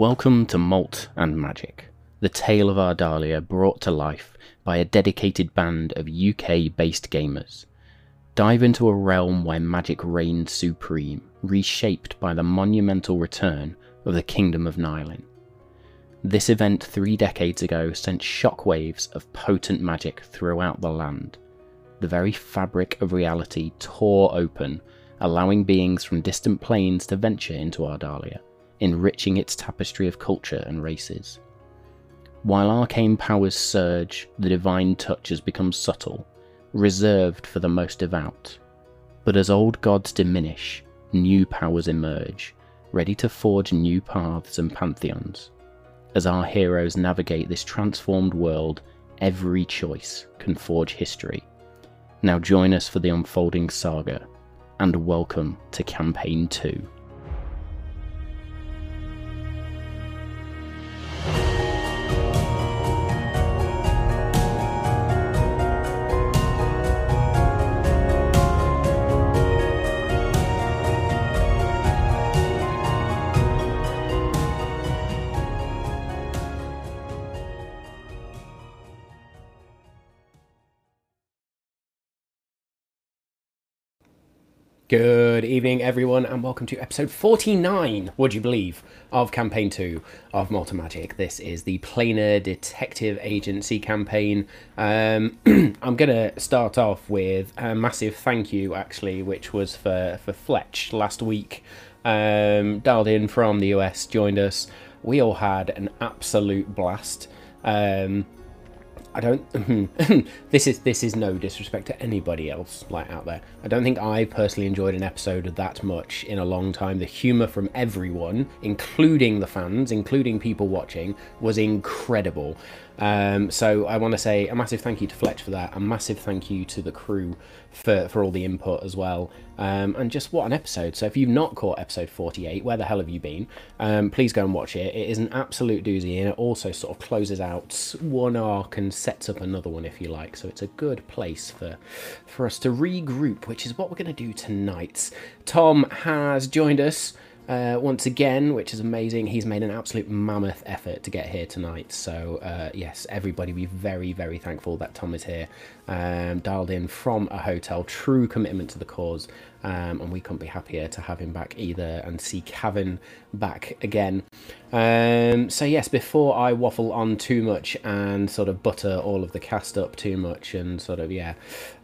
Welcome to Malt and Magic, the tale of Ardalia brought to life by a dedicated band of UK based gamers. Dive into a realm where magic reigns supreme, reshaped by the monumental return of the Kingdom of Nylin. This event three decades ago sent shockwaves of potent magic throughout the land. The very fabric of reality tore open, allowing beings from distant planes to venture into Ardalia, enriching its tapestry of culture and races. While arcane powers surge, the divine touch has become subtle, reserved for the most devout. But as old gods diminish, new powers emerge, ready to forge new paths and pantheons. As our heroes navigate this transformed world, every choice can forge history. Now join us for the unfolding saga, and welcome to Campaign 2. Good evening, everyone, and welcome to episode 49, would you believe, of campaign 2 of Malt and Magic. This is the Planar Detective Agency campaign. Um, I'm going to start off with a massive thank you, actually, which was for, for Fletch last week. Um, dialed in from the US, joined us. We all had an absolute blast. Um, I don't. this is this is no disrespect to anybody else like out there. I don't think I personally enjoyed an episode that much in a long time. The humour from everyone, including the fans, including people watching, was incredible. Um, so I want to say a massive thank you to Fletch for that. A massive thank you to the crew for for all the input as well. Um, and just what an episode. So if you've not caught episode 48, where the hell have you been? Um, please go and watch it. It is an absolute doozy, and it also sort of closes out one arc and sets up another one, if you like. So it's a good place for for us to regroup, which is what we're going to do tonight. Tom has joined us uh, once again, which is amazing. He's made an absolute mammoth effort to get here tonight. So, uh, yes, everybody be very, very thankful that Tom is here, um, dialed in from a hotel. True commitment to the cause. Um, and we couldn't be happier to have him back either and see Cavan back again. Um, so, yes, before I waffle on too much and sort of butter all of the cast up too much and sort of, yeah,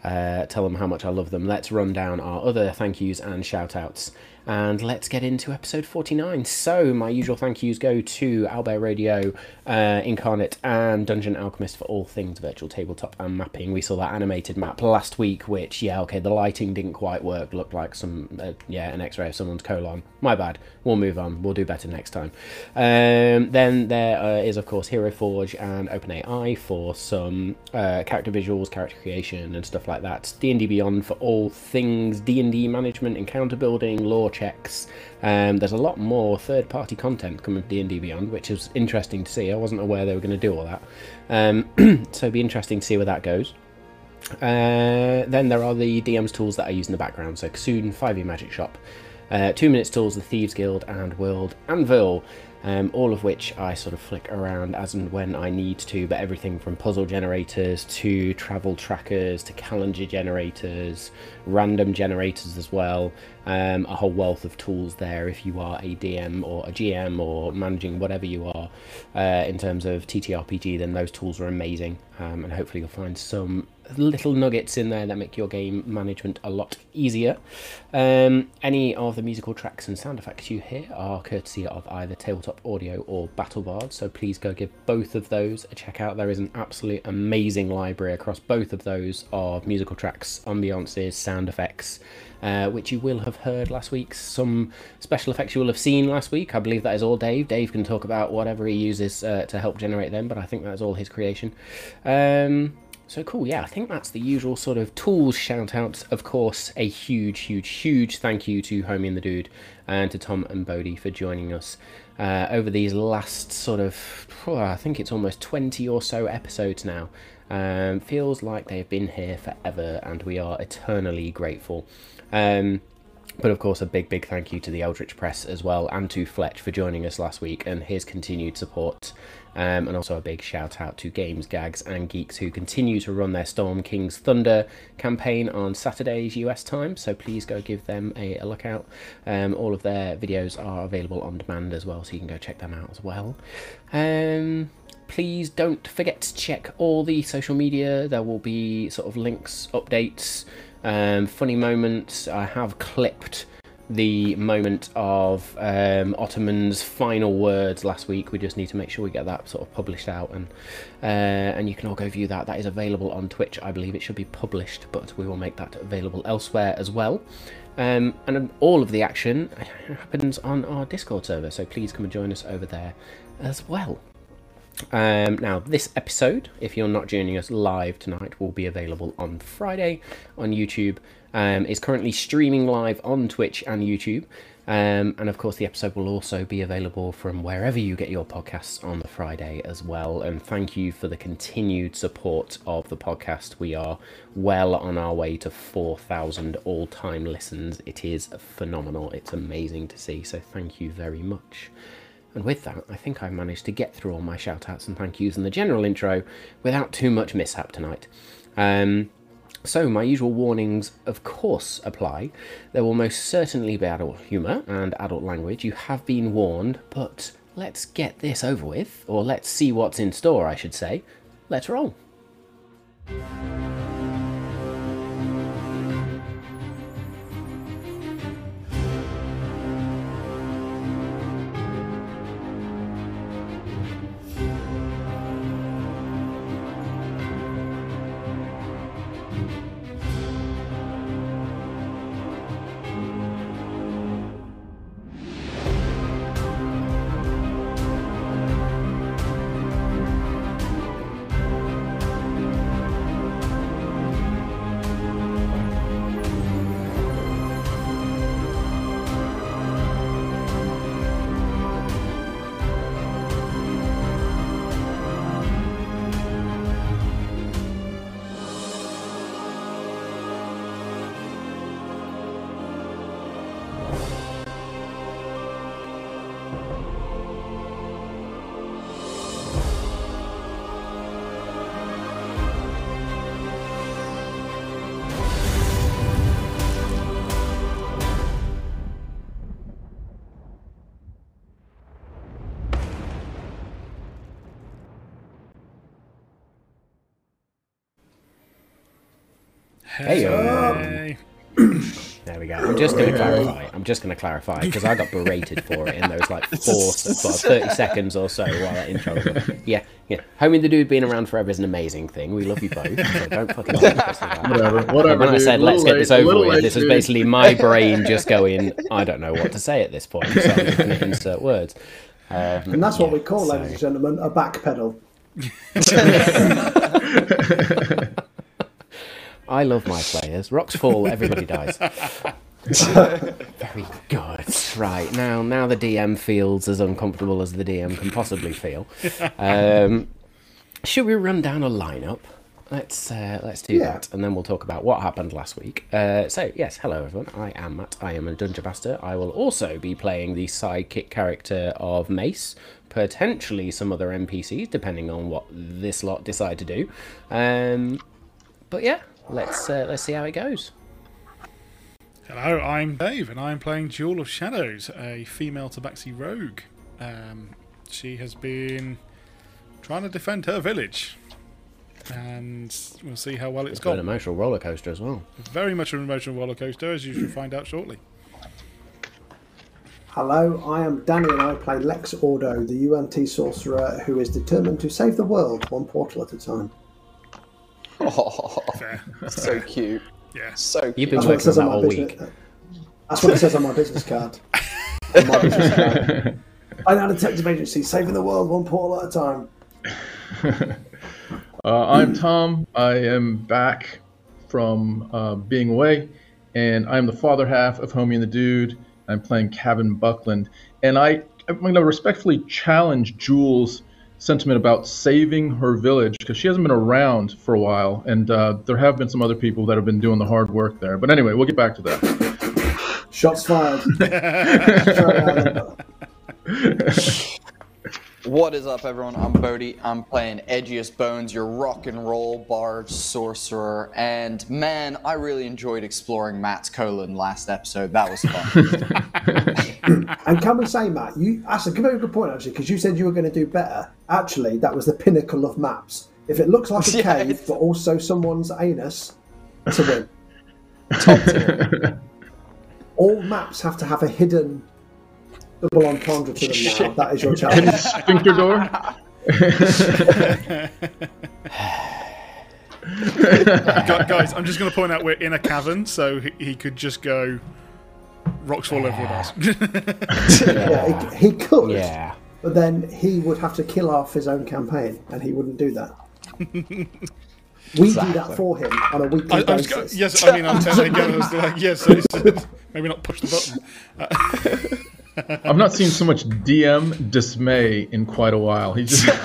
uh, tell them how much I love them, let's run down our other thank yous and shout outs and let's get into episode 49. So, my usual thank yous go to Owlbear Rodeo, uh, Inkarnate, and Dungeon Alchemist for all things virtual tabletop and mapping. We saw that animated map last week, which, yeah, okay, the lighting didn't quite work, looked like some, uh, yeah, an x ray of someone's colon. My bad. We'll move on, we'll do better next time. Um, then there uh, is, of course, Hero Forge and OpenAI for some uh, character visuals, character creation, and stuff like that. D&D Beyond for all things D&D management, encounter building, lore checks. Um, there's a lot more third-party content coming from D&D Beyond, which is interesting to see. I wasn't aware they were going to do all that. Um, so it'd be interesting to see where that goes. Uh, then there are the DM's tools that I use in the background. So Kassoon, 5e Magic Shop, uh, Two Minutes Tools, the Thieves Guild, and World Anvil. Um, all of which I sort of flick around as and when I need to, but everything from puzzle generators to travel trackers to calendar generators, random generators as well. Um, a whole wealth of tools there if you are a DM or a GM or managing whatever you are uh, in terms of TTRPG, then those tools are amazing. Um, and hopefully you'll find some little nuggets in there that make your game management a lot easier. Um, any of the musical tracks and sound effects you hear are courtesy of either Tabletop Audio or BattleBard, so please go give both of those a check out. There is an absolute amazing library across both of those of musical tracks, ambiances, sound effects. Uh, which you will have heard last week. Some special effects you will have seen last week. I believe that is all Dave. Dave can talk about whatever he uses uh, to help generate them, but I think that's all his creation. Um, so cool, yeah, I think that's the usual sort of tools shout outs. Of course, a huge, huge, huge thank you to Homie and the Dude and to Tom and Bodie for joining us uh, over these last sort of, oh, I think it's almost 20 or so episodes now. Um, feels like they've been here forever and we are eternally grateful. Um, But of course, a big, big thank you to the Eldritch Press as well and to Fletch for joining us last week and his continued support. Um, and also a big shout out to Games, Gags, and Geeks who continue to run their Storm King's Thunder campaign on Saturdays US time. So please go give them a, a look out. Um, all of their videos are available on demand as well, so you can go check them out as well. Um, please don't forget to check all the social media. There will be sort of links, updates, um, funny moments. I have clipped the moment of um, Ottoman's final words last week. We just need to make sure we get that sort of published out, and uh, and you can all go view that. That is available on Twitch. I believe it should be published, but we will make that available elsewhere as well. Um, and all of the action happens on our Discord server, so please come and join us over there as well. Um, now, this episode, if you're not joining us live tonight, will be available on Friday on YouTube. Um, is currently streaming live on Twitch and YouTube. Um, and of course, the episode will also be available from wherever you get your podcasts on the Friday as well. And thank you for the continued support of the podcast. We are well on our way to 4,000 all time listens. It is phenomenal. It's amazing to see. So thank you very much. And with that, I think I've managed to get through all my shout outs and thank yous and the general intro without too much mishap tonight. Um, so, my usual warnings, of course, apply. There will most certainly be adult humour and adult language. You have been warned, but let's get this over with, or let's see what's in store, I should say. Let's roll. Hey, Hey. There we go. I'm just going to clarify. I'm just going to clarify because I got berated for it in those like four, well, 30 seconds or so while that intro. Was on. yeah, yeah. Homie the dude being around forever is an amazing thing. We love you both. So don't fucking take us to that. Whatever, whatever. When I said Little let's get this over with, late, this is basically my brain just going. I don't know what to say at this point, so I'm going to insert words. Um, And that's what yeah, we call, so- ladies and gentlemen, a back pedal. I love my players. Rocks fall, everybody dies. Very good. Right now, now the DM feels as uncomfortable as the DM can possibly feel. Um, should we run down a lineup? Let's uh, let's do Yeah. that, and then we'll talk about what happened last week. Uh, so yes, hello everyone. I am Matt. I am a dungeon master. I will also be playing the sidekick character of Mace, potentially some other NPCs, depending on what this lot decide to do. Um, but yeah, let's uh, let's see how it goes. Hello, I'm Dave, and I'm playing Jewel of Shadows, a female Tabaxi rogue. Um, she has been trying to defend her village, and we'll see how well it's It's got an emotional roller coaster as well. Very much an emotional roller coaster, as you should find out shortly. Hello, I am Danny and I play Lex Ordo, the UNT sorcerer who is determined to save the world one portal at a time. Oh, Fair, so cute. yeah. So You've been That's working on on that all business. week. That's what it says on my business card. On my business card. I'm a detective agency, saving the world one portal at a time. Uh, I'm Tom. I am back from uh, being away, and I'm the father half of Homie and the Dude. I'm playing Kevin Buckland, and I, I'm going to respectfully challenge Jules' sentiment about saving her village because she hasn't been around for a while, and uh, there have been some other people that have been doing the hard work there. But anyway, we'll get back to that. Shots fired. Straight out the- What is up, everyone? I'm Bodhi. I'm playing Edgius Bones, your rock and roll bard sorcerer. And man, I really enjoyed exploring Matt's colon last episode. That was fun. and can we say, Matt, you that's a very good point actually, because you said you were going to do better. Actually, that was the pinnacle of maps. If it looks like a Yeah, cave, it's- but also someone's anus, to win. Top tier. All maps have to have a hidden double entendre to them now. That is your challenge. Sphincter door. Guys, I'm just going to point out we're in a cavern, so he, he could just go. Rocks fall over with us. yeah, he, he could, Yeah. but then he would have to kill off his own campaign, and he wouldn't do that. We do that for him on a weekly I, I was basis. yes, I mean, I'm telling again, I was like, yes, so maybe not push the button. I've not seen so much DM dismay in quite a while. He just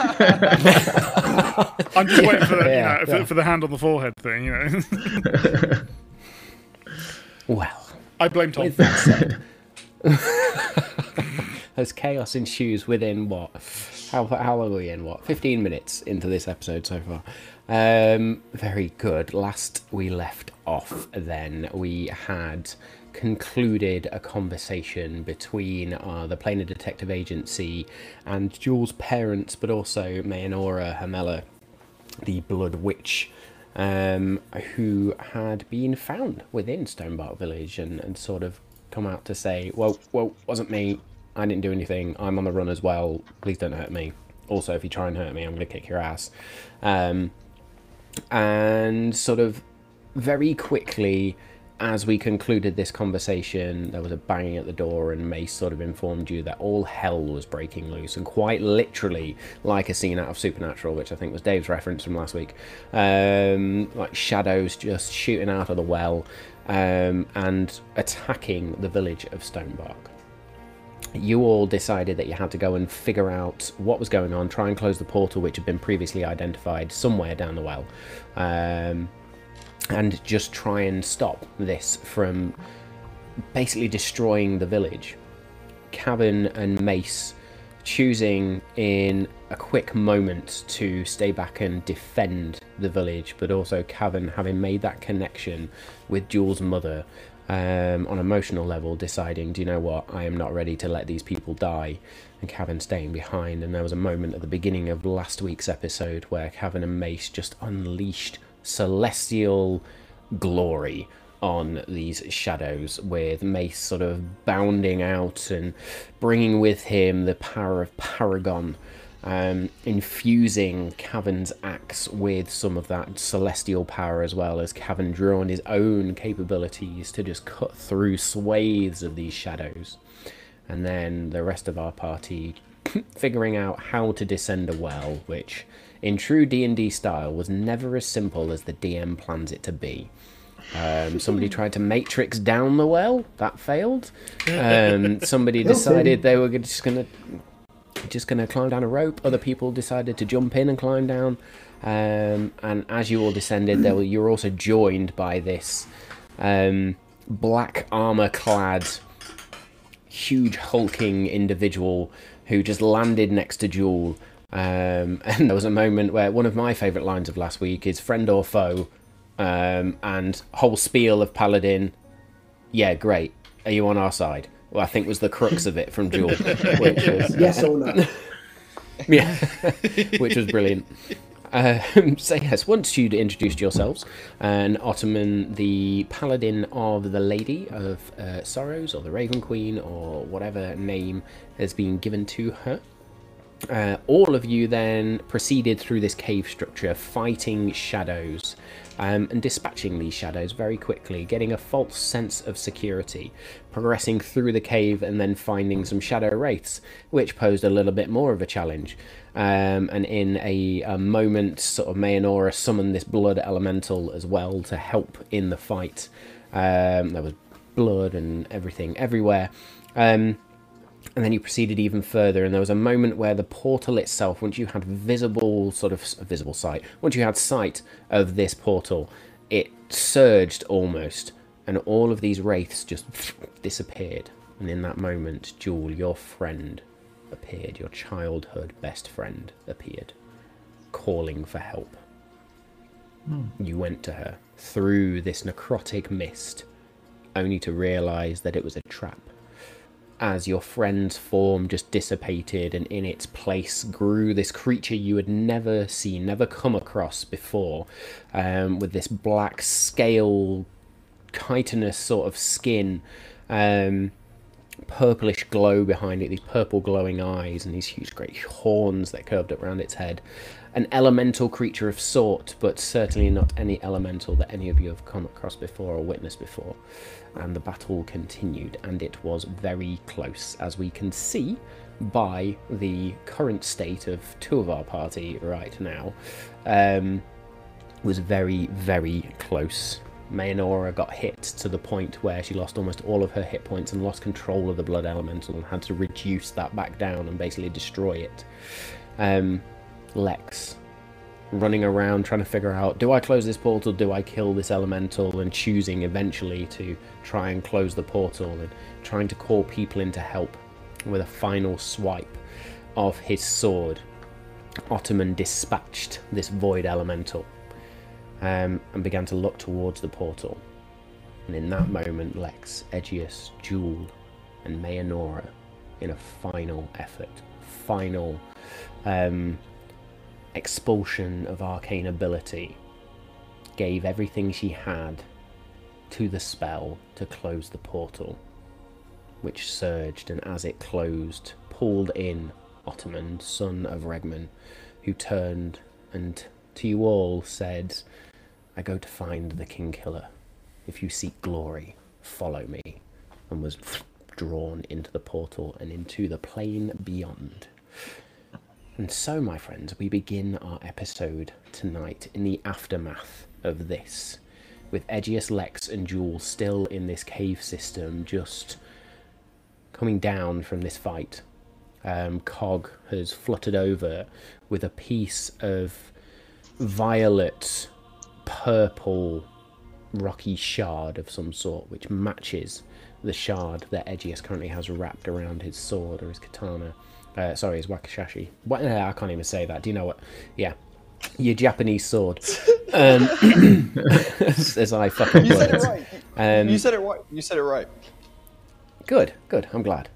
I'm just waiting for the, Yeah, you know, yeah. for, for the hand on the forehead thing, you know. Well, I blame Tom. with as chaos ensues within what? How, how long are we in? What? 15 minutes into this episode so far. Um, very good. Last we left off, then we had concluded a conversation between uh, the Planar Detective Agency and Jules' parents, but also Mayanora Hamela, the Blood Witch, um, who had been found within Stonebark Village and, and sort of come out to say, well, well, wasn't me. I didn't do anything. I'm on the run as well. Please don't hurt me. Also, if you try and hurt me, I'm going to kick your ass. Um, and sort of very quickly as we concluded this conversation there was a banging at the door and mace sort of informed you that all hell was breaking loose and quite literally like a scene out of supernatural which i think was dave's reference from last week um, like shadows just shooting out of the well um, and attacking the village of stonebark. You all decided that you had to go and figure out what was going on, try and close the portal which had been previously identified somewhere down the well, um, and just try and stop this from basically destroying the village. Cavan and Mace choosing in a quick moment to stay back and defend the village, but also Cavan having made that connection with Jules' mother um, on emotional level, deciding, do you know what, I am not ready to let these people die, and Cavan staying behind. And there was a moment at the beginning of last week's episode where Cavan and Mace just unleashed celestial glory on these shadows, with Mace sort of bounding out and bringing with him the power of Paragon, um, infusing Cavan's axe with some of that celestial power as well as Cavan drew on his own capabilities to just cut through swathes of these shadows. And then the rest of our party figuring out how to descend a well, which in true D&D style was never as simple as the DM plans it to be. Um, somebody tried to matrix down the well, that failed. Um, somebody decided they were just gonna just gonna climb down a rope. Other people decided to jump in and climb down. Um, and as you all descended, there were, you were also joined by this um, black armor clad huge hulking individual who just landed next to Jewel. Um, and there was a moment where one of my favourite lines of last week is friend or foe, um, and whole spiel of Paladin. Yeah, great. Are you on our side? Well, I think was the crux of it from Jewel, which was Yes or no? yeah, which was brilliant. Um, so yes, once you'd introduced yourselves, and Ottoman, the paladin of the Lady of uh, Sorrows, or the Raven Queen, or whatever name has been given to her, uh, all of you then proceeded through this cave structure, fighting shadows um, and dispatching these shadows very quickly, getting a false sense of security, progressing through the cave and then finding some shadow wraiths, which posed a little bit more of a challenge. Um, and in a, a moment, sort of Mayanora summoned this blood elemental as well to help in the fight. Um, there was blood and everything everywhere. Um, and then you proceeded even further and there was a moment where the portal itself once you had visible sort of visible sight once you had sight of this portal it surged almost and all of these wraiths just disappeared. And in that moment, Jewel, your friend, appeared. Your childhood best friend appeared, calling for help. Hmm. You went to her through this necrotic mist, only to realize that it was a trap. As your friend's form just dissipated, and in its place grew this creature you had never seen, never come across before, um, with this black scale, chitinous sort of skin, um, purplish glow behind it, these purple glowing eyes, and these huge great horns that curved up around its head. An elemental creature of sort, but certainly not any elemental that any of you have come across before or witnessed before. And the battle continued, and it was very close, as we can see by the current state of two of our party right now. Um, was very, very close. Mayanora got hit to the point where she lost almost all of her hit points and lost control of the blood elemental and had to reduce that back down and basically destroy it. Um, Lex running around trying to figure out do I close this portal, do I kill this elemental, and choosing eventually to try and close the portal and trying to call people in to help with a final swipe of his sword. Ottoman dispatched this void elemental um, and began to look towards the portal. And in that moment, Lex, Edgius, Jewel, and Mayanora, in a final effort, final um, expulsion of arcane ability, gave everything she had to the spell to close the portal, which surged and as it closed, pulled in Ottoman, son of Regman, who turned and to you all said, I go to find the King Killer. If you seek glory, follow me. And was drawn into the portal and into the plane beyond. And so, my friends, we begin our episode tonight in the aftermath of this, with Edgius, Lex, and Jewel still in this cave system, just coming down from this fight. Um, Cog has fluttered over with a piece of violet, purple, rocky shard of some sort, which matches the shard that Edgius currently has wrapped around his sword or his katana. Uh, sorry, his wakashashi. What? uh, I can't even say that. Do you know what? Yeah, your Japanese sword. Um, as, as I fucking You said it right. Um, you said it right. You said it right. Good, good. I'm glad.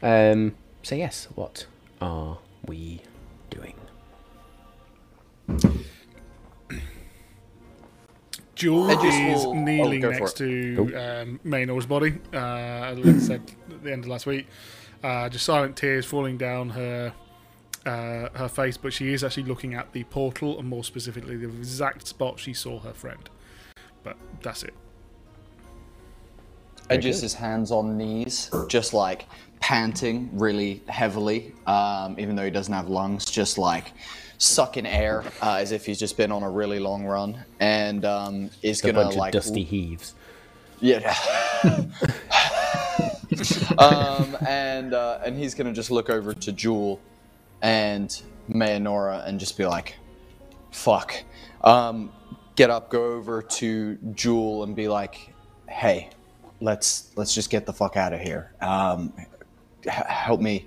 Um, so yes, what are we doing? Jewel Edges is will- kneeling oh, next to um, Maynor's body, uh, as I said at the end of last week. Uh, just silent tears falling down her uh, her face, but she is actually looking at the portal, and more specifically, the exact spot she saw her friend. But that's it. Edgius his hands on knees, just like panting really heavily, um, even though he doesn't have lungs, just like sucking air uh, as if he's just been on a really long run, and um, is A gonna bunch like of dusty heaves. Yeah. um, and uh, and he's gonna just look over to Jewel and Mayanora and just be like, "Fuck." Um, get up, go over to Jewel and be like, "Hey, let's let's just get the fuck out of here. Um, h- help me,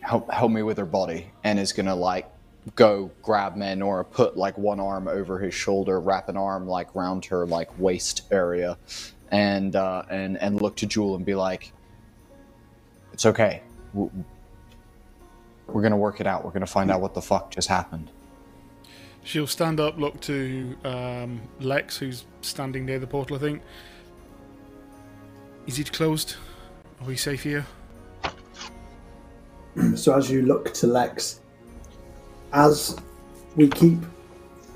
help help me with her body." And is gonna like go grab Mayanora, put like one arm over his shoulder, wrap an arm like round her like waist area, and uh, and and look to Jewel and be like, "It's okay. We're gonna work it out. We're gonna find out what the fuck just happened." She'll stand up, look to um, Lex, who's standing near the portal, I think. Is it closed? Are we safe here? So as you look to Lex, as we keep,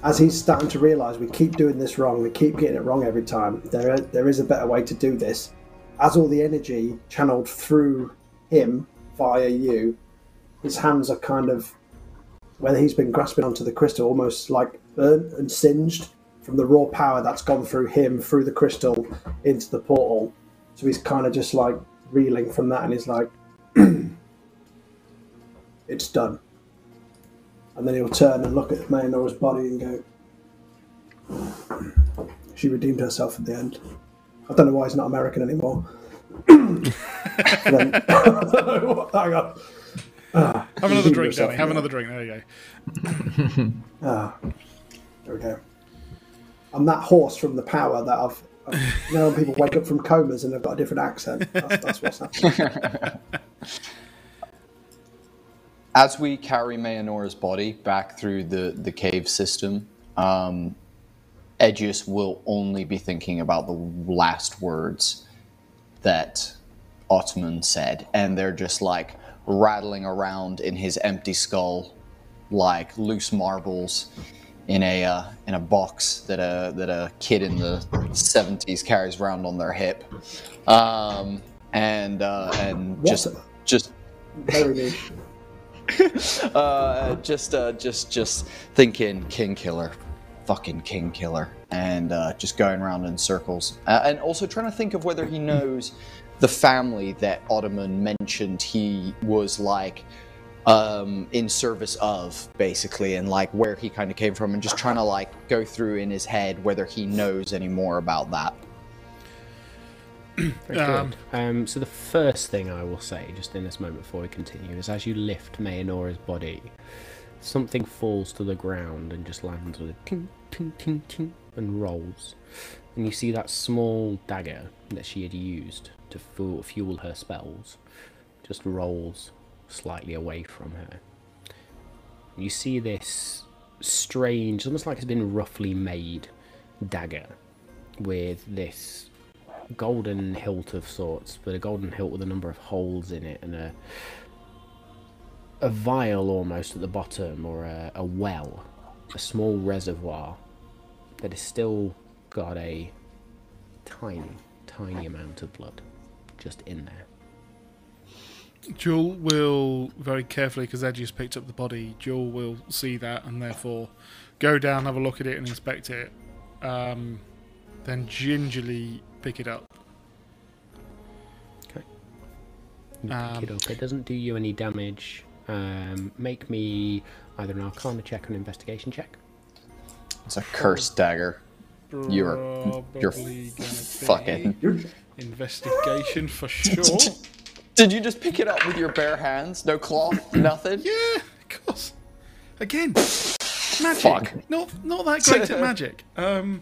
as he's starting to realise we keep doing this wrong, we keep getting it wrong every time. There, there is a better way to do this. As all the energy channeled through him via you, his hands are kind of, whether he's been grasping onto the crystal, almost like burnt and singed from the raw power that's gone through him, through the crystal, into the portal. So he's kind of just like reeling from that, and he's like, it's done. And then he'll turn and look at Mayanora's body and go, she redeemed herself at the end. I don't know why he's not American anymore. Then, hang on. Ah, Have another drink, yourself Danny. Have another drink. There you go. Ah, there we go. I'm that horse from the power that I've. I've you know, people wake up from comas and they've got a different accent. That's, that's what's happening. As we carry Mayanora's body back through the, the cave system, um, Edgius will only be thinking about the last words that Ottoman said, and they're just like rattling around in his empty skull like loose marbles in a uh, in a box that a that a kid in the 70s carries around on their hip, um, and uh, and just just uh, just uh, just just thinking king killer fucking king killer and uh, just going around in circles uh, and also trying to think of whether he knows the family that ottoman mentioned he was like um, in service of basically and like where he kind of came from and just trying to like go through in his head whether he knows any more about that Very Um, good. Um, so the first thing I will say, just in this moment before we continue, is as you lift Mayanora's body, something falls to the ground and just lands with a ting, ting, ting, ting, and rolls. And you see that small dagger that she had used to fu- fuel her spells just rolls slightly away from her. You see this strange, almost like it's been roughly made dagger with this golden hilt of sorts, but a golden hilt with a number of holes in it and a a vial almost at the bottom or a, a well, a small reservoir that has still got a tiny, tiny amount of blood just in there. Jewel will very carefully, because Edgius picked up the body. Jewel will see that and therefore go down, have a look at it, and inspect it. Um, then gingerly pick it up. You Um, pick it up. It doesn't do you any damage. Um, make me either an Arcana check or an Investigation check. it's a cursed dagger You're- you're gonna fucking investigation for sure. did you just pick it up with your bare hands no cloth nothing yeah, of course. Again, magic. Fuck. Not not that great at magic. Um,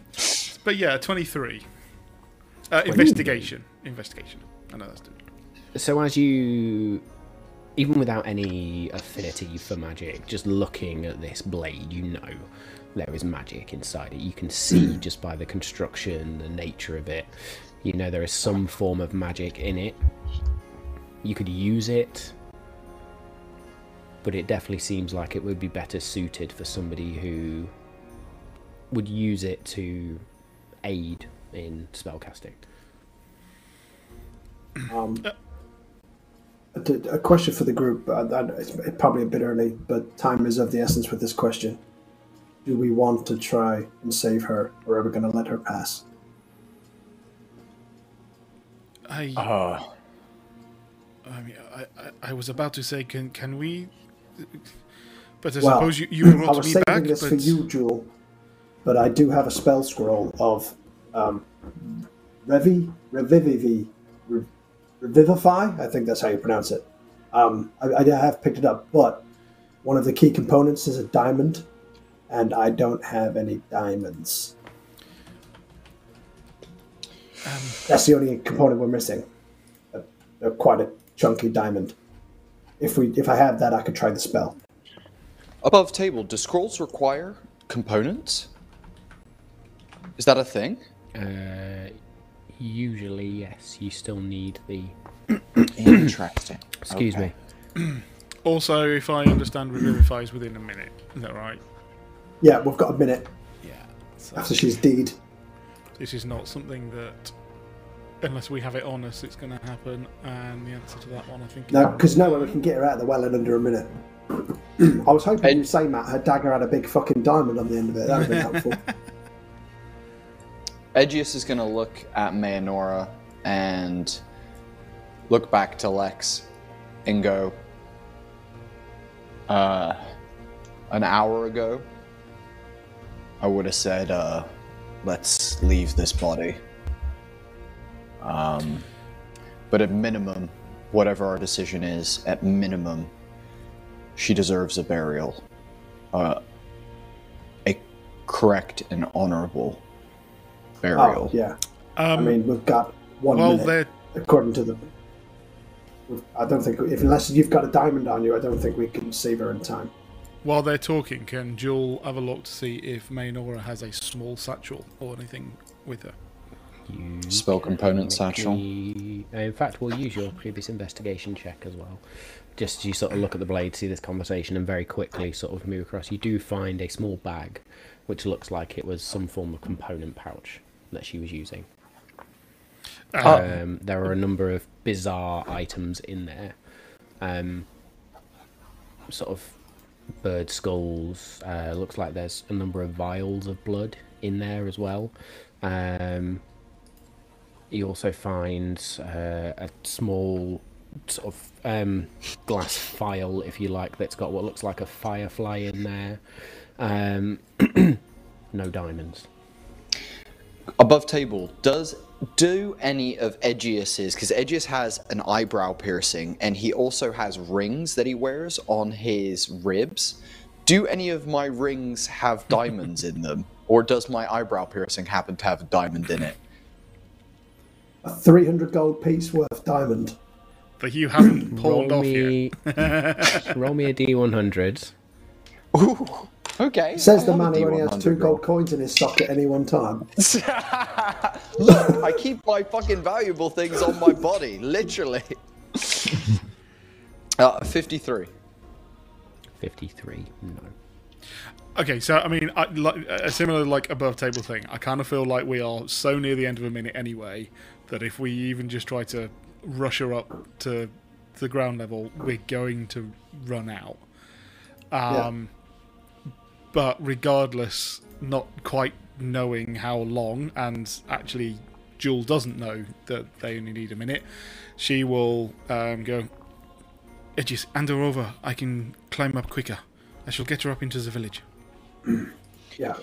but yeah, twenty three. Uh, investigation. Investigation. I know that's different. So as you, even without any affinity for magic, just looking at this blade, you know there is magic inside it. You can see just by the construction, the nature of it. You know there is some form of magic in it. You could use it, but it definitely seems like it would be better suited for somebody who would use it to aid in spellcasting. Um, a, a question for the group. Uh, it's probably a bit early, but time is of the essence with this question. Do we want to try and save her, or are we going to let her pass? I, uh, I mean, I, I, I was about to say, can can we? But I Well, suppose you, you I want was me saving back. this but for you, Jewel, but I do have a spell scroll of um, Revi, Revivivi, Re- Revivify. I think that's how you pronounce it. Um, I, I have picked it up, but one of the key components is a diamond, and I don't have any diamonds. That's the only component we're missing. A, a, quite a chunky diamond. If we, if I have that, I could try the spell. above table do scrolls require components is that a thing Uh, usually, yes. You still need the. interesting Excuse Okay. me. Also, if I understand, Revivify is within a minute. Is that right? Yeah, we've got a minute Yeah. So after she's deed. this is not something that, unless we have it on us, it's going to happen. And the answer to that one, I think. No, because no way we can get her out of the well in under a minute. I was hoping And- you'd say, Matt, her dagger had a big fucking diamond on the end of it. That would have been helpful. Edgius is going to look at Mayanora and look back to Lex and go, uh, an hour ago, I would have said, uh, let's leave this body. Um, but at minimum, whatever our decision is, at minimum, she deserves a burial. Uh, a correct and honorable burial. Oh, yeah. Um, I mean, we've got one well, minute, according to the. I don't think if unless you've got a diamond on you, I don't think we can save her in time. while they're talking, can Jewel have a look to see if Maynora has a small satchel or anything with her? You Spell component satchel. technically- In fact, we'll use your previous investigation check as well. Just as you sort of look at the blade, see this conversation, and very quickly sort of move across. You do find a small bag, which looks like it was some form of component pouch that she was using. Um, there are a number of bizarre items in there. Um, sort of bird skulls. Uh, looks like there's a number of vials of blood in there as well. Um, you also find uh, a small sort of um, glass file, if you like, that's got what looks like a firefly in there. Um, no diamonds. Above table, does do any of Edgius's because Edgius has an eyebrow piercing and he also has rings that he wears on his ribs. Do any of my rings have diamonds in them, or does my eyebrow piercing happen to have a diamond in it? A 300 gold piece worth diamond. That you haven't Roll pawned off yet. me, roll me a D100. Ooh, okay. Says the have a man who only has two gold coins in his sock at any one time. Look, I keep my fucking valuable things on my body, literally. uh, 53. 53. No. Okay, so I mean, I, like, a similar like above table thing. I kind of feel like we are so near the end of a minute anyway that if we even just try to rush her up to the ground level, we're going to run out. Um, But regardless, not quite knowing how long, and actually, Jewel doesn't know that they only need a minute. She will um, go. Edgius, hand her over. I can climb up quicker. I shall get her up into the village. Yeah.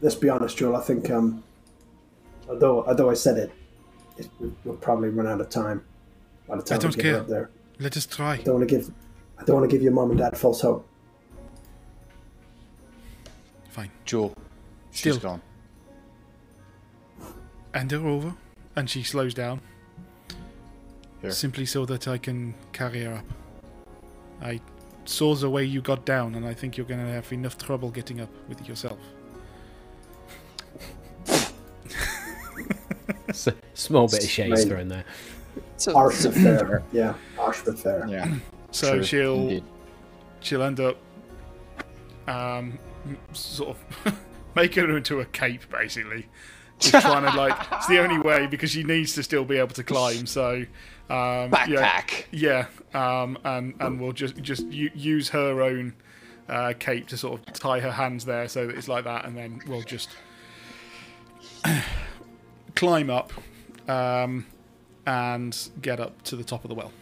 Let's be honest, Joel. I think, um, although although I said it, it we- we'll probably run out of time by the time don't we get care. up there. Let us try. I don't want to give. I don't want to give your mom and dad false hope. Fine. Jewel, she's Still. gone. Hand her over, and she slows down. Here. Simply so that I can carry her up. I saw the way you got down, and I think you're going to have enough trouble getting up with yourself. S- small bit of shade Right. thrown there. It's a- Harsh it's a fair. Yeah, harsh but fair. Yeah. So true, she'll indeed. she'll end up um, m- sort of making her into a cape, basically. Just trying to like it's the only way because she needs to still be able to climb. So um, yeah, Backpack. Yeah, um, and and we'll just just use her own uh, cape to sort of tie her hands there, so that it's like that, and then we'll just climb up um, and get up to the top of the well.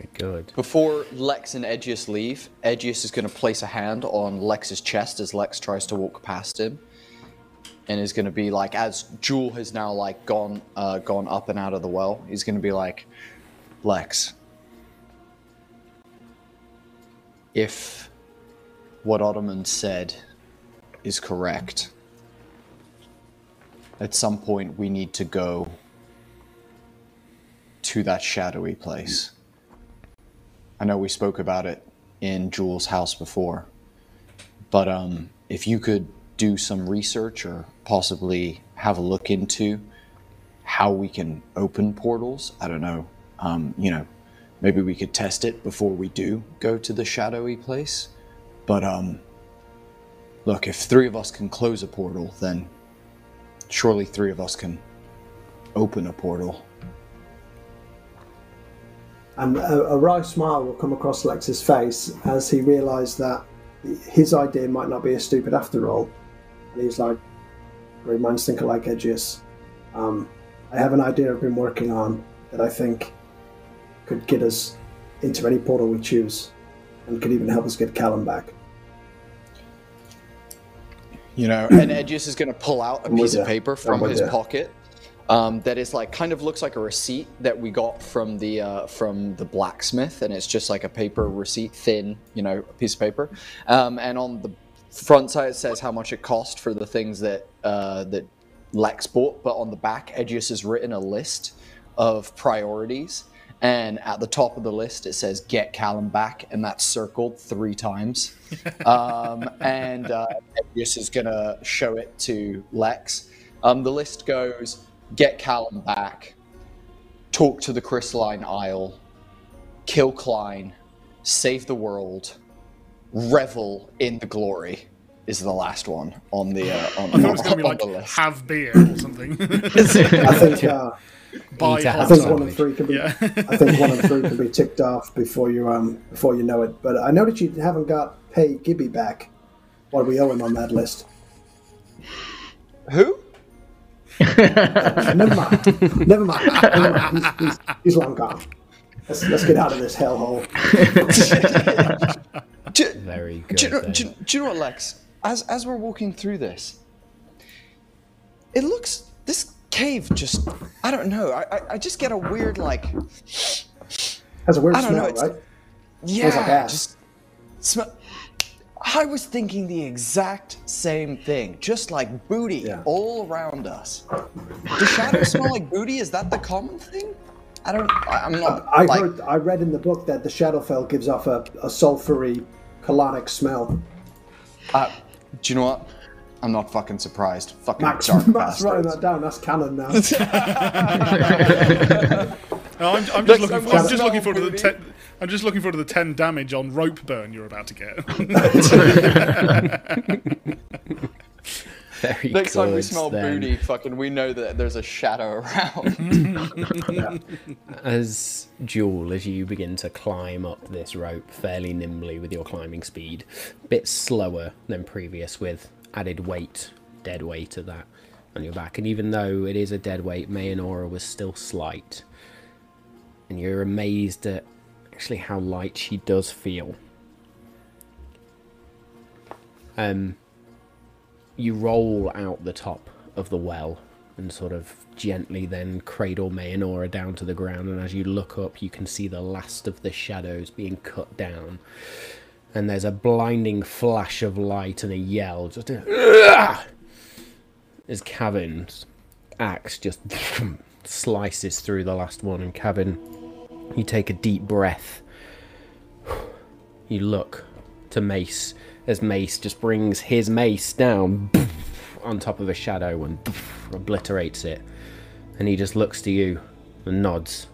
Very good. Before Lex and Edgius leave, Edgius is going to place a hand on Lex's chest as Lex tries to walk past him, and is going to be like, as Jewel has now like gone uh, gone up and out of the well, he's going to be like, Lex, if what Ottoman said is correct, at some point we need to go to that shadowy place. I know we spoke about it in Jules' house before, but um, if you could do some research or possibly have a look into how we can open portals, I don't know. Um, you know, maybe we could test it before we do go to the shadowy place. But um, look, if three of us can close a portal, then surely three of us can open a portal. And a, a wry smile will come across Lex's face as he realised that his idea might not be as stupid after all. And he's like, great minds think alike, Edgius. Um, I have an idea I've been working on that I think could get us into any portal we choose and could even help us get Callum back. You know, and Edgius is going to pull out a I'm piece of paper I'm from his pocket, um, that is like kind of looks like a receipt that we got from the uh, from the blacksmith, and it's just like a paper receipt, thin, you know, piece of paper. Um, and on the front side it says how much it cost for the things that uh, that Lex bought, but on the back, Edgius has written a list of priorities. And at the top of the list, it says "Get Callum back," and that's circled three times. um, and uh, Edgius is gonna show it to Lex. Um, the list goes: Get Callum back, talk to the Crystalline Isle, kill Klein, save the world, revel in the glory. Is the last one on the uh, on, I thought it was going to be like the list. have beer or something. I think uh, Buy Eat a I hot ham think one dog. and three can be. Yeah. I think one and three can be ticked off before you um before you know it. But I noticed you haven't got pay Gibby back. What do we owe him on that list. Who? Never mind. Never mind. Never mind. He's, he's, he's long gone. Let's, let's get out of this hellhole. Do, Very good. do, you know, do, do you know what, Lex? As as we're walking through this, it looks this cave just I don't know. I I, I just get a weird like Has a weird I don't know, smell, it's- right? yeah, like ass. just smell. I was thinking the exact same thing, just like booty Yeah. all around us. Does shadow smell like booty? Is that the common thing? I don't. I, I'm not. I like, heard. I read in the book that the Shadowfell gives off a, a sulfury, colonic smell. Uh, do you know what? I'm not fucking surprised. Fucking Max, dark Max writing that down. That's canon now. No, I'm, I'm just looking. For, I'm just looking forward to the booty. ten. I'm just looking forward to the ten damage on rope burn you're about to get. Very Next time we smell then. booty, fucking, we know that there's a shadow around. As Jewel, as you begin to climb up this rope fairly nimbly with your climbing speed, a bit slower than previous with added weight, dead weight of that on your back. And even though it is a dead weight, Mayanora was still slight. And you're amazed at actually how light she does feel. Um, you roll out the top of the well and sort of gently then cradle Mayanora down to the ground. And as you look up, you can see the last of the shadows being cut down. And there's a blinding flash of light and a yell, just a, as Cavin's axe just slices through the last one. And Cavin, you take a deep breath. You look to Mace as Mace just brings his mace down on top of a shadow and obliterates it. And he just looks to you and nods.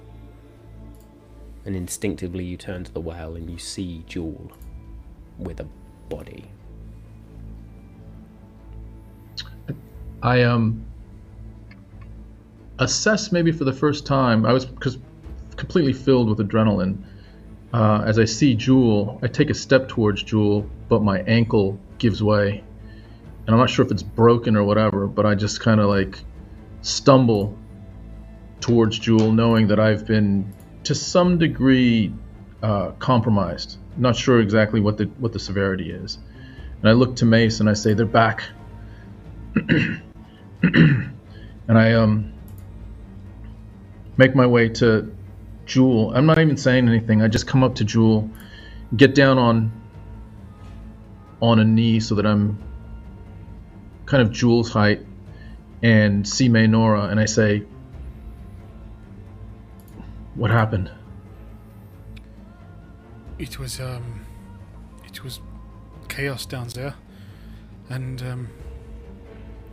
And instinctively you turn to the well and you see Jewel with a body. I um assess maybe for the first time. I was because completely filled with adrenaline. Uh, as I see Jewel, I take a step towards Jewel, but my ankle gives way, and I'm not sure if it's broken or whatever. But I just kind of like stumble towards Jewel, knowing that I've been to some degree uh, compromised. Not sure exactly what the what the severity is. And I look to Mace and I say, "They're back." and I um make my way to Jewel. I'm not even saying anything. I just come up to Jewel, get down on on a knee so that I'm kind of Jewel's height, and see Mayanora, and I say, "What happened?" It was um, it was chaos down there, and um,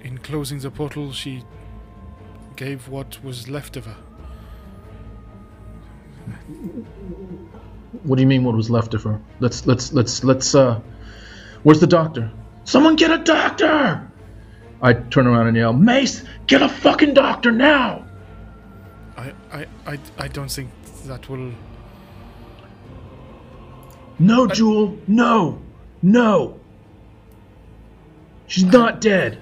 in closing the portal, she gave what was left of her. What do you mean? What was left of her? Let's let's let's let's. uh Where's the doctor? Someone get a doctor! I turn around and yell, Mace, get a fucking doctor now! I, I, I, I don't think that will. No, Jewel, no, no. She's not dead. At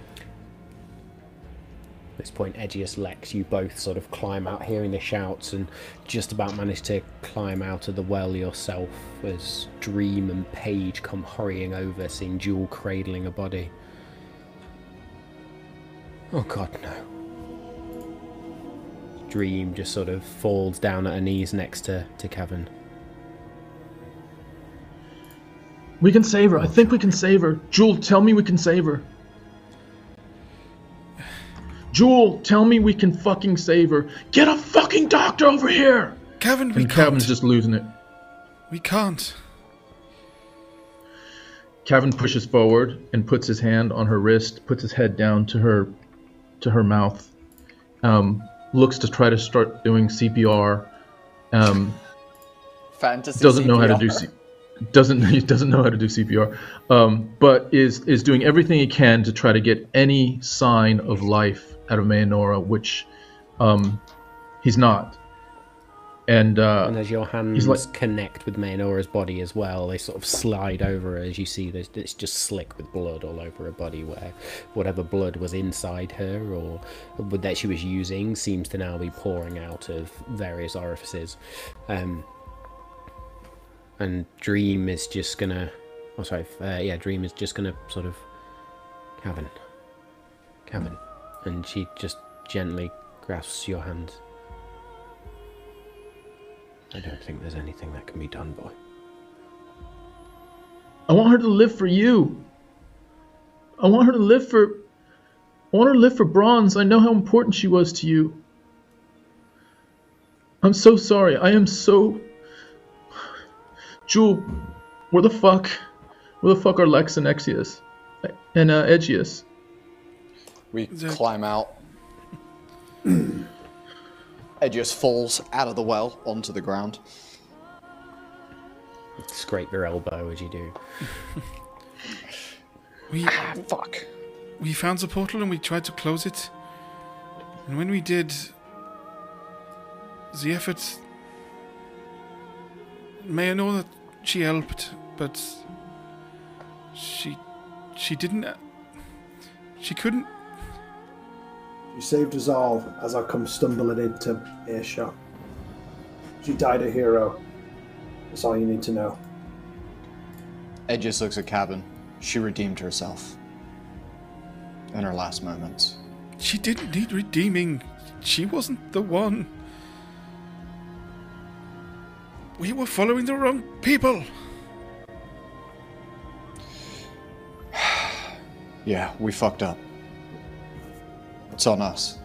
this point, Edgius, Lex, you both sort of climb out, hearing the shouts, and just about manage to climb out of the well yourself as Dream and Paige come hurrying over, seeing Jewel cradling a body. Oh god, no. Dream just sort of falls down at her knees next to to Kevin. We can save her. I think we can save her. Jewel, tell me we can save her. Jewel, tell me we can fucking save her. Get a fucking doctor over here. Kevin, we And can't. Kevin's just losing it. We can't. Kevin pushes forward and puts his hand on her wrist, puts his head down to her to her mouth, um, looks to try to start doing CPR. Um, Fantasy doesn't know how to do C- doesn't he doesn't know how to do CPR, um, but is is doing everything he can to try to get any sign of life out of Mayanora, which um, he's not. And, uh, And as your hands like- connect with Mayanora's body as well, they sort of slide over her as you see there's it's just slick with blood all over her body where whatever blood was inside her or that she was using seems to now be pouring out of various orifices. Um, and Dream is just gonna oh sorry, uh, yeah, Dream is just gonna sort of Kevin. Kevin. And she just gently grasps your hand. I don't think there's anything that can be done, boy. I want her to live for you. I want her to live for. I want her to live for Bronze. I know how important she was to you. I'm so sorry. I am so. Jewel, where the fuck, where the fuck are Lex and Exius, and uh, Edgius? We That- climb out. Edgius falls out of the well onto the ground. Scrape your elbow as you do. We Ah, fuck. we found the portal and we tried to close it. And when we did, the effort. May I know that she helped, but she she didn't. Uh, she couldn't. You saved us all as I come stumbling into earshot. She died a hero. That's all you need to know. Ed just looks at Cavan. She redeemed herself. In her last moments. She didn't need redeeming. She wasn't the one. We were following the wrong people. Yeah, we fucked up. It's on us.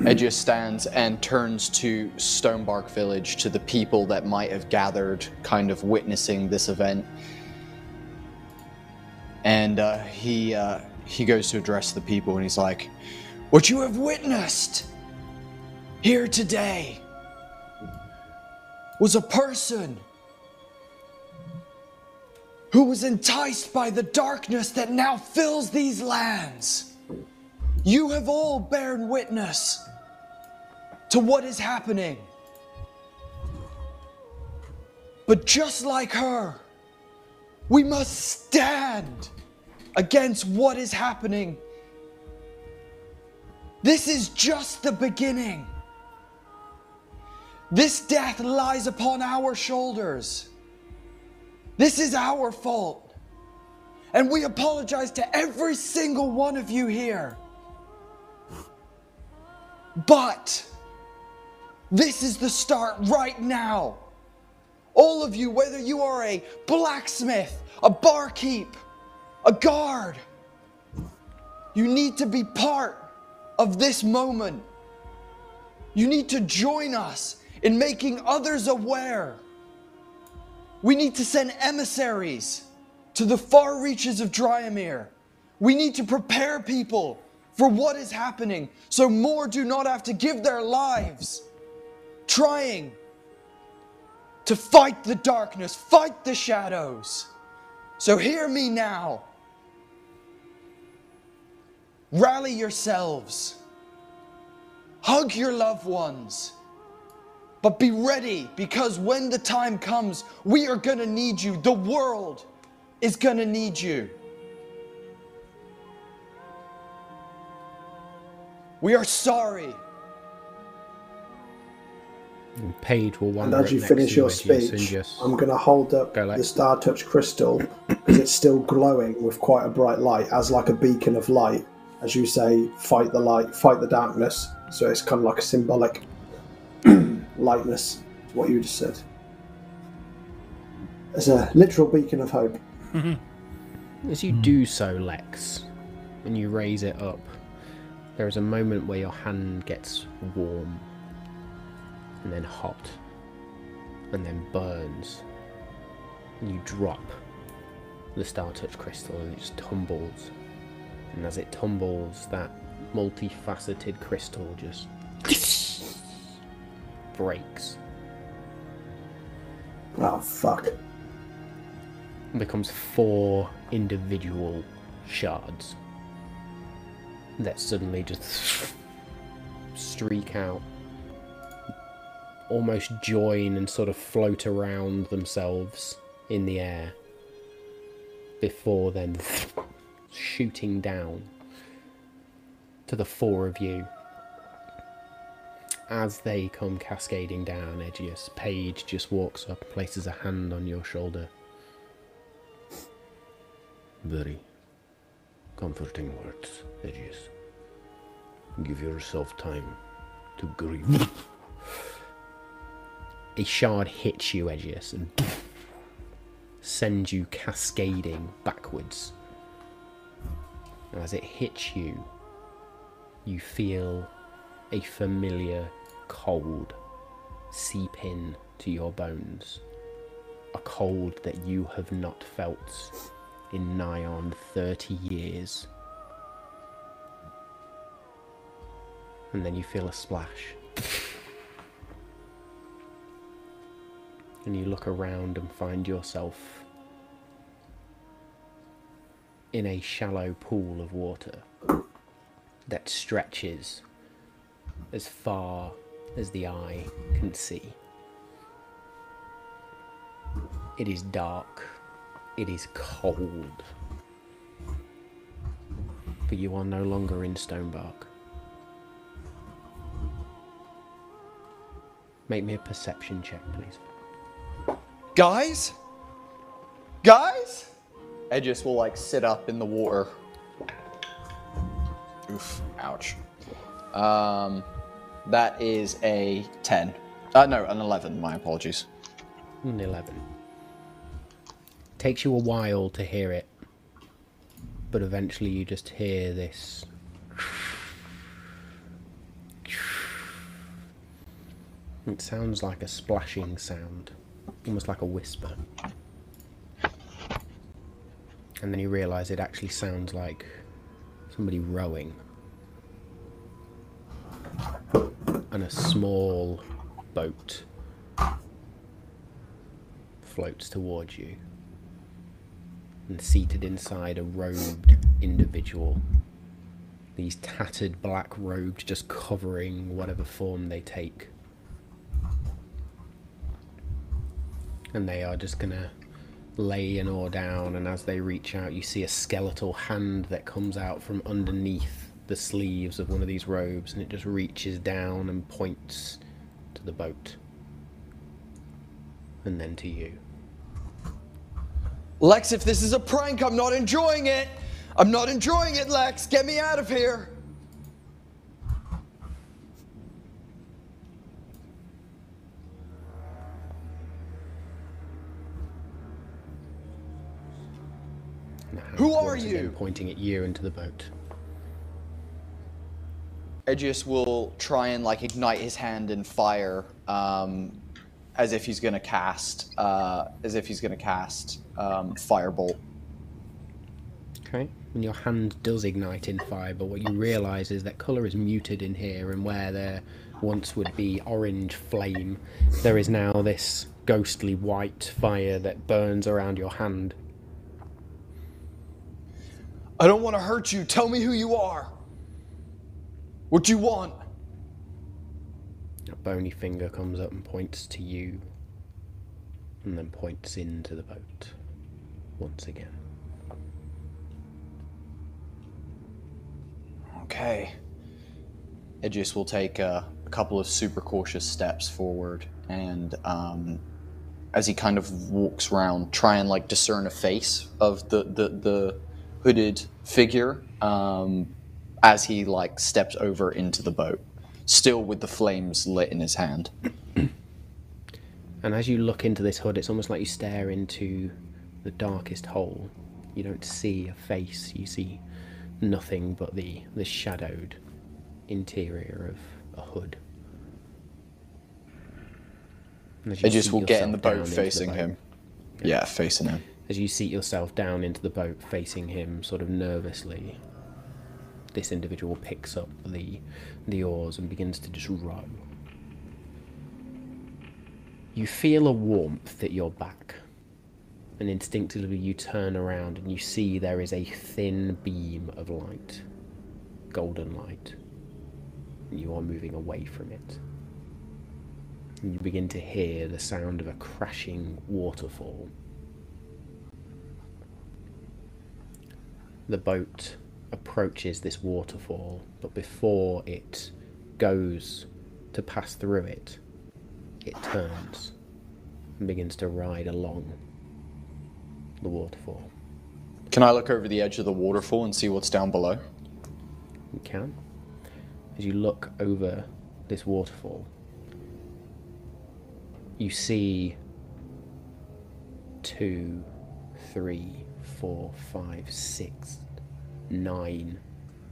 Edgius stands and turns to Stonebark Village, to the people that might have gathered, kind of witnessing this event. And uh, he uh, he goes to address the people, and he's like, "What you have witnessed here today was a person who was enticed by the darkness that now fills these lands. You have all borne witness to what is happening. But just like her, we must stand against what is happening. This is just the beginning. This death lies upon our shoulders. This is our fault. And we apologize to every single one of you here. But this is the start right now. All of you, whether you are a blacksmith, a barkeep, a guard, you need to be part of this moment. You need to join us in making others aware. We need to send emissaries to the far reaches of Dryamir. We need to prepare people for what is happening so more do not have to give their lives trying to fight the darkness, fight the shadows. So hear me now. Rally yourselves. Hug your loved ones. But be ready because when the time comes, we are going to need you. The world is going to need you. We are sorry. And Paige will And as you finish your speech, just- I'm going to hold up Go, Lex. the Star Touch crystal because it's still glowing with quite a bright light, as like a beacon of light. as you say, fight the light, fight the darkness. So it's kind of like a symbolic lightness, what you just said. As a literal beacon of hope. As you do so, Lex, when you raise it up, there is a moment where your hand gets warm, and then hot, and then burns, and you drop the Star Touch crystal and it just tumbles. And as it tumbles, that multifaceted crystal just breaks Oh, fuck. and becomes four individual shards that suddenly just streak out, almost join and sort of float around themselves in the air before then shooting down to the four of you. As they come cascading down, Edgius, Paige just walks up, places a hand on your shoulder. Very comforting words, Edgius. Give yourself time to grieve. a shard hits you, Edgius, and sends you cascading backwards. And as it hits you, you feel a familiar cold seep in to your bones. A cold that you have not felt in nigh on 30 years. And then you feel a splash. And you look around and find yourself in a shallow pool of water that stretches as far as the eye can see. It is dark, it is cold, but you are no longer in Stonebark. Make me a perception check, please. Guys? Guys? Edgius will like sit up in the water. Oof, ouch. Um, that is a 10. Uh, no, an 11, my apologies. An 11. Takes you a while to hear it, but eventually you just hear this. It sounds like a splashing sound, almost like a whisper. And then you realise it actually sounds like somebody rowing. And a small boat floats towards you. And seated inside a robed individual. These tattered black robes just covering whatever form they take. And they are just gonna lay an oar down, and as they reach out, you see a skeletal hand that comes out from underneath the sleeves of one of these robes, and it just reaches down and points to the boat. And then to you. Lex, if this is a prank, I'm not enjoying it! I'm not enjoying it, Lex! Get me out of here! And the hand Who are you? Pointing at you into the boat. Edgius will try and like ignite his hand in fire, um, as if he's gonna cast, uh, as if he's gonna cast um, firebolt. Okay. And your hand does ignite in fire, but what you realise is that colour is muted in here, and where there once would be orange flame, there is now this ghostly white fire that burns around your hand. I don't want to hurt you. Tell me who you are. What do you want? A bony finger comes up and points to you, and then points into the boat once again. Okay. Edgius will take a, a couple of super cautious steps forward, and um, as he kind of walks around, try and like discern a face of the the, the hooded figure. Um, as he like steps over into the boat, still with the flames lit in his hand. And as you look into this hood, it's almost like you stare into the darkest hole. You don't see a face, you see nothing but the, the shadowed interior of a hood. And as you Edgius will get in the boat facing boat- him. Yeah, facing him. As you seat yourself down into the boat facing him, sort of nervously, this individual picks up the, the oars and begins to just row. You feel a warmth at your back, and instinctively you turn around and you see there is a thin beam of light, golden light, you are moving away from it. And you begin to hear the sound of a crashing waterfall. The boat approaches this waterfall, but before it goes to pass through it, it turns and begins to ride along the waterfall. Can I look over the edge of the waterfall and see what's down below? You can. As you look over this waterfall, you see two, three, four, five, six, nine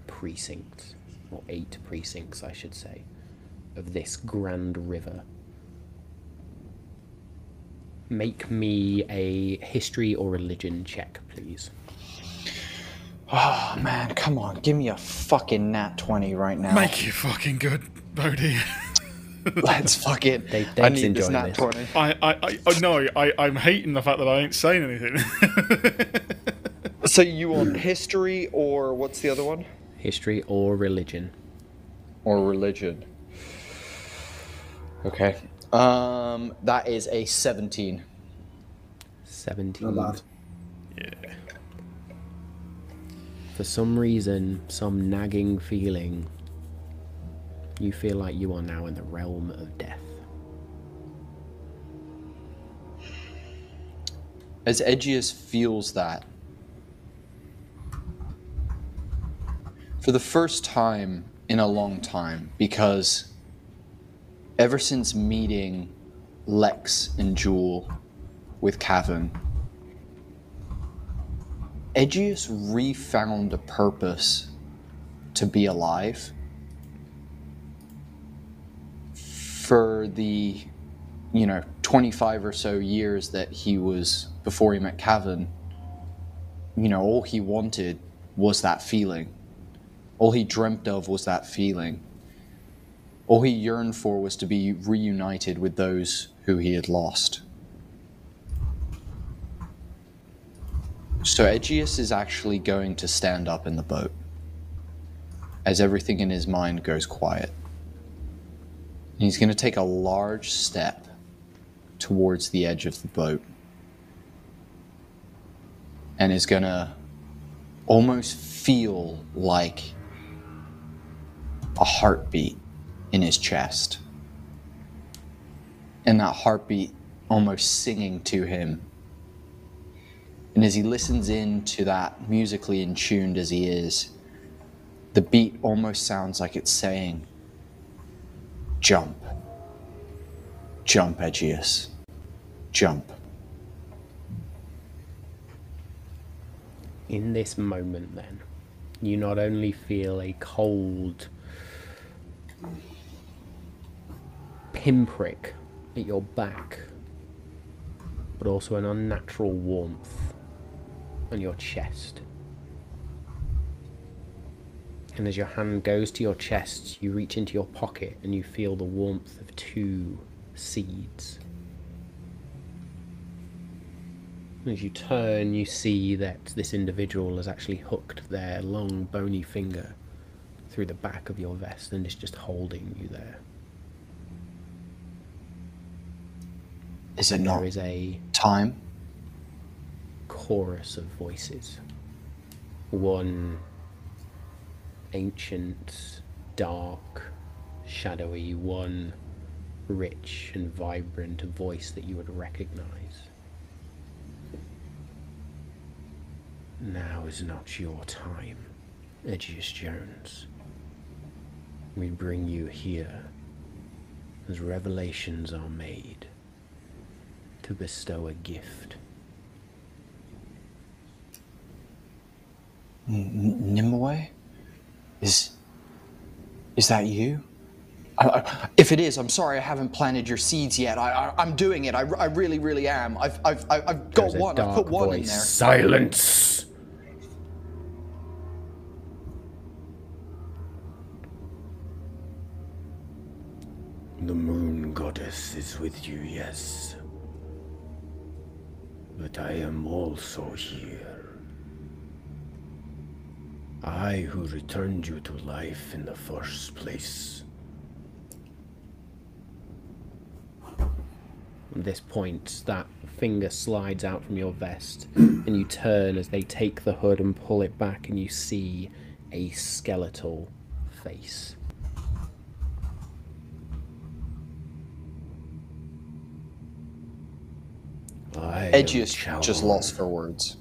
precincts, or eight precincts, I should say, of this grand river. Make me a history or religion check, please. Oh man, come on, give me a fucking nat 20 right now. Make you fucking good, Bodhi. Let's fucking. Dave- I Dave's need this nat this. 20. I, I, I, oh, no, I, I'm hating the fact that I ain't saying anything. So you want history or what's the other one? History or religion. Or religion. Okay. Um, that is a 17. 17. Not bad. For some reason, some nagging feeling, you feel like you are now in the realm of death. As Edgius feels that, for the first time in a long time, because ever since meeting Lex and Jewel with Cavan, Edgius refound a purpose to be alive for the you know 25 or so years that he was before he met Cavan you know all he wanted was that feeling all he dreamt of was that feeling. All he yearned for was to be reunited with those who he had lost. So Edgius is actually going to stand up in the boat as everything in his mind goes quiet. And he's going to take a large step towards the edge of the boat and is going to almost feel like a heartbeat in his chest. And that heartbeat almost singing to him. And as he listens in to that musically in tuned as he is, the beat almost sounds like it's saying, Jump. Jump, Edgius. Jump. In this moment, then, you not only feel a cold pinprick at your back, but also an unnatural warmth on your chest. And as your hand goes to your chest, you reach into your pocket and you feel the warmth of two seeds. As you turn, you see that this individual has actually hooked their long, bony finger through the back of your vest and is just holding you there. Is it not there is a time? chorus of voices. One ancient, dark, shadowy, one rich and vibrant voice that you would recognize. Now is not your time. Edgius Jones, we bring you here as revelations are made to bestow a gift. N- Nimue? Is is that you? I, I, if it is, I'm sorry I haven't planted your seeds yet. I, I, am doing it. I, I really, really am. I've, I've, I've got one. I've put one in there. Silence! The moon goddess is with you, yes. But I am also here. I who returned you to life in the first place. At this point, that finger slides out from your vest, and you turn as they take the hood and pull it back, and you see a skeletal face. I just lost for words.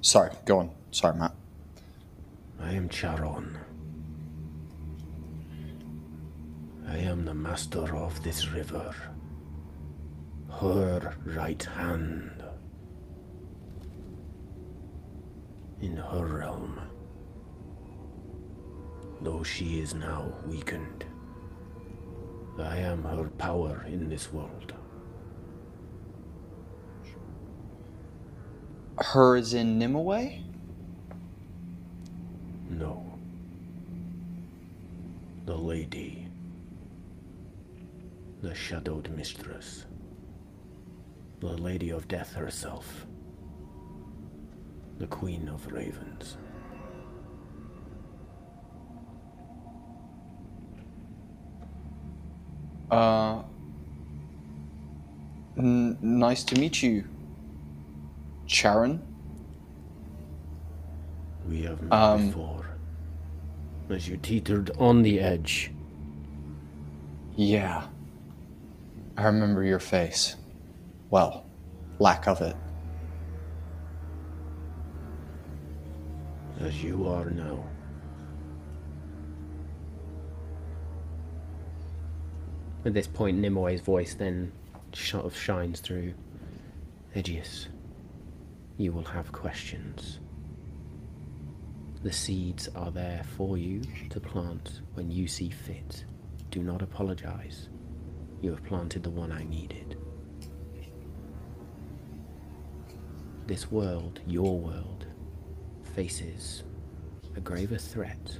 Sorry, go on. Sorry, Matt. I am Charon. I am the master of this river. Her right hand. In her realm. Though she is now weakened, I am her power in this world. Her is in Nimue? No. The lady. The shadowed mistress. The lady of death herself. The queen of ravens. Uh. Nice to meet you, Charon. We have met Um, before. As you teetered on the edge. Yeah. I remember your face. Well, lack of it. As you are now. At this point, Nimue's voice then sort of shines through. Edgius, you will have questions. The seeds are there for you to plant when you see fit. Do not apologize. You have planted the one I needed. This world, your world, faces a graver threat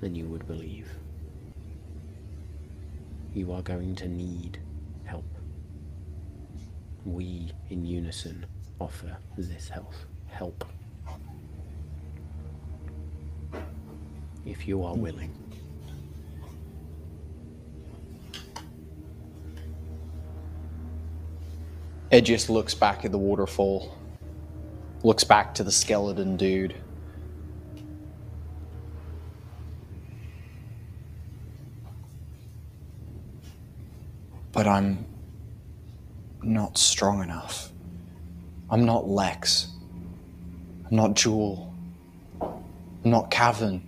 than you would believe. You are going to need help. We, in unison, offer this help. Help. If you are willing. Ed just looks back at the waterfall, looks back to the skeleton dude. But I'm not strong enough. I'm not Lex. I'm not Jewel. I'm not Cavan.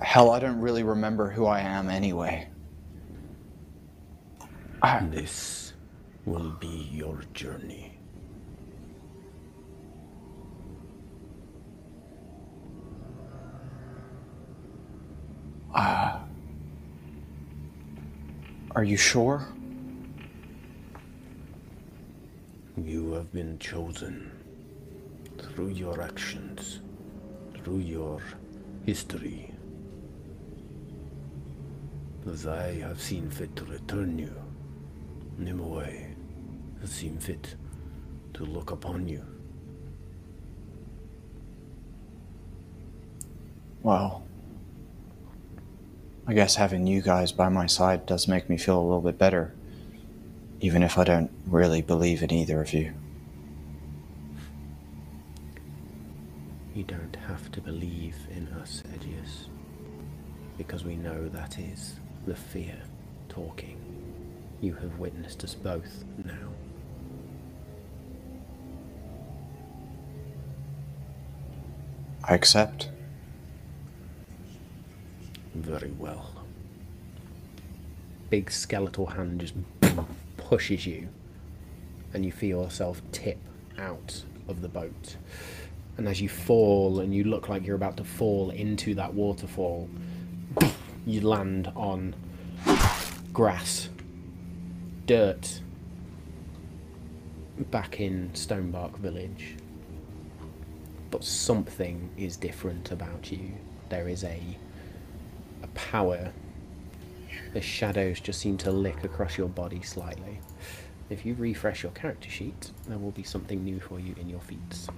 Hell, I don't really remember who I am anyway. I, This will be your journey. Uh, are you sure? You have been chosen through your actions, through your history. As I have seen fit to return you, Nimue has seen fit to look upon you. Well, I guess having you guys by my side does make me feel a little bit better, even if I don't really believe in either of you. You don't have to believe in us, Edgius, because we know that is the fear talking. You have witnessed us both now. I accept. Very well. Big skeletal hand just pushes you, and you feel yourself tip out of the boat. And as you fall and you look like you're about to fall into that waterfall, you land on grass, dirt, back in Stonebark Village. But something is different about you. There is a a power. The shadows just seem to lick across your body slightly. If you refresh your character sheet, there will be something new for you in your feats.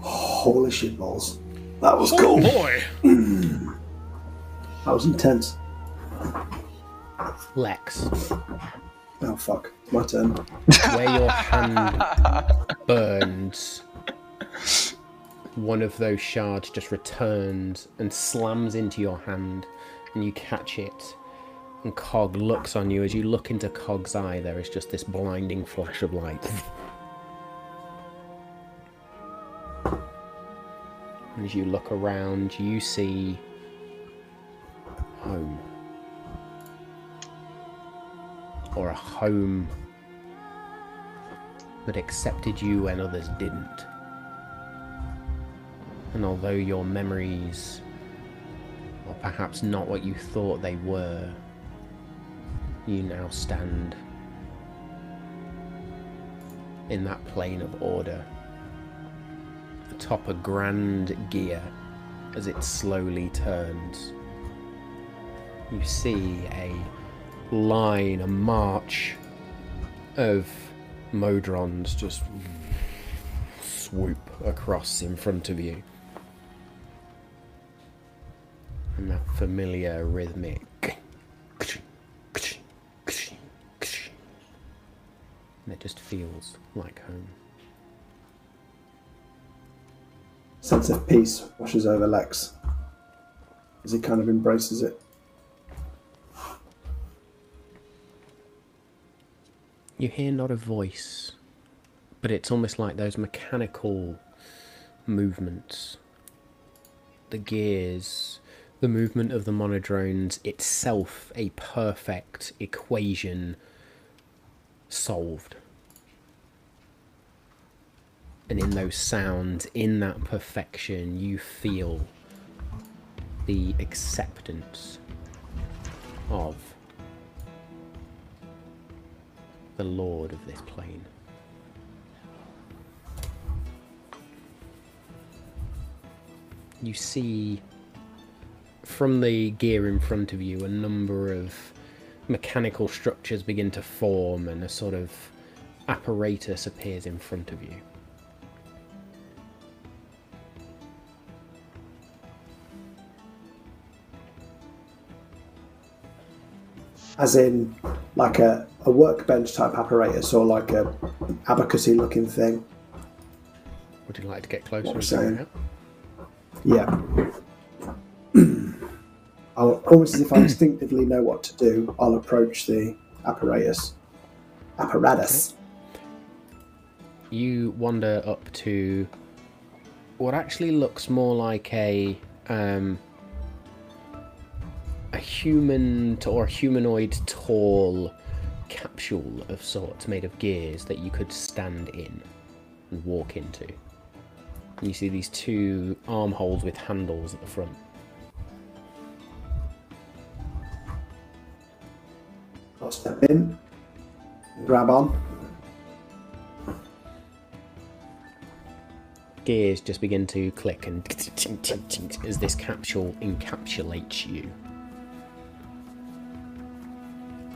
Holy shit balls. That was Oh cool. boy! That was intense. Lex, Oh fuck. My turn. where your hand burns, one of those shards just returns and slams into your hand, and you catch it. And Cog looks on you. As you look into Cog's eye, there is just this blinding flash of light. And as you look around, you see home. Or a home that accepted you when others didn't. And although your memories are perhaps not what you thought they were, you now stand in that plane of order atop a grand gear as it slowly turns. You see a line, a march of Modrons just swoop across in front of you. And that familiar rhythmic. And it just feels like home. Sense of peace washes over Lex as he kind of embraces it. You hear not a voice, but it's almost like those mechanical movements. The gears, the movement of the monodrones itself a perfect equation solved. And in those sounds, in that perfection, you feel the acceptance of the lord of this plane. You see from the gear in front of you a number of mechanical structures begin to form and a sort of apparatus appears in front of you. As in, like a, a workbench type apparatus or like a abacusy looking thing. Would you like to get closer What and I'm saying. Yeah. I'll, almost as if I instinctively know what to do, I'll approach the apparatus. Apparatus. you wander up to what actually looks more like a um, a human or humanoid tall capsule of sorts made of gears that you could stand in and walk into. You see these two armholes with handles at the front. I'll step in, grab on. Gears just begin to click and as this capsule encapsulates you.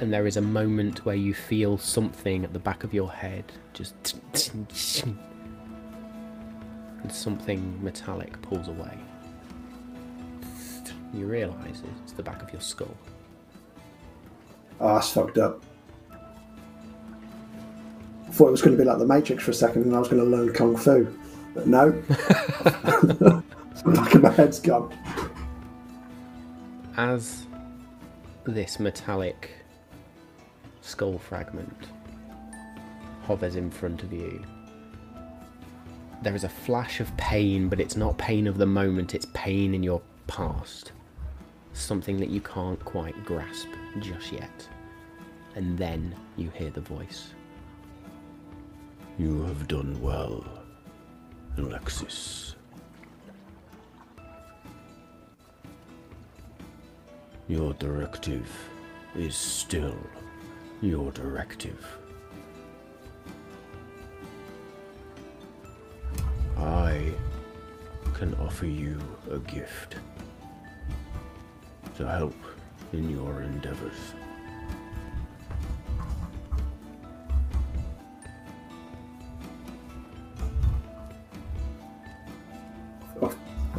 And there is a moment where you feel something at the back of your head just. And something metallic pulls away. You realise it's the back of your skull. Oh, that's fucked up. I thought it was going to be like the Matrix for a second and I was going to learn Kung Fu. But no. back of my head's gone. as this metallic skull fragment hovers in front of you, there is a flash of pain, but it's not pain of the moment, it's pain in your past. Something that you can't quite grasp just yet. And then you hear the voice. You have done well, Alexis. Your directive is still your directive. I can offer you a gift to help in your endeavors.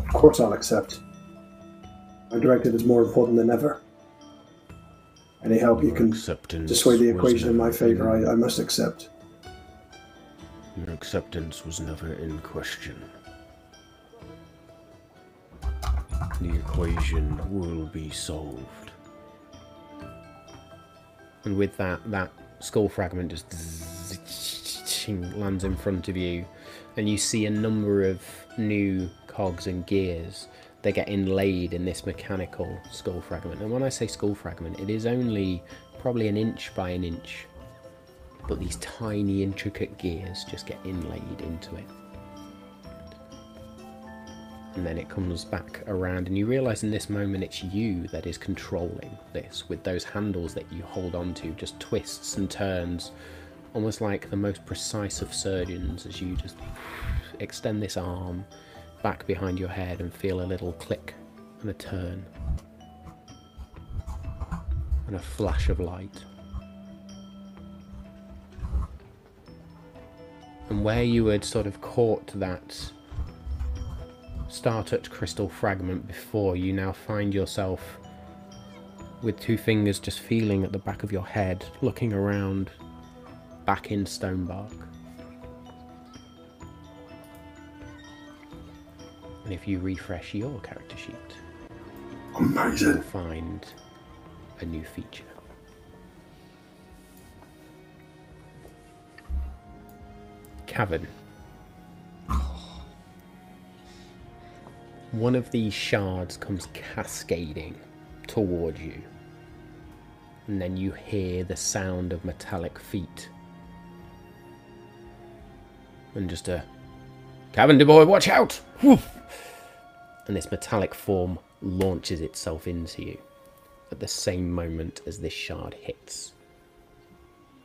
Of course, I'll accept. My directive is more important than ever. Any help you can dissuade the equation in my favor, I, I must accept. Your acceptance was never in question. The equation will be solved. And with that, that skull fragment just lands in front of you, and you see a number of new cogs and gears that get inlaid in this mechanical skull fragment. And when I say skull fragment, it is only probably an inch by an inch, but these tiny, intricate gears just get inlaid into it. And then it comes back around, and you realize in this moment it's you that is controlling this with those handles that you hold onto, just twists and turns, almost like the most precise of surgeons as you just extend this arm back behind your head and feel a little click and a turn and a flash of light. And where you had sort of caught that Star Touch crystal fragment before, you now find yourself with two fingers just feeling at the back of your head, looking around back in Stonebark. And if you refresh your character sheet, you'll Amazing. find a new feature. Cavan. One of these shards comes cascading toward you. And then you hear the sound of metallic feet. And just a Cavender boy, watch out! Woof! And this metallic form launches itself into you at the same moment as this shard hits.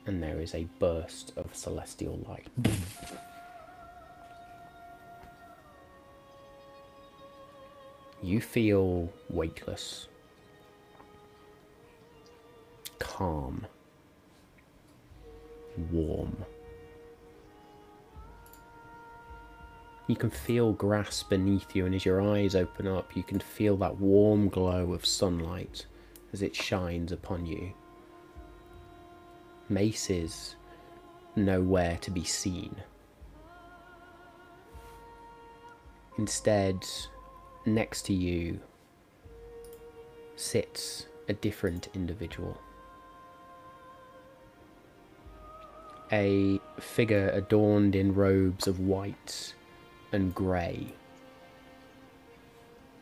And there is a burst of celestial light. You feel weightless, calm, warm. You can feel grass beneath you, and as your eyes open up, you can feel that warm glow of sunlight as it shines upon you. Mace is nowhere to be seen. Instead, next to you sits a different individual. A figure adorned in robes of white and grey.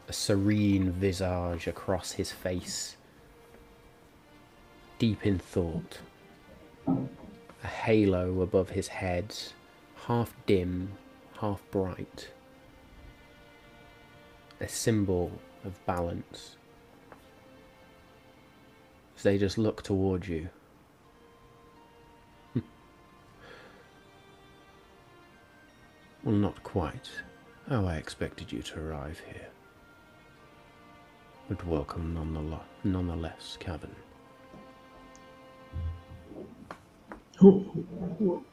A serene visage across his face, deep in thought. A halo above his head, half dim, half bright. A symbol of balance. As they just look toward you. Well, not quite how I expected you to arrive here. But welcome nonetheless, nonetheless Cavan. Who, who,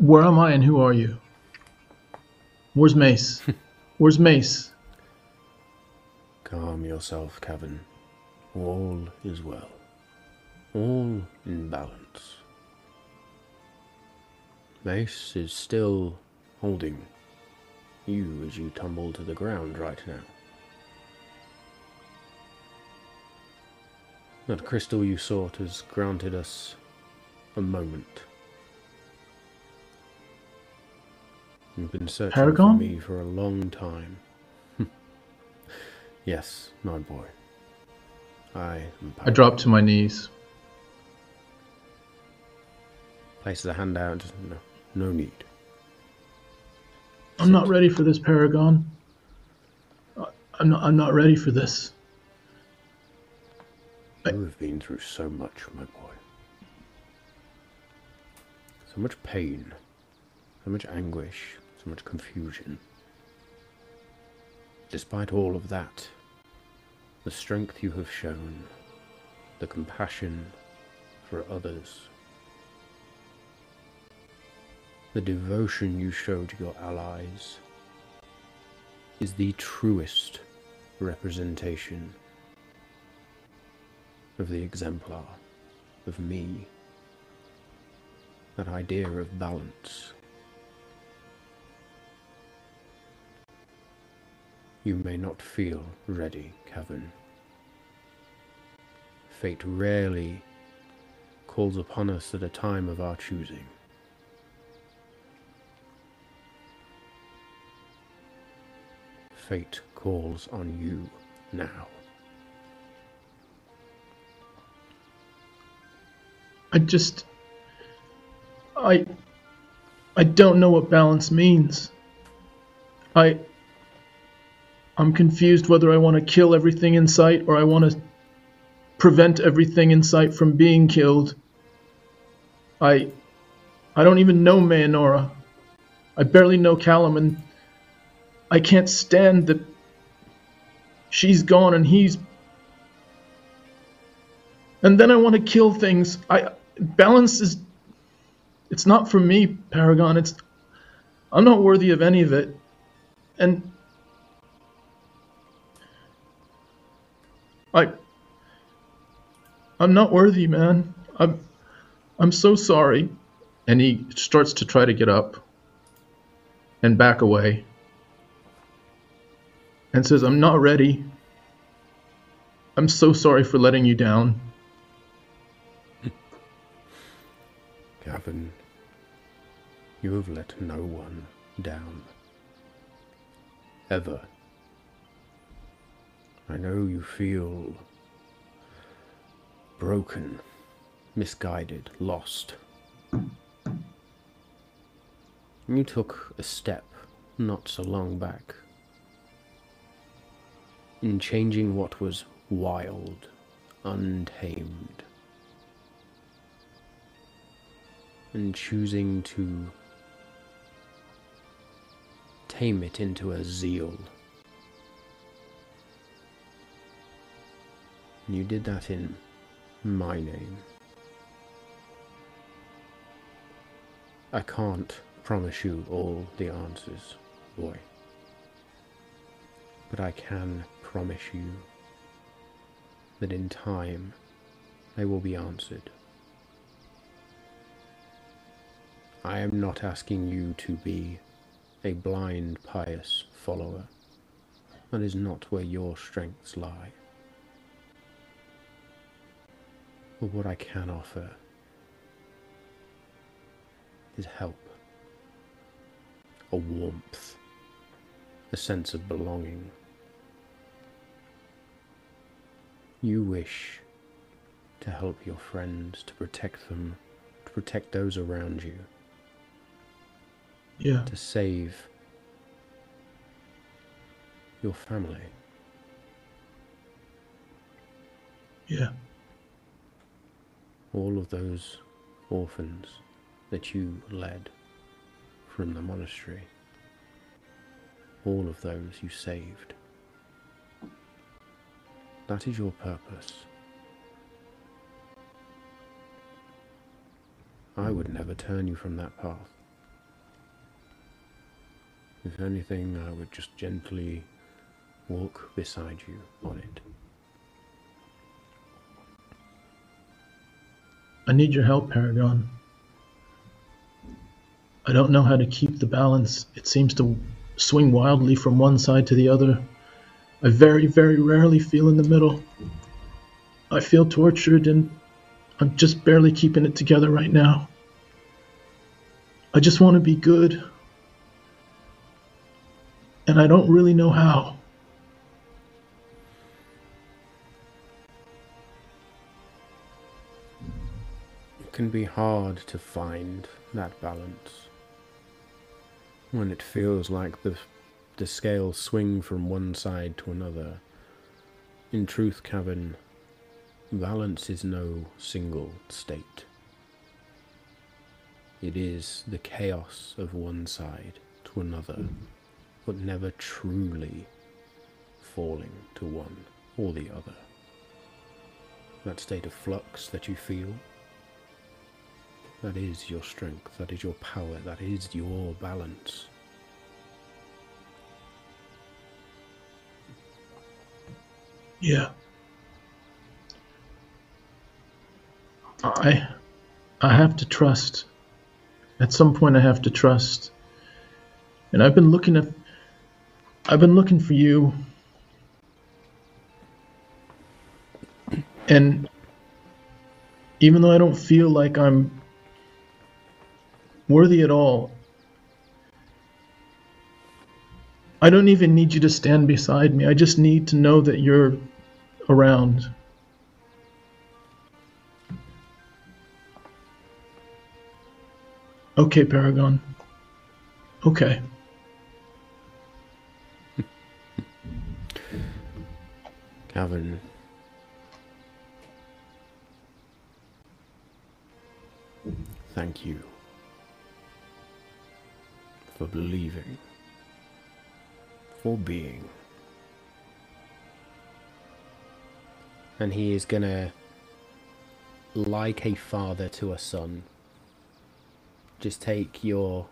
where am I and who are you? Where's Mace? Where's Mace? Calm yourself, Cavan. All is well. All in balance. Mace is still holding you as you tumble to the ground right now. That crystal you sought has granted us a moment. You've been searching Paragon? for me for a long time. yes, my boy. I am I drop to my knees. Places a hand out. No, no need. I'm not ready for this, Paragon. I'm not. I'm not ready for this. You have been through so much, my boy. So much pain, so much anguish, so much confusion. Despite all of that, the strength you have shown, the compassion for others, the devotion you show to your allies, is the truest representation of the exemplar, of me. That idea of balance. You may not feel ready, Cavan. Fate rarely calls upon us at a time of our choosing. Fate calls on you now. I just. I. I don't know what balance means. I. I'm confused whether I want to kill everything in sight or I want to prevent everything in sight from being killed. I. I don't even know Mayanora. I barely know Callum, and I can't stand that she's gone and he's. And then I want to kill things. I balance is. It's not for me, Paragon. It's. I'm not worthy of any of it, and. I. I'm not worthy, man. I'm. I'm so sorry. And he starts to try to get up and back away and says, I'm not ready. I'm so sorry for letting you down. Cavan, you have let no one down. Ever. I know you feel broken, misguided, lost. You took a step not so long back in changing what was wild, untamed, and choosing to tame it into a zeal. You did that in my name. I can't promise you all the answers, boy. But I can promise you that in time they will be answered. I am not asking you to be a blind, pious follower. That is not where your strengths lie. But what I can offer is help, a warmth, a sense of belonging. You wish to help your friends, to protect them, to protect those around you, Yeah. to save your family. Yeah. all of those orphans that you led from the monastery, all of those you saved. That is your purpose. I would never turn you from that path. If anything, I would just gently walk beside you on it. I need your help, Paragon. I don't know how to keep the balance. It seems to swing wildly from one side to the other. I very, very rarely feel in the middle. I feel tortured and I'm just barely keeping it together right now. I just want to be good. and I don't really know how. It can be hard to find that balance when it feels like the the scales swing from one side to another. In truth, Cavan, balance is no single state. It is the chaos of one side to another, but never truly falling to one or the other. That state of flux that you feel, that is your strength, that is your power, that is your balance. Yeah. I I have to trust. At some point I have to trust. And I've been looking at I've been looking for you. And even though I don't feel like I'm worthy at all, I don't even need you to stand beside me. I just need to know that you're around. Okay, Paragon. Okay. Cavan, thank you for believing, being. And he is gonna, like a father to a son, just take your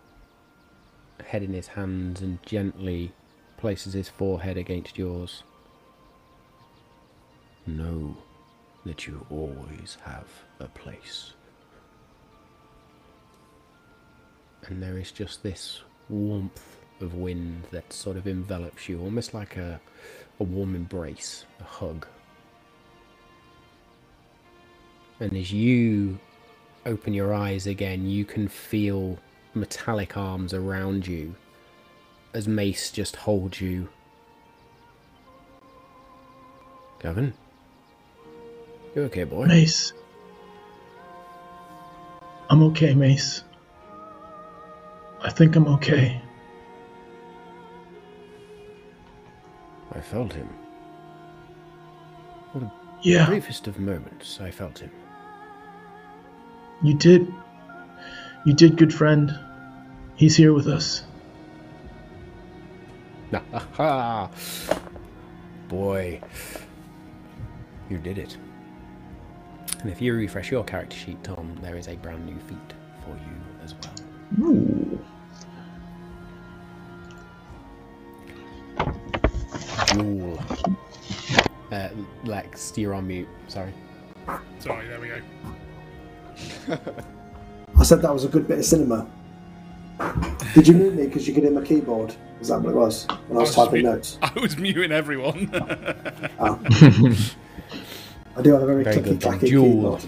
head in his hands and gently places his forehead against yours. Know that you always have a place. And there is just this warmth of wind that sort of envelops you, almost like a, a warm embrace, a hug. And as you open your eyes again, you can feel metallic arms around you as Mace just holds you. Cavan? You okay, boy? Mace. I'm okay, Mace. I think I'm okay. I felt him. What a Yeah, briefest of moments, I felt him. you did. You did, good friend. He's here with us. Ha Boy, you did it. And if you refresh your character sheet, Tom, there is a brand new feat for you as well. Ooh. Jewel. Uh, Lex, you're on mute. Sorry. Sorry, there we go. I said that was a good bit of cinema. Did you mute me because you could hear my keyboard? Is that what it was when I was I was typing mu- notes? I was muting everyone. Ah. I do have a very, Very clicky clacky keyboard.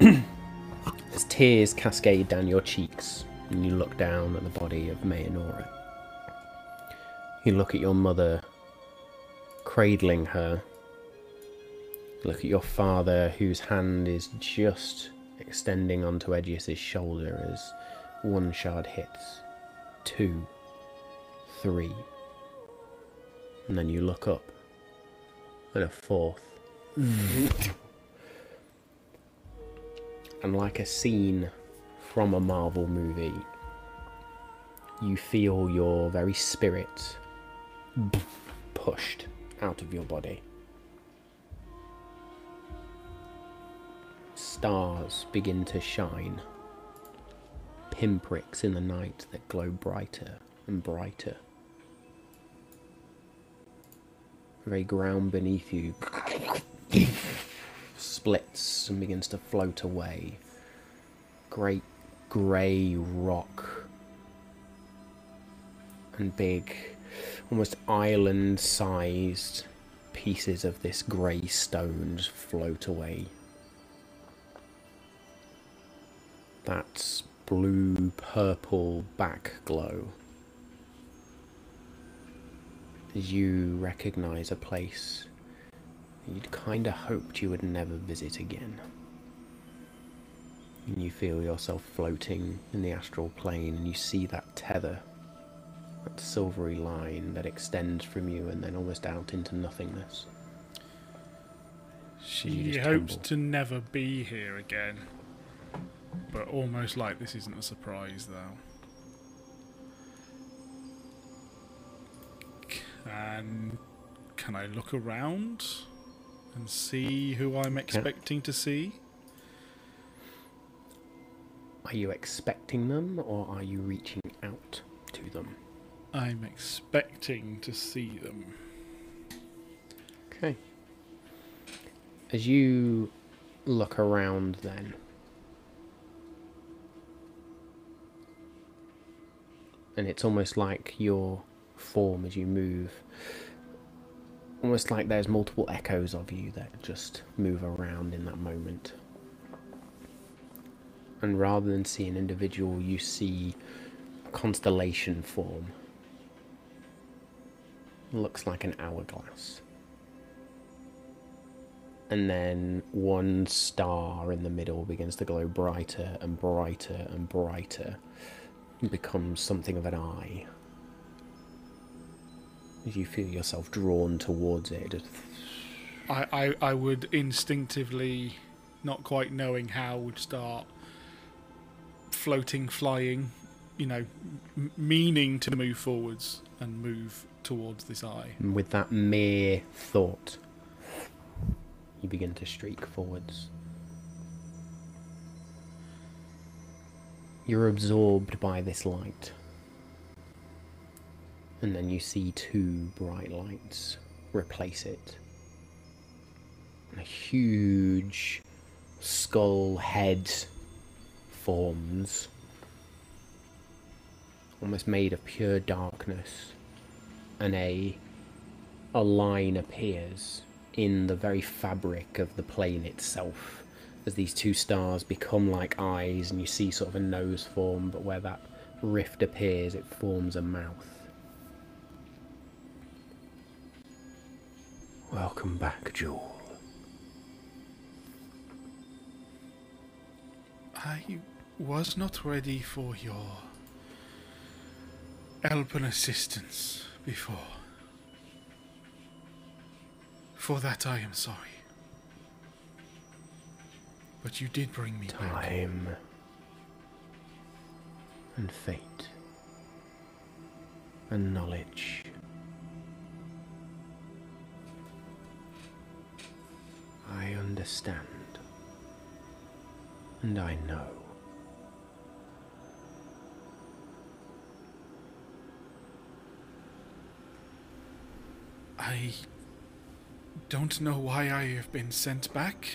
As tears cascade down your cheeks, and you look down at the body of Mayanora. You look at your mother, cradling her. Look at your father, whose hand is just extending onto Edgius's shoulder as one shard hits. Two. Three. And then you look up. And a fourth. and like a scene from a Marvel movie, you feel your very spirit pushed out of your body. Stars begin to shine, pinpricks in the night that glow brighter and brighter. The very ground beneath you splits and begins to float away. Great grey rock and big, almost island sized pieces of this grey stone just float away. That's blue purple back glow. as you recognize a place you'd kinda hoped you would never visit again. And you feel yourself floating in the astral plane, and you see that tether, that silvery line that extends from you and then almost out into nothingness. She hopes tumble. to never be here again. But almost like this isn't a surprise, though. Can, can I look around and see who I'm expecting to see? Are you expecting them, or are you reaching out to them? I'm expecting to see them. Okay. As you look around, then, and it's almost like your form as you move, almost like there's multiple echoes of you that just move around in that moment. And rather than see an individual, you see constellation form. Looks like an hourglass. And then one star in the middle begins to glow brighter and brighter and brighter. And becomes something of an eye. You feel yourself drawn towards it. I, I, I would instinctively, not quite knowing how, would start floating, flying, you know, m- meaning to move forwards and move towards this eye. and with that mere thought you begin to streak forwards. You're absorbed by this light. And then you see two bright lights replace it. A huge skull head forms, almost made of pure darkness, and a a line appears in the very fabric of the plane itself as these two stars become like eyes and you see sort of a nose form but where that rift appears it forms a mouth. Welcome back jewel. I was not ready for your help and assistance before. For that I am sorry. But you did bring me time and fate and knowledge. I understand and I know. I don't know why I have been sent back.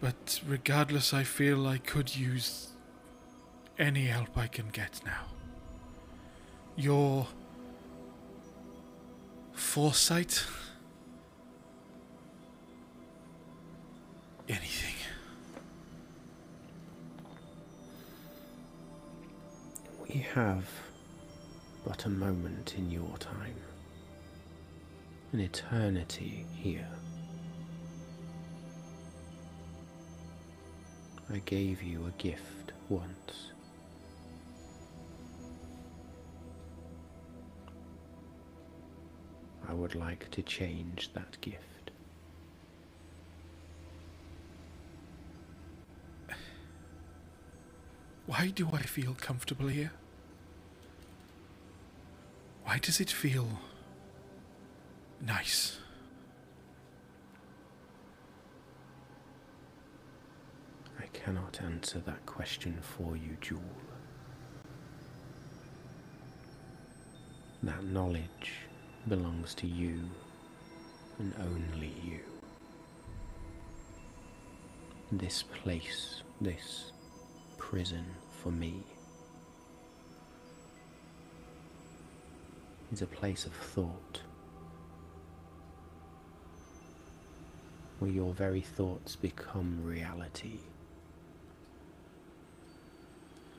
But regardless, I feel I could use any help I can get now. Your foresight? Anything. We have but a moment in your time, an eternity here. I gave you a gift once. I would like to change that gift. Why do I feel comfortable here? Why does it feel nice? I cannot answer that question for you, Jewel. That knowledge belongs to you and only you. This place, this prison for me, is a place of thought where your very thoughts become reality.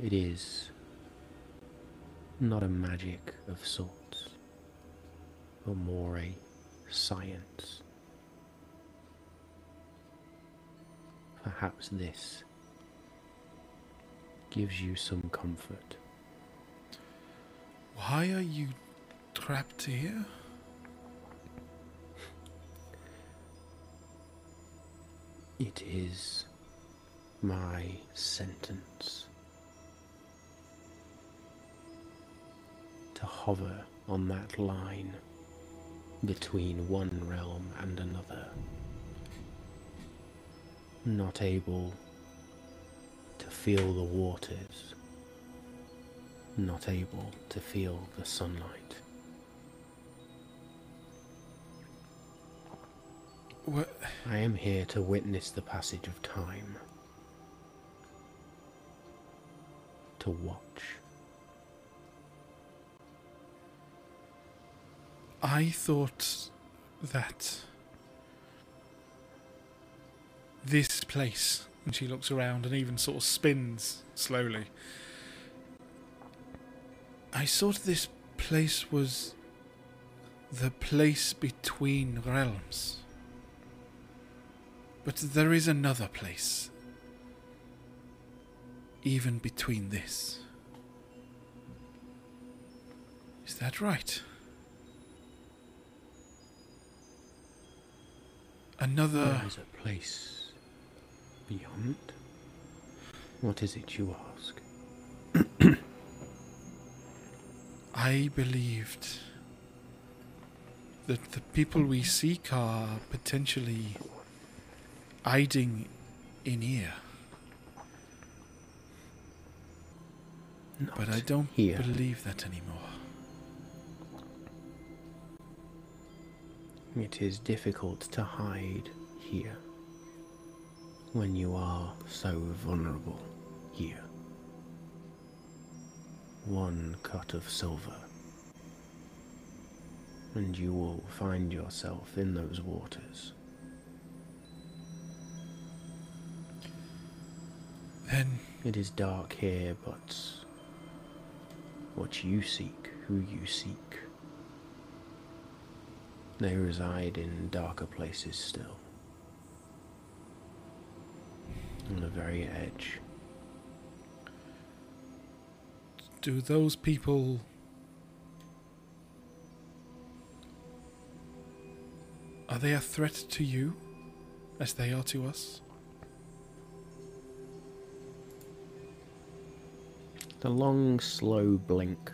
It is not a magic of sorts, but more a science. Perhaps this gives you some comfort. Why are you trapped here? It is my sentence to hover on that line between one realm and another, not able to feel the waters, not able to feel the sunlight. I am here to witness the passage of time. To watch. I thought that this place, and she looks around and even sort of spins slowly. I thought this place was the place between realms. But there is another place, even between this. Is that right? Another. There is a place beyond. What is it you ask? I believed that the people we seek are potentially hiding in here. But I don't here. believe that anymore. It is difficult to hide here when you are so vulnerable here. One cut of silver, and you will find yourself in those waters. Then It is dark here, but what you seek, who you seek, they reside in darker places still. On the very edge. do those people are they a threat to you as they are to us? The long, slow blink.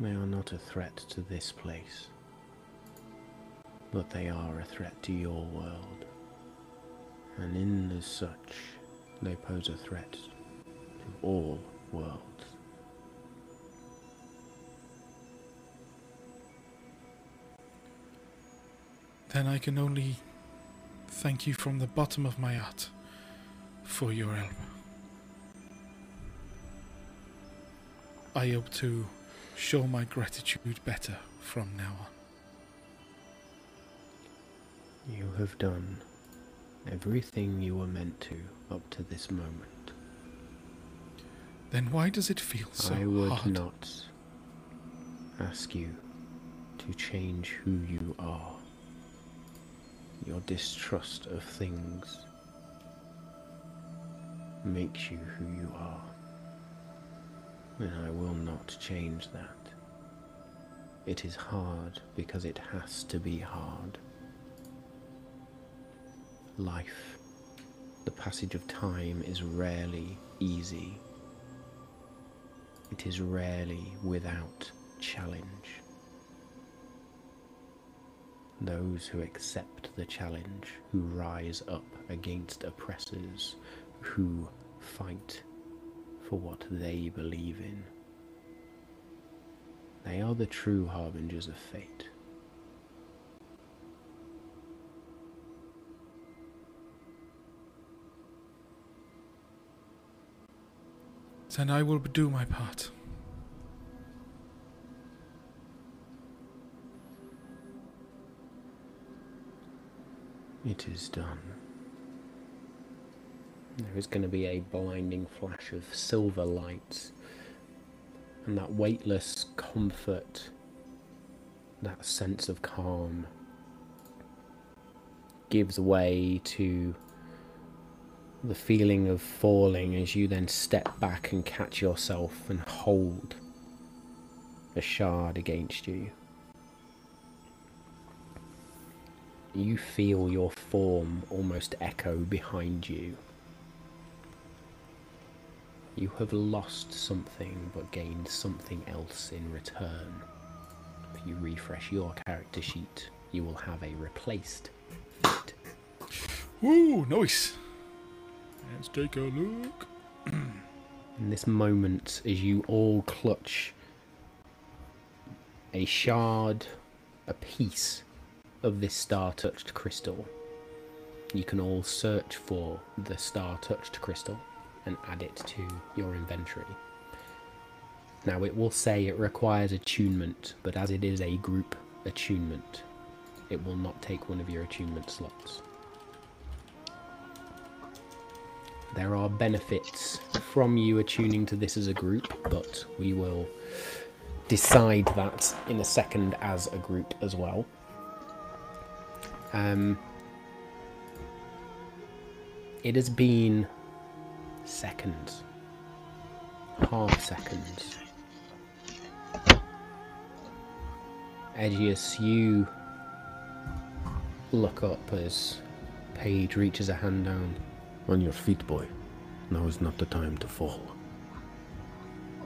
They are not a threat to this place, but they are a threat to your world. And in as such, they pose a threat to all worlds. Then I can only thank you from the bottom of my heart for your help. I hope to show my gratitude better from now on. You have done everything you were meant to up to this moment. Then why does it feel so I would hard? not ask you to change who you are. Your distrust of things makes you who you are. And I will not change that. It is hard because it has to be hard. Life, the passage of time, is rarely easy. It is rarely without challenge. Those who accept the challenge, who rise up against oppressors, who fight for what they believe in, they are the true harbingers of fate. Then I will do my part. It is done. There is going to be a blinding flash of silver lights, and that weightless comfort, that sense of calm, gives way to the feeling of falling as you then step back and catch yourself and hold a shard against you. You feel your form almost echo behind you. You have lost something but gained something else in return. If you refresh your character sheet, you will have a replaced feat. Ooh, nice. Let's take a look. In this moment, as you all clutch a shard, a piece of this star touched crystal, you can all search for the star touched crystal and add it to your inventory. Now, it will say it requires attunement, but as it is a group attunement, it will not take one of your attunement slots. There are benefits from you attuning to this as a group, but we will decide that in a second as a group as well. Um, it has been seconds, half seconds. Edgius, you look up as Paige reaches a hand down. On your feet, boy. Now is not the time to fall.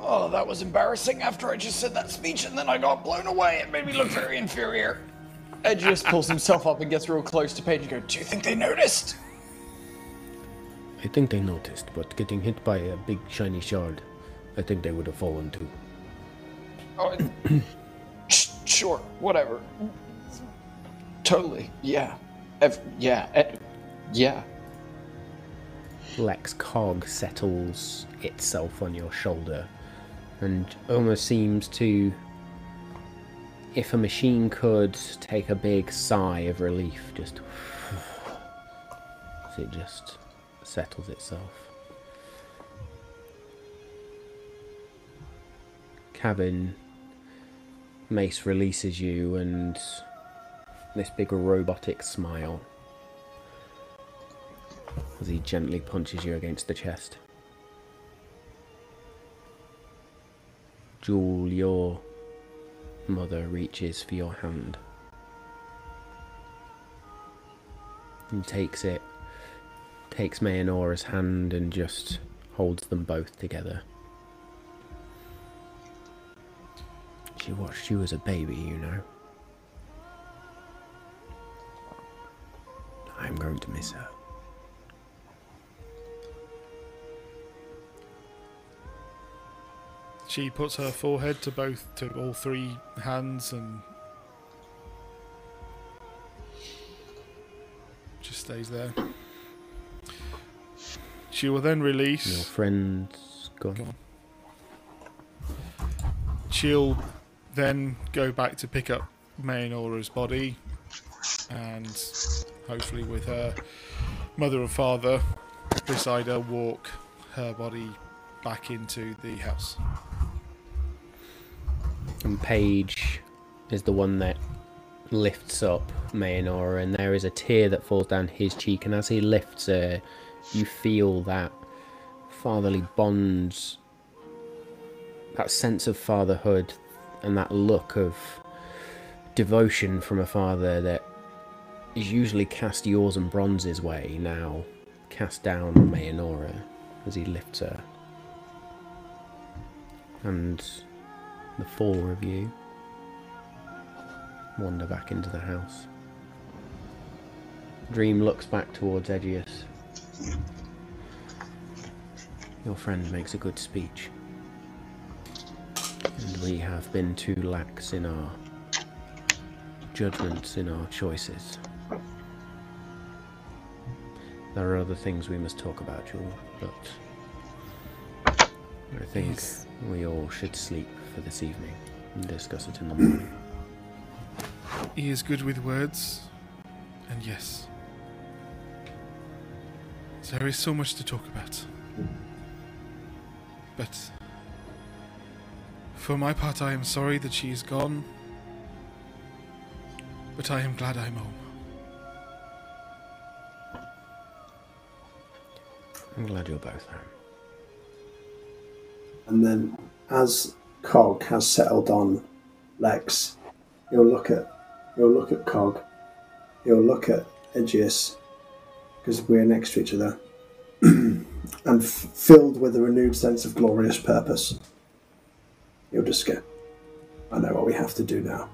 Oh, that was embarrassing after I just said that speech and then I got blown away. It made me look very inferior. Edgius pulls himself up and gets real close to Paige and goes, Do you think they noticed? I think they noticed, but getting hit by a big shiny shard, I think they would have fallen too. Oh, sure, whatever. Totally, yeah. Ev- yeah, eh, yeah. Lex Cog settles itself on your shoulder and almost seems to. If a machine could take a big sigh of relief, just. it just settles itself. Cavan. Mace releases you, and this big robotic smile as he gently punches you against the chest. Jewel, your mother reaches for your hand and takes it, takes Mayanora's hand and just holds them both together. She watched you as a baby, you know. I'm going to miss her. She puts her forehead to both, to all three hands and just stays there. She will then release Your friend's gone. Go on. She'll then go back to pick up Mayanora's body and hopefully with her mother and father beside her walk her body back into the house. And Paige is the one that lifts up Mayanora, and there is a tear that falls down his cheek. And as he lifts her, you feel that fatherly bonds, that sense of fatherhood, and that look of devotion from a father that is usually cast yours and Bronze's way, now cast down on Mayanora as he lifts her. And the four of you wander back into the house. Dream looks back towards Edgius. Your friend makes a good speech. And we have been too lax in our judgments, in our choices. There are other things we must talk about, Jewel, but I think Yes. we all should sleep for this evening and discuss it in the morning. He is good with words, and yes. There is so much to talk about. But for my part, I am sorry that she is gone. But I am glad I'm home. I'm glad you're both home. And then, as Cog has settled on Lex, he'll look at he'll look at Cog, he'll look at Edgius, because we're next to each other, and f- filled with a renewed sense of glorious purpose, he'll just go, "I know what we have to do now."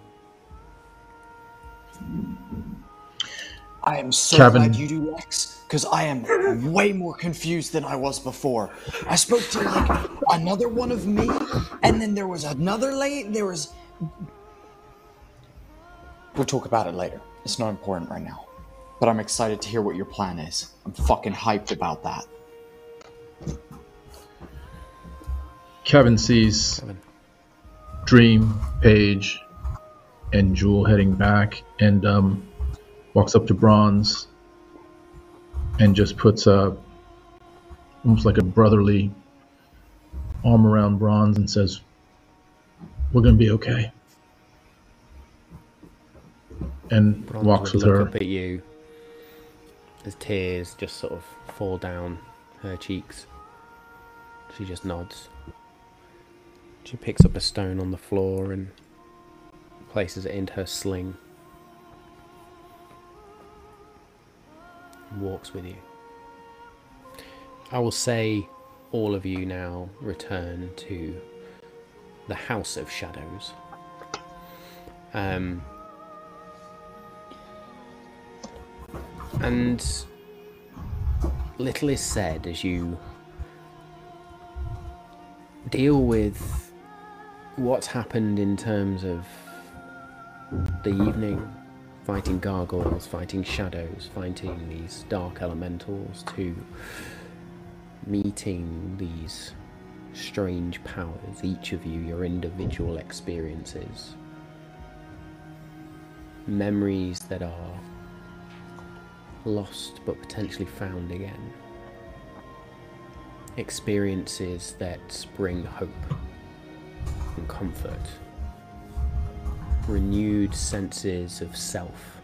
I am so Kevin. glad you do Lex, because I am way more confused than I was before. I spoke to like another one of me, and then there was another late. There was. We'll talk about it later. It's not important right now. But I'm excited to hear what your plan is. I'm fucking hyped about that. Kevin sees Dream, Paige, and Jewel heading back, and um, walks up to Bronze and just puts a almost like a brotherly arm around Bronze and says, "We're gonna be okay." And Bronze walks with her. up at you as tears just sort of fall down her cheeks. She just nods. She picks up a stone on the floor and places it into her sling. Walks with you. I will say all of you now return to the House of Shadows. Um, and little is said as you deal with what's happened in terms of the evening fighting gargoyles, fighting shadows, fighting these dark elementals, to meeting these strange powers, each of you, your individual experiences, memories that are lost but potentially found again. Experiences that bring hope and comfort. Renewed senses of self.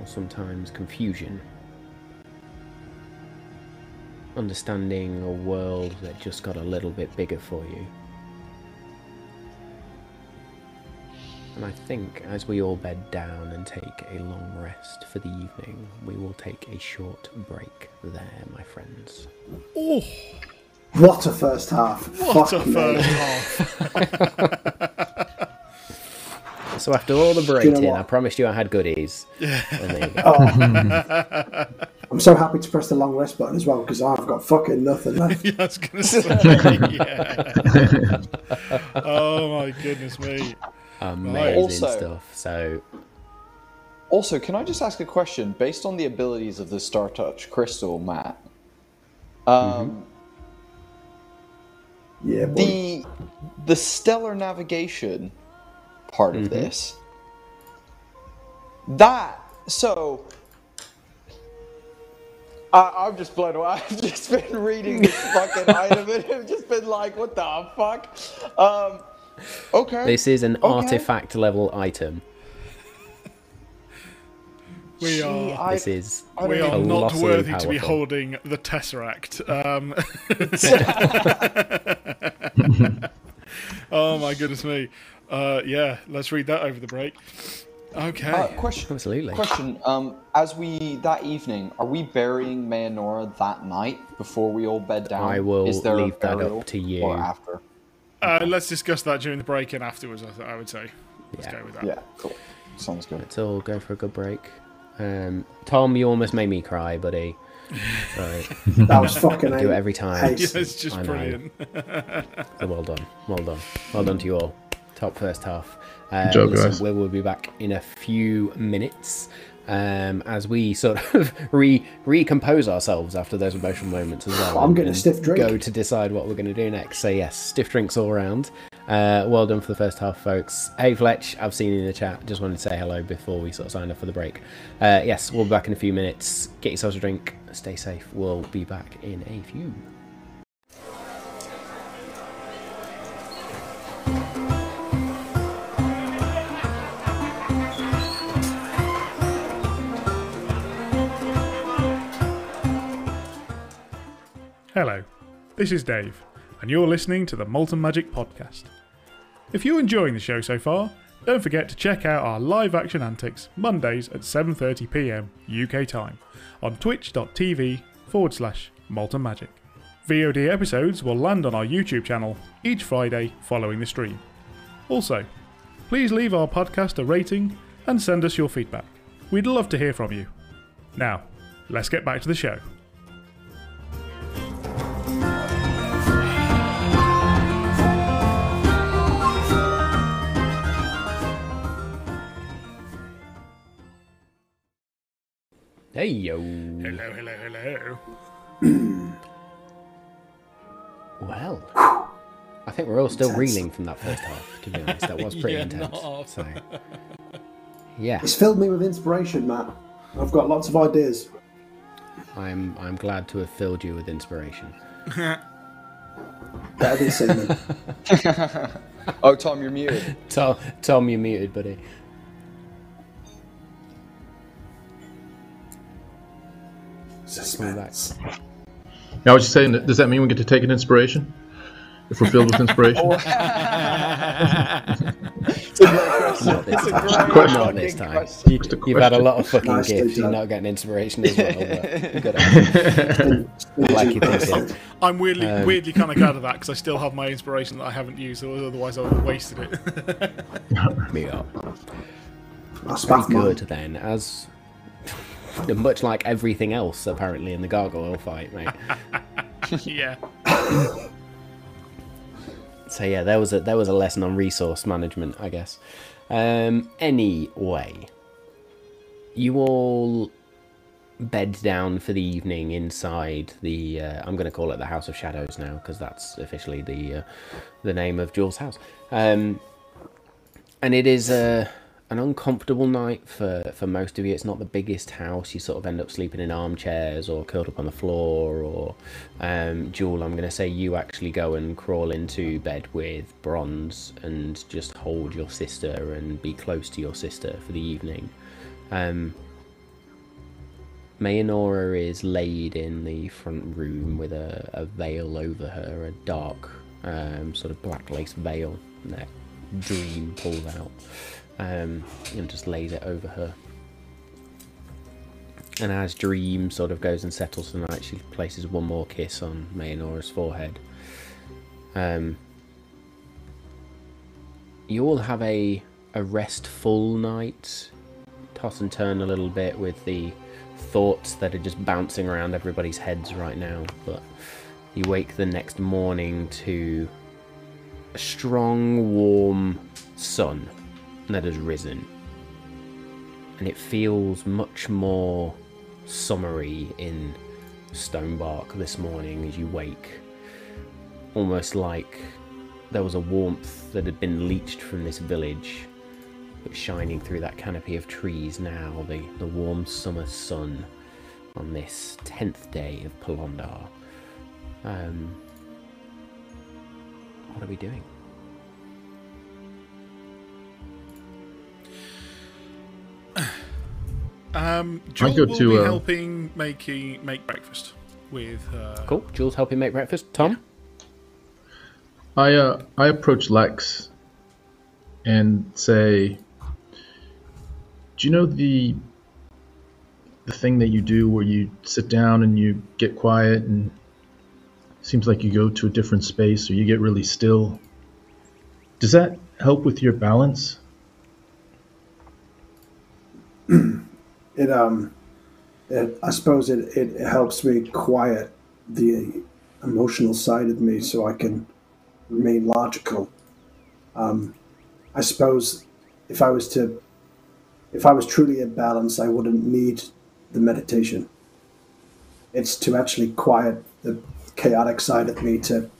Or sometimes confusion. Understanding a world that just got a little bit bigger for you. And I think as we all bed down and take a long rest for the evening, we will take a short break there, my friends. Oh, What a first half! what a me. first half. So after all the you know? I promised you I had goodies. And there you go. Oh. I'm so happy to press the long rest button as well because I've got fucking nothing left. Yeah, I was gonna say, yeah. oh my goodness me. Amazing Also- stuff. So Also, can I just ask a question based on the abilities of the Star Touch crystal, Matt? Um, Yeah, boy. the the stellar navigation part of this. That so. I, I'm just blown away. I've just been reading this fucking item and I've just been like, what the fuck? Um, okay. this is an Okay. artifact level item. We Gee, are I- This is I we don't are not colossally worthy to be holding the Tesseract. Um, oh my goodness me. Uh, yeah, let's read that over the break. Okay. Uh, question. Absolutely. Question. Um, as we that evening, are we burying Mayanora that night before we all bed down? I will Is there a leave that up to you. Or after? Uh, let's discuss that during the break and afterwards. I, th- I would say. Let's Yeah. go with that. Yeah. Cool. Sounds good. Let's all go for a good break. Um, Tom, you almost made me cry, buddy. Right. that was fucking. I do it every time. Yeah, it's just I know. brilliant. So well done, well done, well done to you all. Top first half. Uh, job, listen, guys. we will be back in a few minutes um, as we sort of re recompose ourselves after those emotional moments as well. I'm going to stiff drink. Go to decide what we're going to do next. So yes, stiff drinks all around. Uh, well done for the first half, folks. Hey, Fletch, I've seen you in the chat. Just wanted to say hello before we sort of sign off for the break. Uh, yes, we'll be back in a few minutes. Get yourselves a drink. Stay safe. We'll be back in a few. Hello, this is Dave, and you're listening to the Malt and Magic Podcast. If you're enjoying the show so far, don't forget to check out our live action antics Mondays at 7.30pm UK time on twitch.tv forward slash Malt and Magic. VOD episodes will land on our YouTube channel each Friday following the stream. Also, please leave our podcast a rating and send us your feedback. We'd love to hear from you. Now, let's get back to the show. Hey, yo. Hello, hello, hello. Well, I think we're all still Intense. reeling from that first half, to be honest. That was pretty Yeah, intense. not. So, yeah, It's filled me with inspiration, Matt. I've got lots of ideas. I'm, I'm glad to have filled you with inspiration. Better than semen. Oh, Tom, you're muted. Tom, Tom, you're muted, buddy. Suspense. Yeah, I was just saying, does that mean we get to take an inspiration? If we're filled with inspiration? Not this time. Question. Not this time. question. You, you've had a lot of fucking Nicely gifts. You're not getting inspiration as well. But you. like you're thinking. I'm weirdly, Um, weirdly kind of glad of that because I still have my inspiration that I haven't used, otherwise I would have wasted it. Me up. That's Very math, good then, as much like everything else apparently in the gargoyle fight, mate. yeah. So yeah, there was a there was a lesson on resource management, I guess. Um, anyway, you all bed down for the evening inside the. Uh, I'm going to call it the House of Shadows now because that's officially the uh, the name of Jules' house. Um, and it is a an uncomfortable night for for most of you. It's not the biggest house. You sort of end up sleeping in armchairs or curled up on the floor. Or um, Jewel, I'm going to say you actually go and crawl into bed with Bronze and just hold your sister and be close to your sister for the evening. Um, Mayanora is laid in the front room with a, a veil over her, a dark um, sort of black lace veil that Dream pulls out um, and just lays it over her. And as Dream sort of goes and settles for the night, she places one more kiss on Mayanora's forehead. Um, you all have a a restful night. Toss and turn a little bit with the thoughts that are just bouncing around everybody's heads right now. But you wake the next morning to a strong, warm sun that has risen. And it feels much more summery in Stonebark this morning as you wake. Almost like there was a warmth that had been leached from this village, but shining through that canopy of trees now, the, the warm summer sun on this 10th day of Polondar. Um, what are we doing? Um, Joel go will to, be uh, helping making make breakfast with uh, Cool. Jules helping make breakfast. Tom? I uh, I approach Lex and say, "Do you know the the thing that you do where you sit down and you get quiet and seems like you go to a different space or you get really still? Does that help with your balance?" It um, it, I suppose it, it helps me quiet the emotional side of me so I can remain logical. Um, I suppose if I was to, if I was truly in balance, I wouldn't need the meditation. It's to actually quiet the chaotic side of me to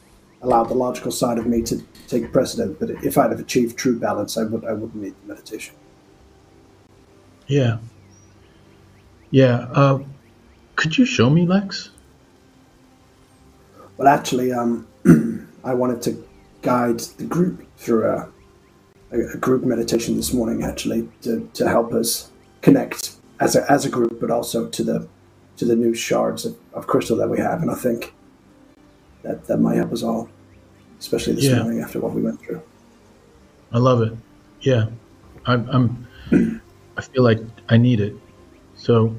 allow the logical side of me to take precedent. But if I'd have achieved true balance, I would I wouldn't need the meditation. Yeah. Yeah. Uh, could you show me, Lex? Well, actually, um, I wanted to guide the group through a, a, group meditation this morning, actually, to, to help us connect as a, as a group, but also to the to the new shards of, of crystal that we have. And I think that that might help us all, especially this Yeah. morning after what we went through. I love it. Yeah. I'm. I'm I feel like I need it, so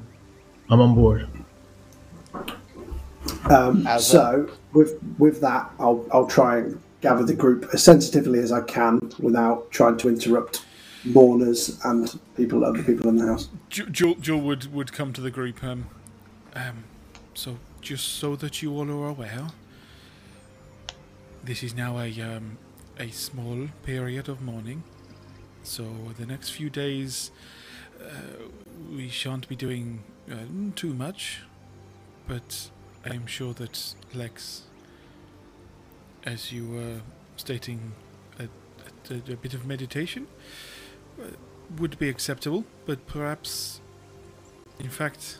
I'm on board. Um, so with with that, I'll I'll try and gather the group as sensitively as I can without trying to interrupt mourners and people other people in the house. Ju- Jewel, Jewel would, would come to the group. Um, um, so just so that you all are aware, this is now a um, a small period of mourning. So the next few days, we shan't be doing uh, too much, but I'm sure that Lex, as you were stating, a, a, a bit of meditation uh, would be acceptable, but perhaps, in fact,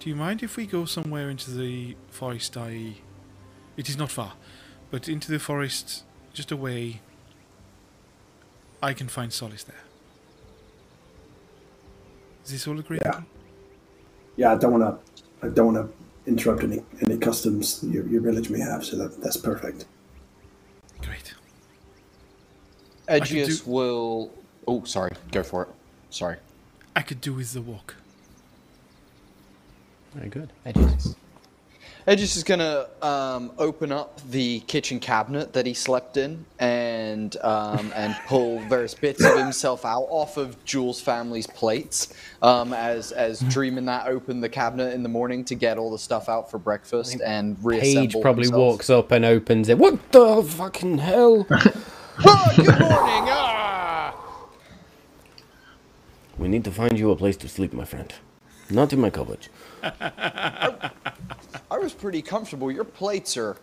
do you mind if we go somewhere into the forest? I, it is not far, but into the forest, just away. I can find solace there. Is this all agreed? Yeah. Yeah, I don't want to. I don't want to interrupt any any customs your, your village may have. So that that's perfect. Great. could Edgius do- will. Oh, sorry. Go for it. Sorry. I could do with the walk. Very good. Edges. Edgius is gonna um, open up the kitchen cabinet that he slept in and um, and pull various bits of himself out off of Jules' family's plates. Um, as as dreaming that open the cabinet in the morning to get all the stuff out for breakfast and reassemble. Paige probably himself. walks up and opens it. What the fucking hell? Ah, good morning. Ah! we need to find you a place to sleep, my friend. Not in my cupboard. I was pretty comfortable. Your plates are.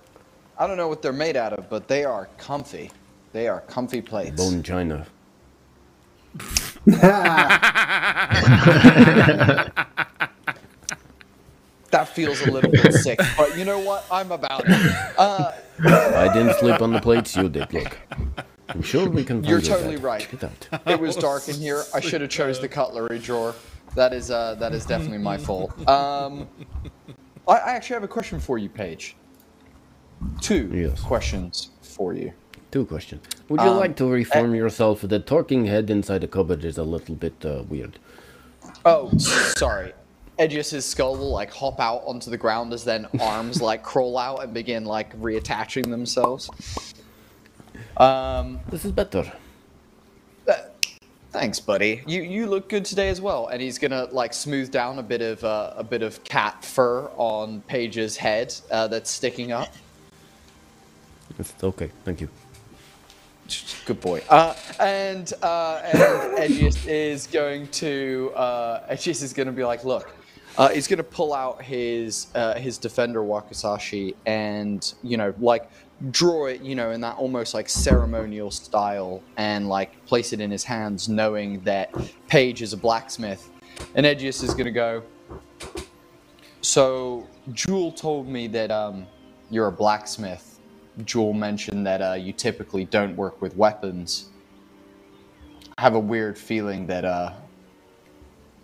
I don't know what they're made out of, but they are comfy. They are comfy plates. Bone china. That feels a little bit sick, but you know what? I'm about it. Uh, I didn't sleep on the plates you did. Look, I'm sure we can. You're totally bed. right. Check it it was dark in here. I should have chose the cutlery drawer. That is uh, that is definitely my fault. Um, I, I actually have a question for you, Paige. Two Yes. questions for you. Two questions. Would you Um, like to reform yourself? The talking head inside the cupboard is a little bit uh, weird. Oh, sorry. Edgius's skull will like hop out onto the ground as then arms like crawl out and begin like reattaching themselves. Um, This is better. Thanks, buddy. You you look good today as well. And he's gonna like smooth down a bit of uh, a bit of cat fur on Paige's head uh, that's sticking up. Okay. Thank you. Good boy. Uh, and uh, and Edgius is going to uh, Edgius is to be like, look, uh, he's going to pull out his uh, his defender wakizashi and you know like draw it you know in that almost like ceremonial style and like place it in his hands, knowing that Paige is a blacksmith. And Edgius is going to go. So Jewel told me that um, you're a blacksmith. Jewel mentioned that uh, you typically don't work with weapons. I have a weird feeling that uh,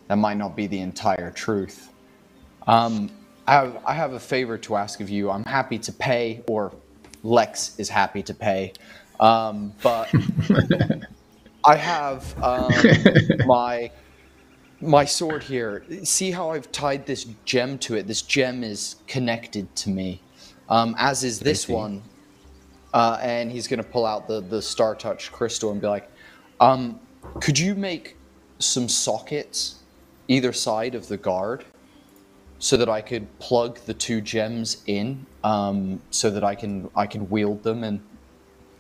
that might not be the entire truth. Um, I have, I have a favor to ask of you. I'm happy to pay, or Lex is happy to pay, um, but I have um, my my sword here. See how I've tied this gem to it? This gem is connected to me, um, as is this one. Uh, and he's going to pull out the, the Star Touch crystal and be like, um, could you make some sockets either side of the guard so that I could plug the two gems in um, so that I can I can wield them and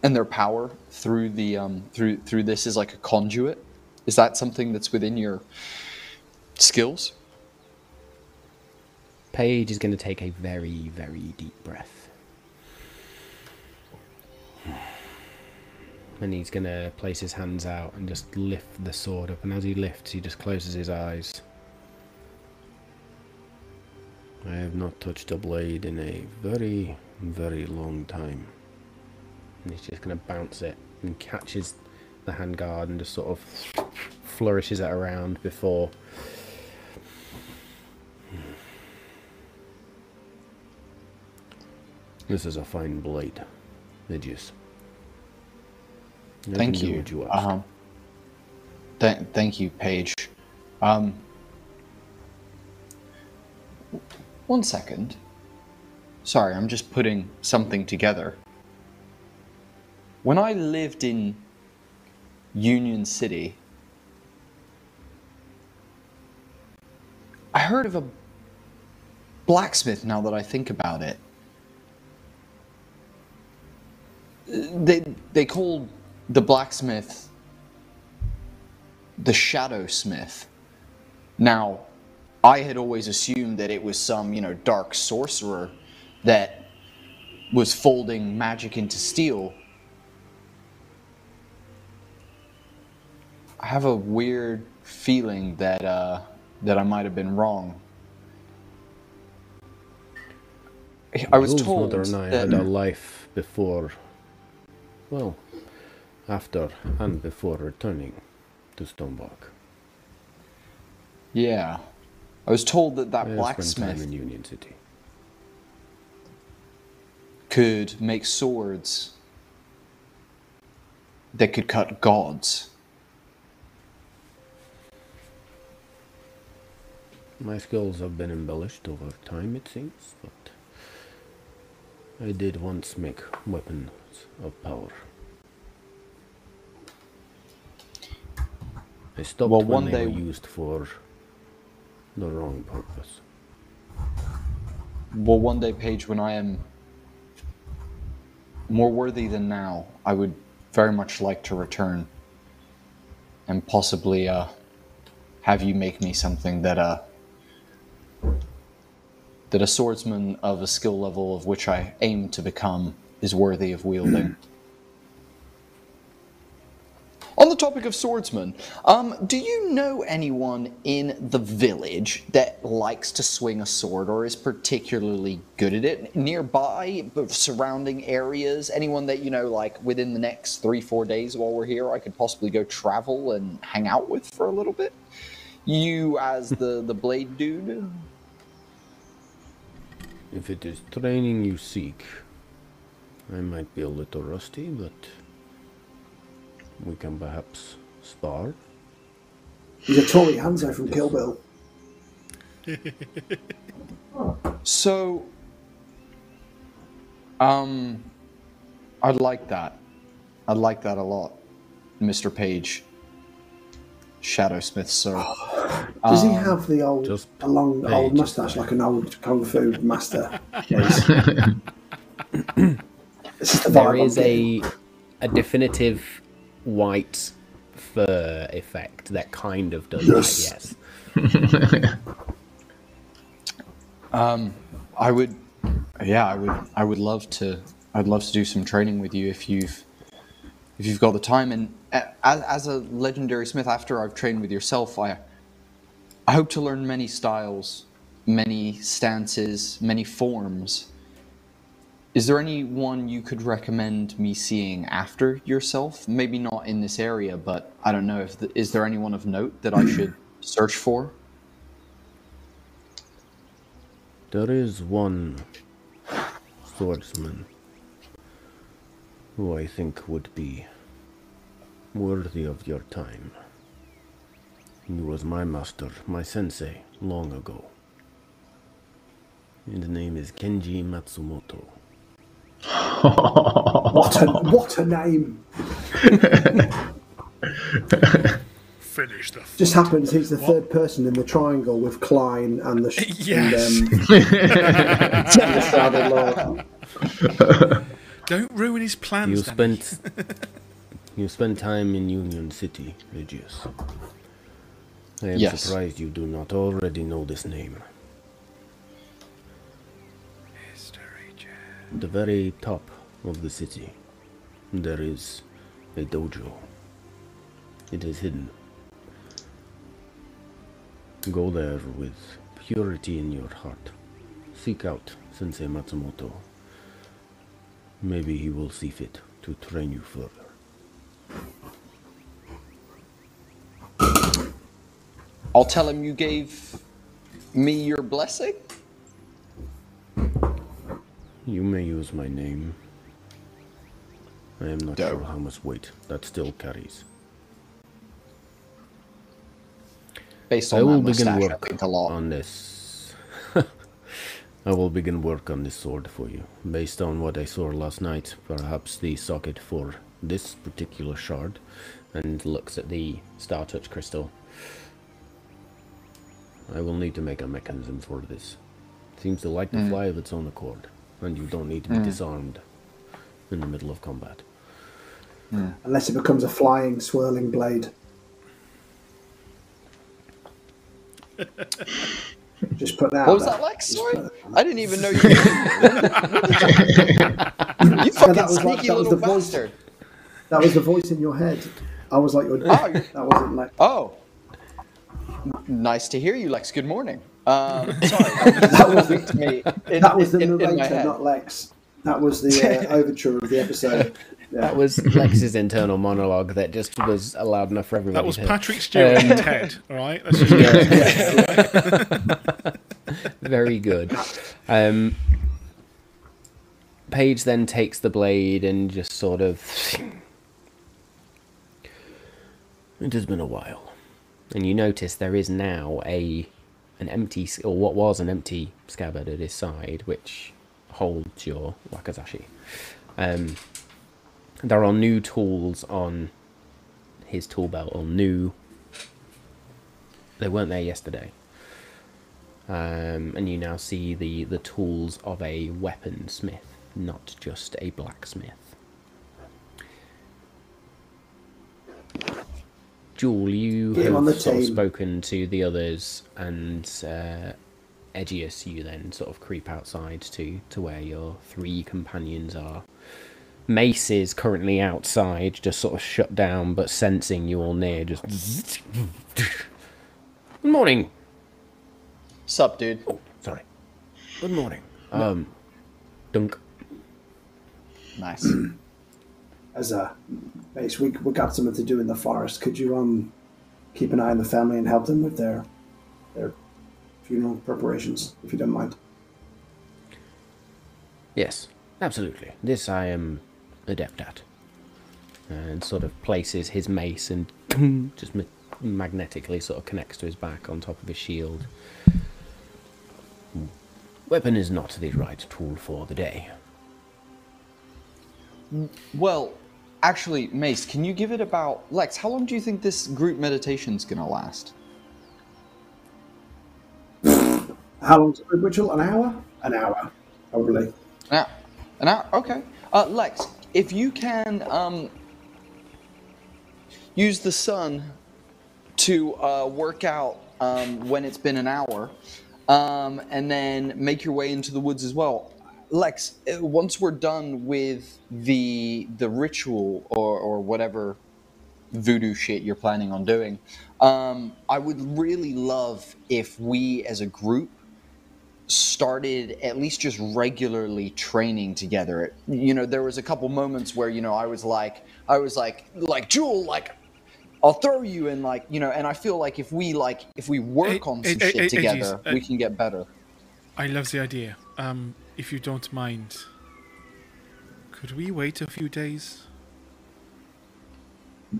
and their power through the um, through through this is like a conduit? Is that something that's within your skills? Paige is going to take a very, very deep breath. And he's going to place his hands out and just lift the sword up. And as he lifts, he just closes his eyes. I have not touched a blade in a very, very long time. And he's just going to bounce it and catches the handguard and just sort of flourishes it around before. This is a fine blade. I Thank you. you. Um, th- thank you, Paige. Um, one second. Sorry, I'm just putting something together. When I lived in Union City, I heard of a blacksmith now that I think about it. They they called the blacksmith the shadow smith. Now, I had always assumed that it was some, you know, dark sorcerer that was folding magic into steel. I have a weird feeling that uh, that I might have been wrong. I was Wolf's told mother and I that had a life before, well, after and before returning to Stonebark. yeah, I was told that that spent blacksmith in Union City. could make swords that could cut gods. My skills have been embellished over time, it seems, but I did once make weapons of power. I stopped Well, when one they day- were used for the wrong purpose. Well, one day, Paige, when I am more worthy than now, I would very much like to return and possibly uh, have you make me something that uh, that a swordsman of a skill level of which I aim to become is worthy of wielding. On the topic of swordsmen, um, do you know anyone in the village that likes to swing a sword or is particularly good at it? Nearby, surrounding areas, anyone that you know, like within the next three, four days while we're here, I could possibly go travel and hang out with for a little bit. You, as the the blade dude, If it is training you seek, I might be a little rusty, but we can perhaps spar. He's Hattori Hanzo from Kill Bill. So, um, I'd like that. I'd like that a lot, Mr. Paige. Shadowsmith, sir. Does he have the old, just a long page old mustache fine. like an old kung fu master? Yes. this is the There vibe I'm is getting. a a definitive white fur effect that kind of does Yes. that. Yes. Um, I would, yeah, I would, I would love to. I'd love to do some training with you if you've, if you've got the time. And as, as a legendary smith, after I've trained with yourself, I, I hope to learn many styles, many stances, many forms. Is there anyone you could recommend me seeing after yourself? Maybe not in this area, but I don't know. If the, is there anyone of note that I should search for? There is one swordsman who I think would be worthy of your time. He was my master, my sensei, long ago. And his name is Kenji Matsumoto. What a, what a name! Finish the. Just happens he's the third person in the triangle with Klein and the sh- Yes. and, um, and the Shrouded Don't ruin his plans. You spent you spent time in Union City, Edgius. I am Yes. surprised you do not already know this name. The very top of the city. there is a dojo. It is hidden. Go there with purity in your heart. Seek out Sensei Matsumoto. Maybe he will see fit to train you further. I'll tell him you gave me your blessing. You may use my name. I am not Dope. sure how much weight that still carries. Based on I will begin work think a lot. on this. I will begin work on this sword for you. Based on what I saw last night, perhaps the socket for this particular shard. And looks at the Star Touch crystal. I will need to make a mechanism for this. Seems to like to hmm. fly of its own accord, and you don't need to be hmm. disarmed in the middle of combat. Unless it becomes a flying, swirling blade. Just put that out What was there. that like? Sorry, that I didn't even know you. you fucking that was like- sneaky little the voice. bastard. That was the voice in your head. I was like, your Oh, that wasn't like. Oh, nice to hear you, Lex. Good morning. Um, sorry, that was speak to me. In, That was the in, in narrator, head. not Lex. That was the uh, overture of the episode. Yeah. That was Lex's internal monologue that just was loud enough for everyone. That was to hear. Patrick Stewart Um, and Ted. All right, Let's just Very good. Um, Paige then takes the blade and just sort of. It has been a while. And you notice there is now a an empty, or what was an empty scabbard at his side, which holds your wakizashi. Um, there are new tools on his tool belt, or new. They weren't there yesterday. Um, and you now see the, the tools of a weaponsmith, not just a blacksmith. Jewel, you Get him on the have sort of spoken to the others, and uh, Edgius, you then sort of creep outside to, to where your three companions are. Mace is currently outside, just sort of shut down, but sensing you all near, just. Good morning. Sup, dude? Sorry. Good morning. Um, dunk. Nice. As a base, we we got something to do in the forest. Could you um keep an eye on the family and help them with their their funeral preparations, if you don't mind? Yes, absolutely. This I am adept at. And sort of places his mace and just ma- magnetically sort of connects to his back on top of his shield. Weapon is not the right tool for the day. Well, actually, Mace, can you give it about Lex? How long do you think this group meditation's gonna last? How long's the ritual? An hour? An hour, probably. Now, an hour. Okay. Uh, Lex, if you can um, use the sun to uh, work out um, when it's been an hour, um, and then make your way into the woods as well. Lex, uh, once we're done with the the ritual or, or whatever voodoo shit you're planning on doing, um, I would really love if we as a group started at least just regularly training together. You know, there was a couple moments where you know I was like, I was like, like Jewel, like I'll throw you in, like you know, and I feel like if we like if we work on some shit together, we can get better. I love the idea. Um, if you don't mind, could we wait a few days?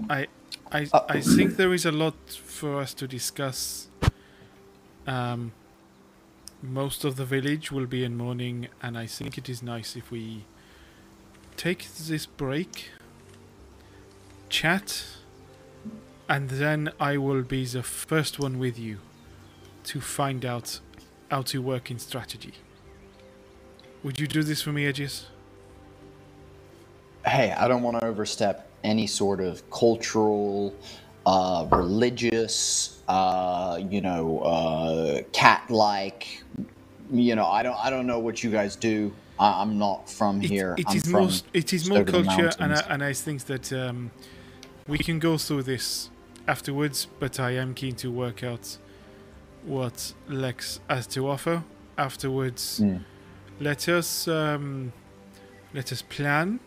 I, I, Uh, I think there is a lot for us to discuss. Um, most of the village will be in mourning, and I think it is nice if we take this break, chat, and then I will be the first one with you to find out how to work in strategy. Would you do this for me, Edgius? Hey, I don't want to overstep any sort of cultural, uh, religious, uh, you know, uh, cat-like. You know, I don't, I don't know what you guys do. I, am not from it, here. It is from more. It is more Stoke of the culture, and I, and I think that um, we can go through this afterwards. But I am keen to work out what Lex has to offer afterwards. Mm. Let us um, let us plan.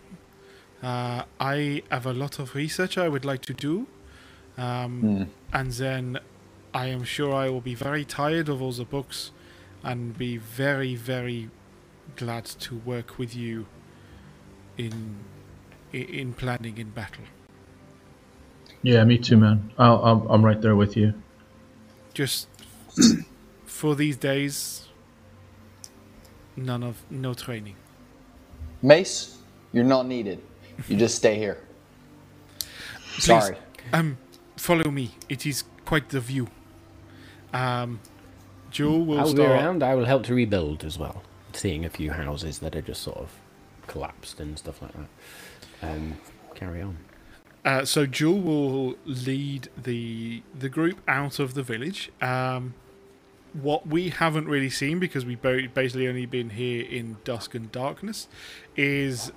Uh, I have a lot of research I would like to do, um, Mm. and then I am sure I will be very tired of all the books, and be very very glad to work with you in in planning in battle. Yeah, me too, man. I'll, I'll, I'm right there with you. Just for these days, none of no training. Mace, you're not needed. You just stay here. Sorry. Um, follow me. It is quite the view. Um, Joel will I will be around. I will help to rebuild as well. Seeing a few houses that are just sort of collapsed and stuff like that. Um, carry on. Uh, so Jewel will lead the the group out of the village. Um, what we haven't really seen because we've basically only been here in dusk and darkness is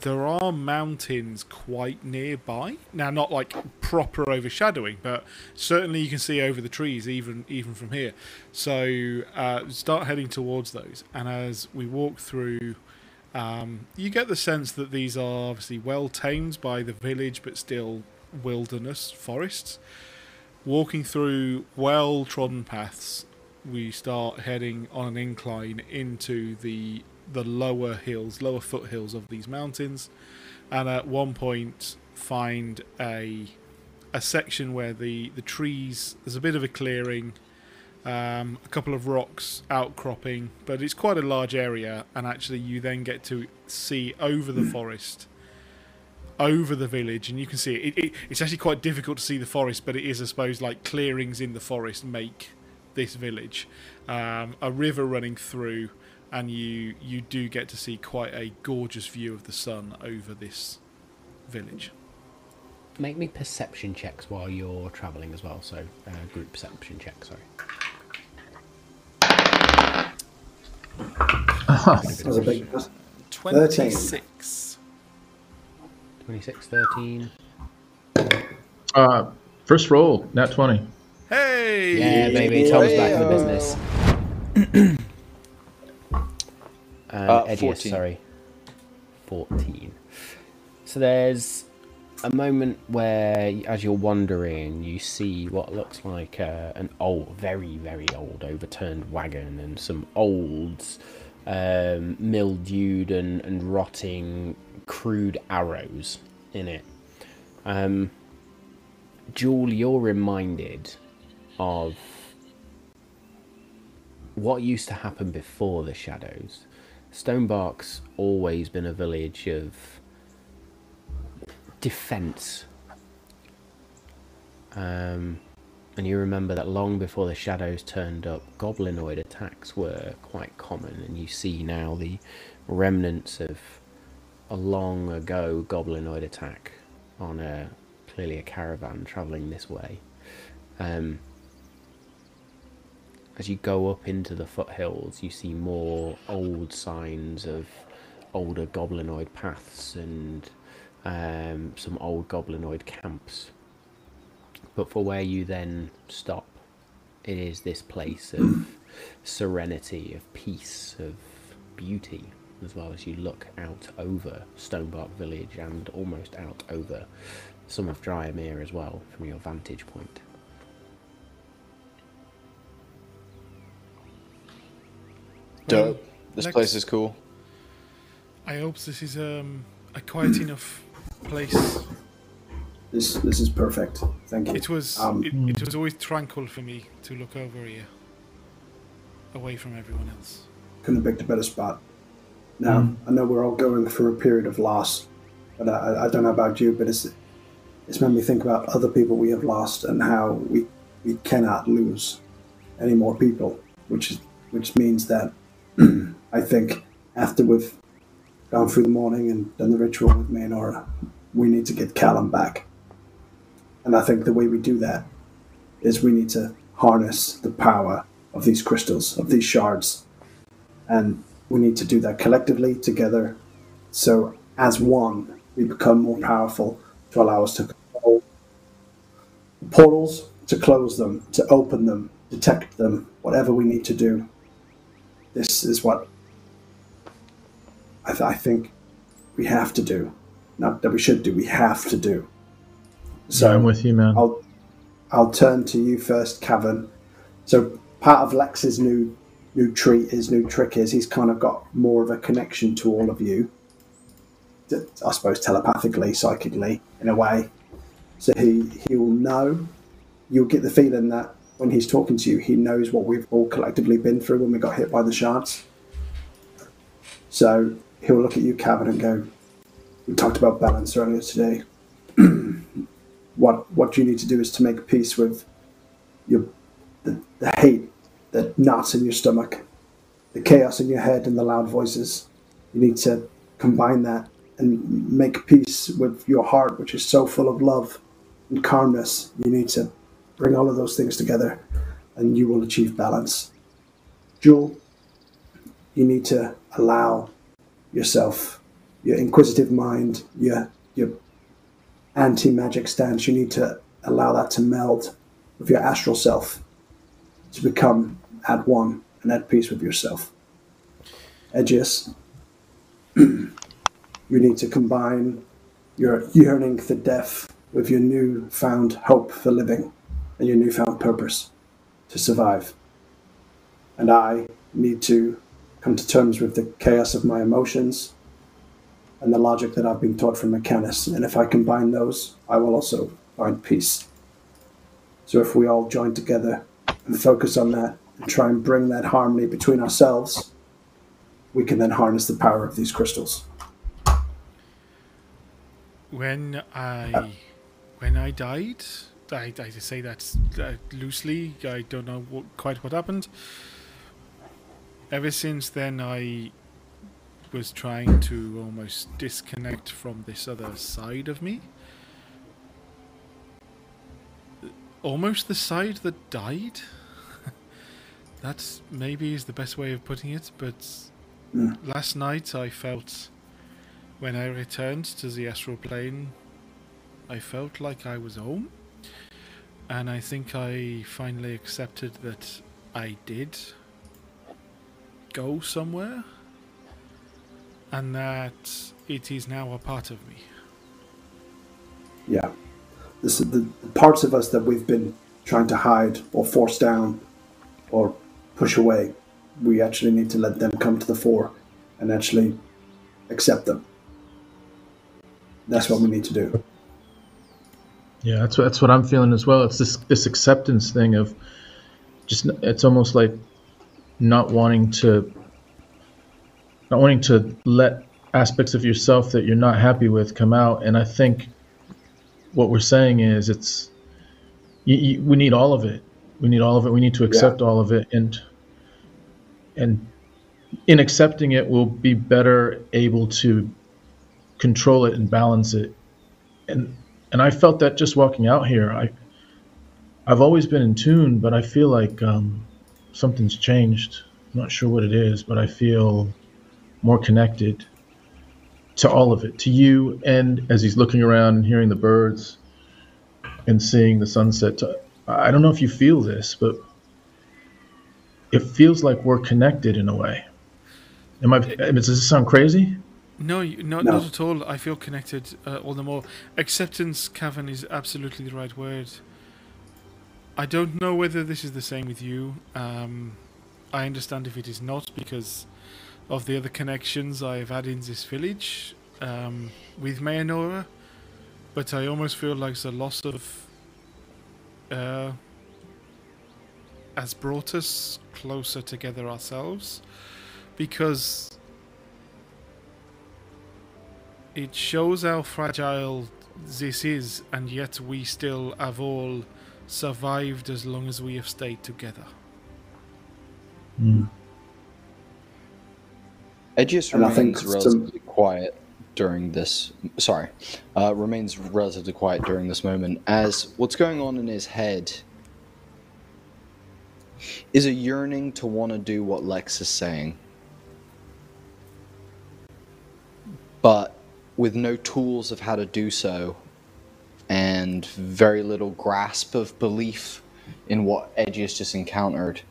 there are mountains quite nearby. Now, not like proper overshadowing, but certainly you can see over the trees even even from here. So uh, start heading towards those, and as we walk through. Um, you get the sense that these are obviously well tamed by the village, but still wilderness forests. Walking through well trodden paths, we start heading on an incline into the the lower hills, lower foothills of these mountains, and at one point find a a section where the the trees there's a bit of a clearing um, a couple of rocks outcropping, but it's quite a large area, and actually you then get to see over the forest, over the village, and you can see it. It, it. It's actually quite difficult to see the forest, but it is, I suppose, like clearings in the forest make this village. Um, a river running through, and you you do get to see quite a gorgeous view of the sun over this village. Make me perception checks while you're travelling as well. So uh, group perception check. Sorry. That was a big. Twenty-six. 26, 13. Uh, first roll, nat 20. Hey! Yeah, baby. Tom's back in the business. and Uh, Edgius, 14. sorry. 14. So there's a moment where, as you're wandering, you see what looks like uh, an old, very, very old overturned wagon and some old, um, mildewed and, and rotting crude arrows in it. Um, Jewel, you're reminded of what used to happen before the shadows. Stonebark's always been a village of defense. Um, and you remember that long before the shadows turned up, goblinoid attacks were quite common, and you see now the remnants of a long ago goblinoid attack on a clearly a caravan travelling this way. Um, as you go up into the foothills, you see more old signs of older goblinoid paths and um, some old goblinoid camps. But for where you then stop, it is this place of serenity, of peace, of beauty, as well as you look out over Stonebark Village and almost out over some of Dryamere as well from your vantage point. Dope. This Lex- place is cool. I hope this is um, a quiet enough place. This this is perfect. Thank you. It was Um, it, it was always tranquil for me to look over here, away from everyone else. couldn't have picked a better spot. Now I know we're all going through a period of loss, but I, I don't know about you, but it's it's made me think about other people we have lost and how we we cannot lose any more people, which is which means that I think after we've gone through the morning and done the ritual with Mayanora, we need to get Callum back. And I think the way we do that is we need to harness the power of these crystals, of these shards, and we need to do that collectively together. So, as one, we become more powerful to allow us to control portals, to close them, to open them, detect them, whatever we need to do. This is what I, th- I think we have to do. Not that we should do, we have to do. So I'm with you, man. I'll I'll turn to you first, Cavan. So part of Lex's new new treat, his new trick is he's kind of got more of a connection to all of you. I suppose telepathically, psychically, in a way. So he he will know. You'll get the feeling that when he's talking to you, he knows what we've all collectively been through when we got hit by the shards. So he'll look at you, Cavan, and go, "We talked about balance earlier today. what what you need to do is to make peace with your the, the hate, the knots in your stomach, the chaos in your head, and the loud voices. You need to combine that and make peace with your heart, which is so full of love and calmness. You need to bring all of those things together, and you will achieve balance. Jewel, you need to allow yourself, your inquisitive mind, your your anti magic stance, you need to allow that to meld with your astral self to become at one and at peace with yourself. Edgius, you need to combine your yearning for death with your newfound hope for living and your newfound purpose to survive. And I need to come to terms with the chaos of my emotions and the logic that I've been taught from Mechanus. And if I combine those, I will also find peace. So if we all join together and focus on that and try and bring that harmony between ourselves, we can then harness the power of these crystals. When I uh. when I died, I, I say that uh, loosely. I don't know what, quite what happened. Ever since then, I was trying to almost disconnect from this other side of me. Almost the side that died. that maybe is the best way of putting it, but Mm. last night I felt, when I returned to the astral plane, I felt like I was home. And I think I finally accepted that I did go somewhere and that it is now a part of me. Yeah. This is the, the parts of us that we've been trying to hide or force down or push away. We actually need to let them come to the fore and actually accept them. That's what we need to do. Yeah, that's what, that's what I'm feeling as well. It's this this acceptance thing of just it's almost like not wanting to not wanting to let aspects of yourself that you're not happy with come out. And I think what we're saying is it's you, you, we need all of it. We need all of it. We need to accept all of it, and and in accepting it, we'll be better able to control it and balance it. And and I felt that just walking out here. I I've always been in tune, but I feel like um, something's changed. I'm not sure what it is, but I feel more connected to all of it, to you, and as he's looking around and hearing the birds and seeing the sunset. To, I don't know if you feel this, but it feels like we're connected in a way. Am I? Does this sound crazy? No, you- No. not at all. I feel connected uh, all the more. Acceptance, Cavan, is absolutely the right word. I don't know whether this is the same with you. Um, I understand if it is not because of the other connections I have had in this village um, with Mayanora, but I almost feel like the loss of uh, has brought us closer together ourselves because it shows how fragile this is, and yet we still have all survived as long as we have stayed together. Edgius And I think remains some- relatively quiet during this. Sorry, uh, remains relatively quiet during this moment as what's going on in his head is a yearning to want to do what Lex is saying. but with no tools of how to do so and very little grasp of belief in what Edgy has just encountered,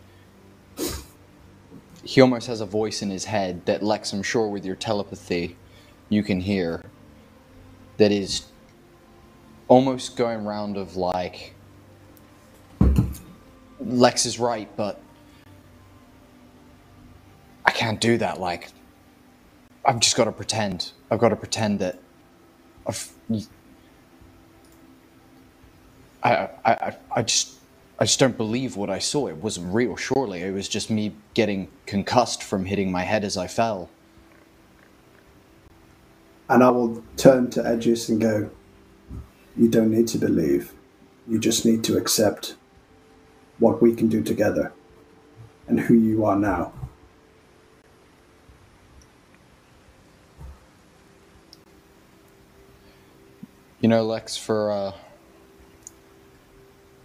he almost has a voice in his head that Lex, I'm sure with your telepathy, you can hear that is almost going round of like Lex is right, but I can't do that. Like, I've just got to pretend. I've got to pretend that I've, I, I, I, just, I just don't believe what I saw. It wasn't real. Surely it was just me getting concussed from hitting my head as I fell. And I will turn to Edgius and go, You don't need to believe. You just need to accept what we can do together and who you are now. You know, Lex, for uh,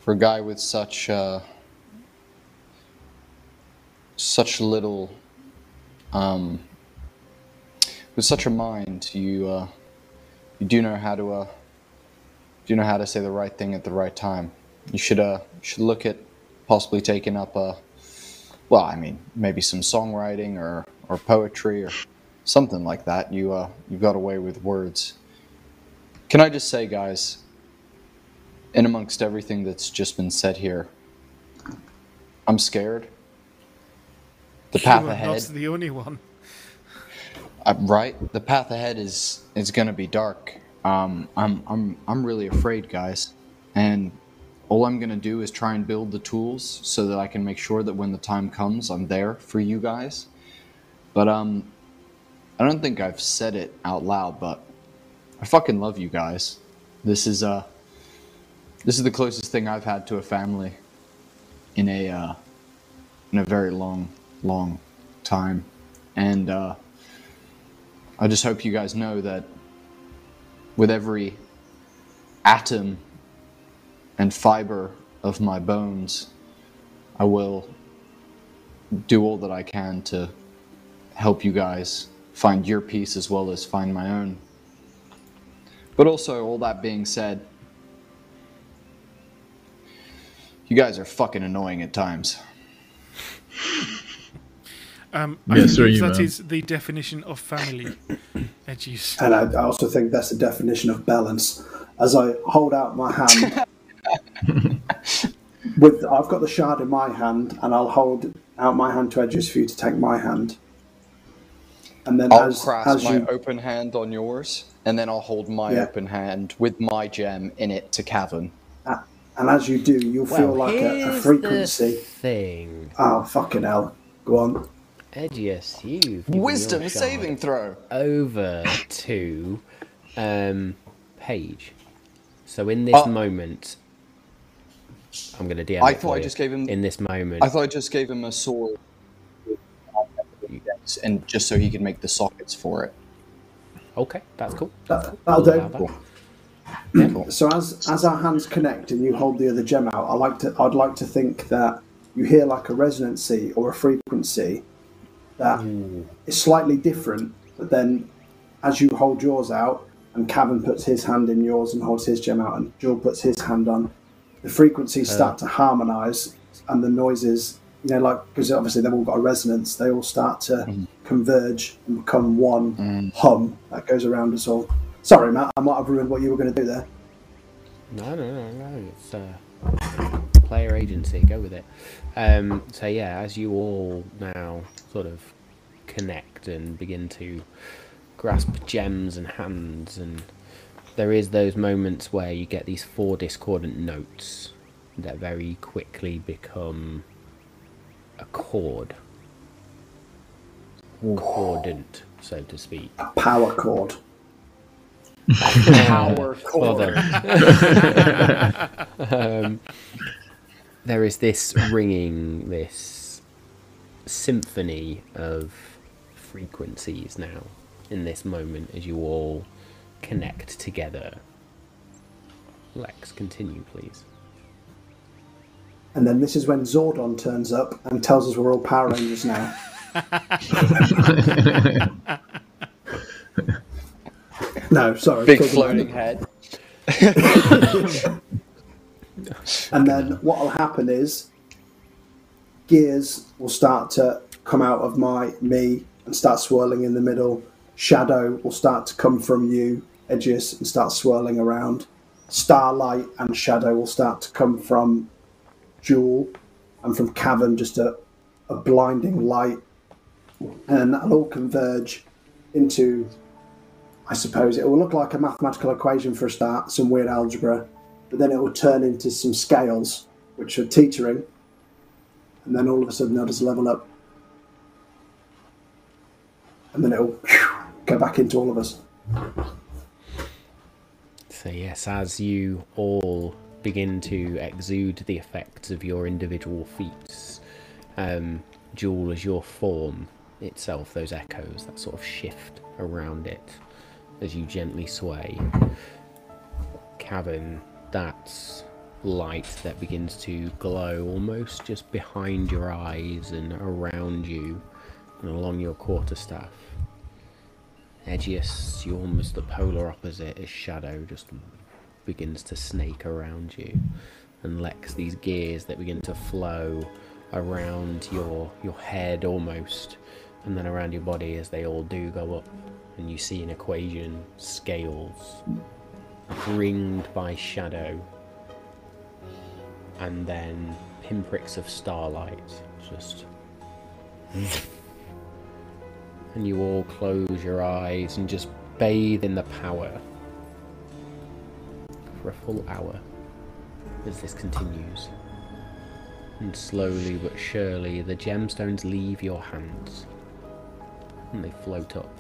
for a guy with such uh, such little um, with such a mind, you uh, you do know how to uh, do know how to say the right thing at the right time. You should uh should look at possibly taking up a well, I mean, maybe some songwriting or or poetry or something like that. You uh you got away with words. Can I just say, guys, in amongst everything that's just been said here, I'm scared. The path you are ahead. not the only one. Uh, right, the path ahead is is gonna be dark. Um, I'm I'm I'm really afraid, guys, and all I'm gonna do is try and build the tools so that I can make sure that when the time comes, I'm there for you guys. But um, I don't think I've said it out loud, but I fucking love you guys. This is uh, this is the closest thing I've had to a family in a uh, in a very long, long time, and uh. I just hope you guys know that with every atom and fiber of my bones, I will do all that I can to help you guys find your peace as well as find my own. But also, all that being said, you guys are fucking annoying at times. Um, I Yes, sir, believe you that is the definition of family. Edgius. And I, I also think that's the definition of balance. As I hold out my hand, with I've got the shard in my hand, and I'll hold out my hand to Edgius for you to take my hand. And then I'll as, clasp as my you open hand on yours, and then I'll hold my Yeah. open hand with my gem in it to Cavan. and as you do, you'll feel like a, a frequency. thing. Oh fucking hell! Go on. Edgius, you've Wisdom your saving throw. over to um, Paige. So in this Uh, moment, I'm going to DM. I it thought for I you. just gave him- In this moment, I thought I just gave him a sword, and just so he could make the sockets for it. Okay, that's cool. That, that'll Allow do. that. Um, cool. So as as our hands connect and you hold the other gem out, I like to I'd like to think that you hear like a resonancy or a frequency that that is slightly different, but then as you hold yours out and Cavan puts his hand in yours and holds his gem out and Jewel puts his hand on, the frequencies uh. start to harmonize and the noises, you know, like because obviously they've all got a resonance, they all start to converge and become one hum that goes around us all. Sorry, Matt, I might have ruined what you were going to do there. No, no, no, no. It's uh, player agency. Go with it. Um, so yeah, as you all now sort of connect and begin to grasp gems and hands, and there is those moments where you get these four discordant notes that very quickly become a chord, cordant, so to speak. A power chord. Power Well um, there is this ringing, this symphony of frequencies now in this moment as you all connect together. Lex, continue, please. And then this is when Zordon turns up and tells us we're all Power Rangers now. No, sorry. Big talking floating head. And then what will happen is gears will start to come out of my me and start swirling in the middle. Shadow will start to come from you, Edgius, and start swirling around. Starlight and shadow will start to come from Jewel and from Cavan, just a, a blinding light. And that'll all converge into, I suppose, it will look like a mathematical equation for a start, some weird algebra, but then it will turn into some scales which are teetering, and then all of a sudden they'll just level up, and then it'll go back into all of us. So, yes, as you all begin to exude the effects of your individual feats, um, Jewel, as your form itself, those echoes that sort of shift around it as you gently sway. Cavan, that's light that begins to glow almost just behind your eyes and around you and along your quarterstaff. Edgius, you're almost the polar opposite as shadow just begins to snake around you. And Lex, these gears that begin to flow around your your head almost, and then around your body as they all do go up. And you see an equation, scales, ringed by shadow, and then pinpricks of starlight, just and you all close your eyes and just bathe in the power for a full hour as this continues. And slowly but surely, the gemstones leave your hands and they float up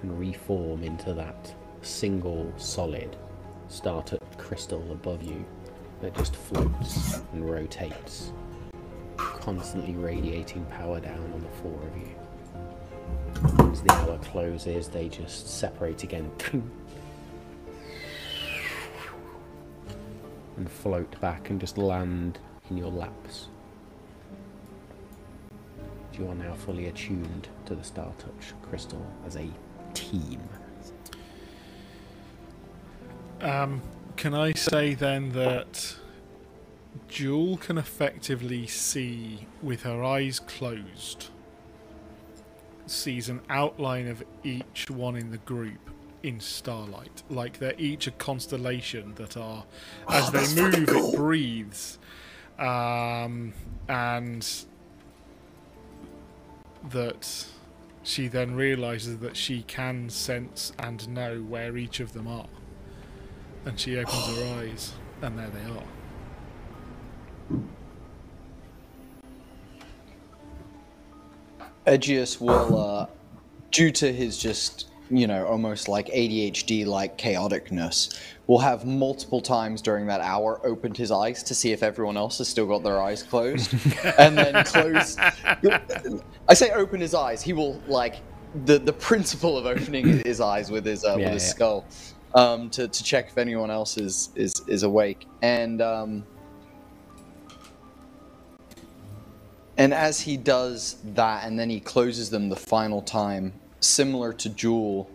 and reform into that single solid starter crystal above you that just floats and rotates, constantly radiating power down on the four of you. As the hour closes, they just separate again and float back and just land in your laps. You are now fully attuned to the Star Touch crystal as a team. Um, can I say then that Jewel can effectively see with her eyes closed, sees an outline of each one in the group in starlight, like they're each a constellation that are, as they move, it breathes, um, and that she then realizes that she can sense and know where each of them are. And she opens her eyes, and there they are. Edgius will, uh, due to his just, you know, almost like ADHD like chaoticness, will have multiple times during that hour opened his eyes to see if everyone else has still got their eyes closed. and then close. I say open his eyes, he will, like, the, the principle of opening his eyes with his, uh, Yeah, with his yeah. skull um, to, to check if anyone else is, is, is awake. And. Um, And as he does that, and then he closes them the final time, similar to Jewel,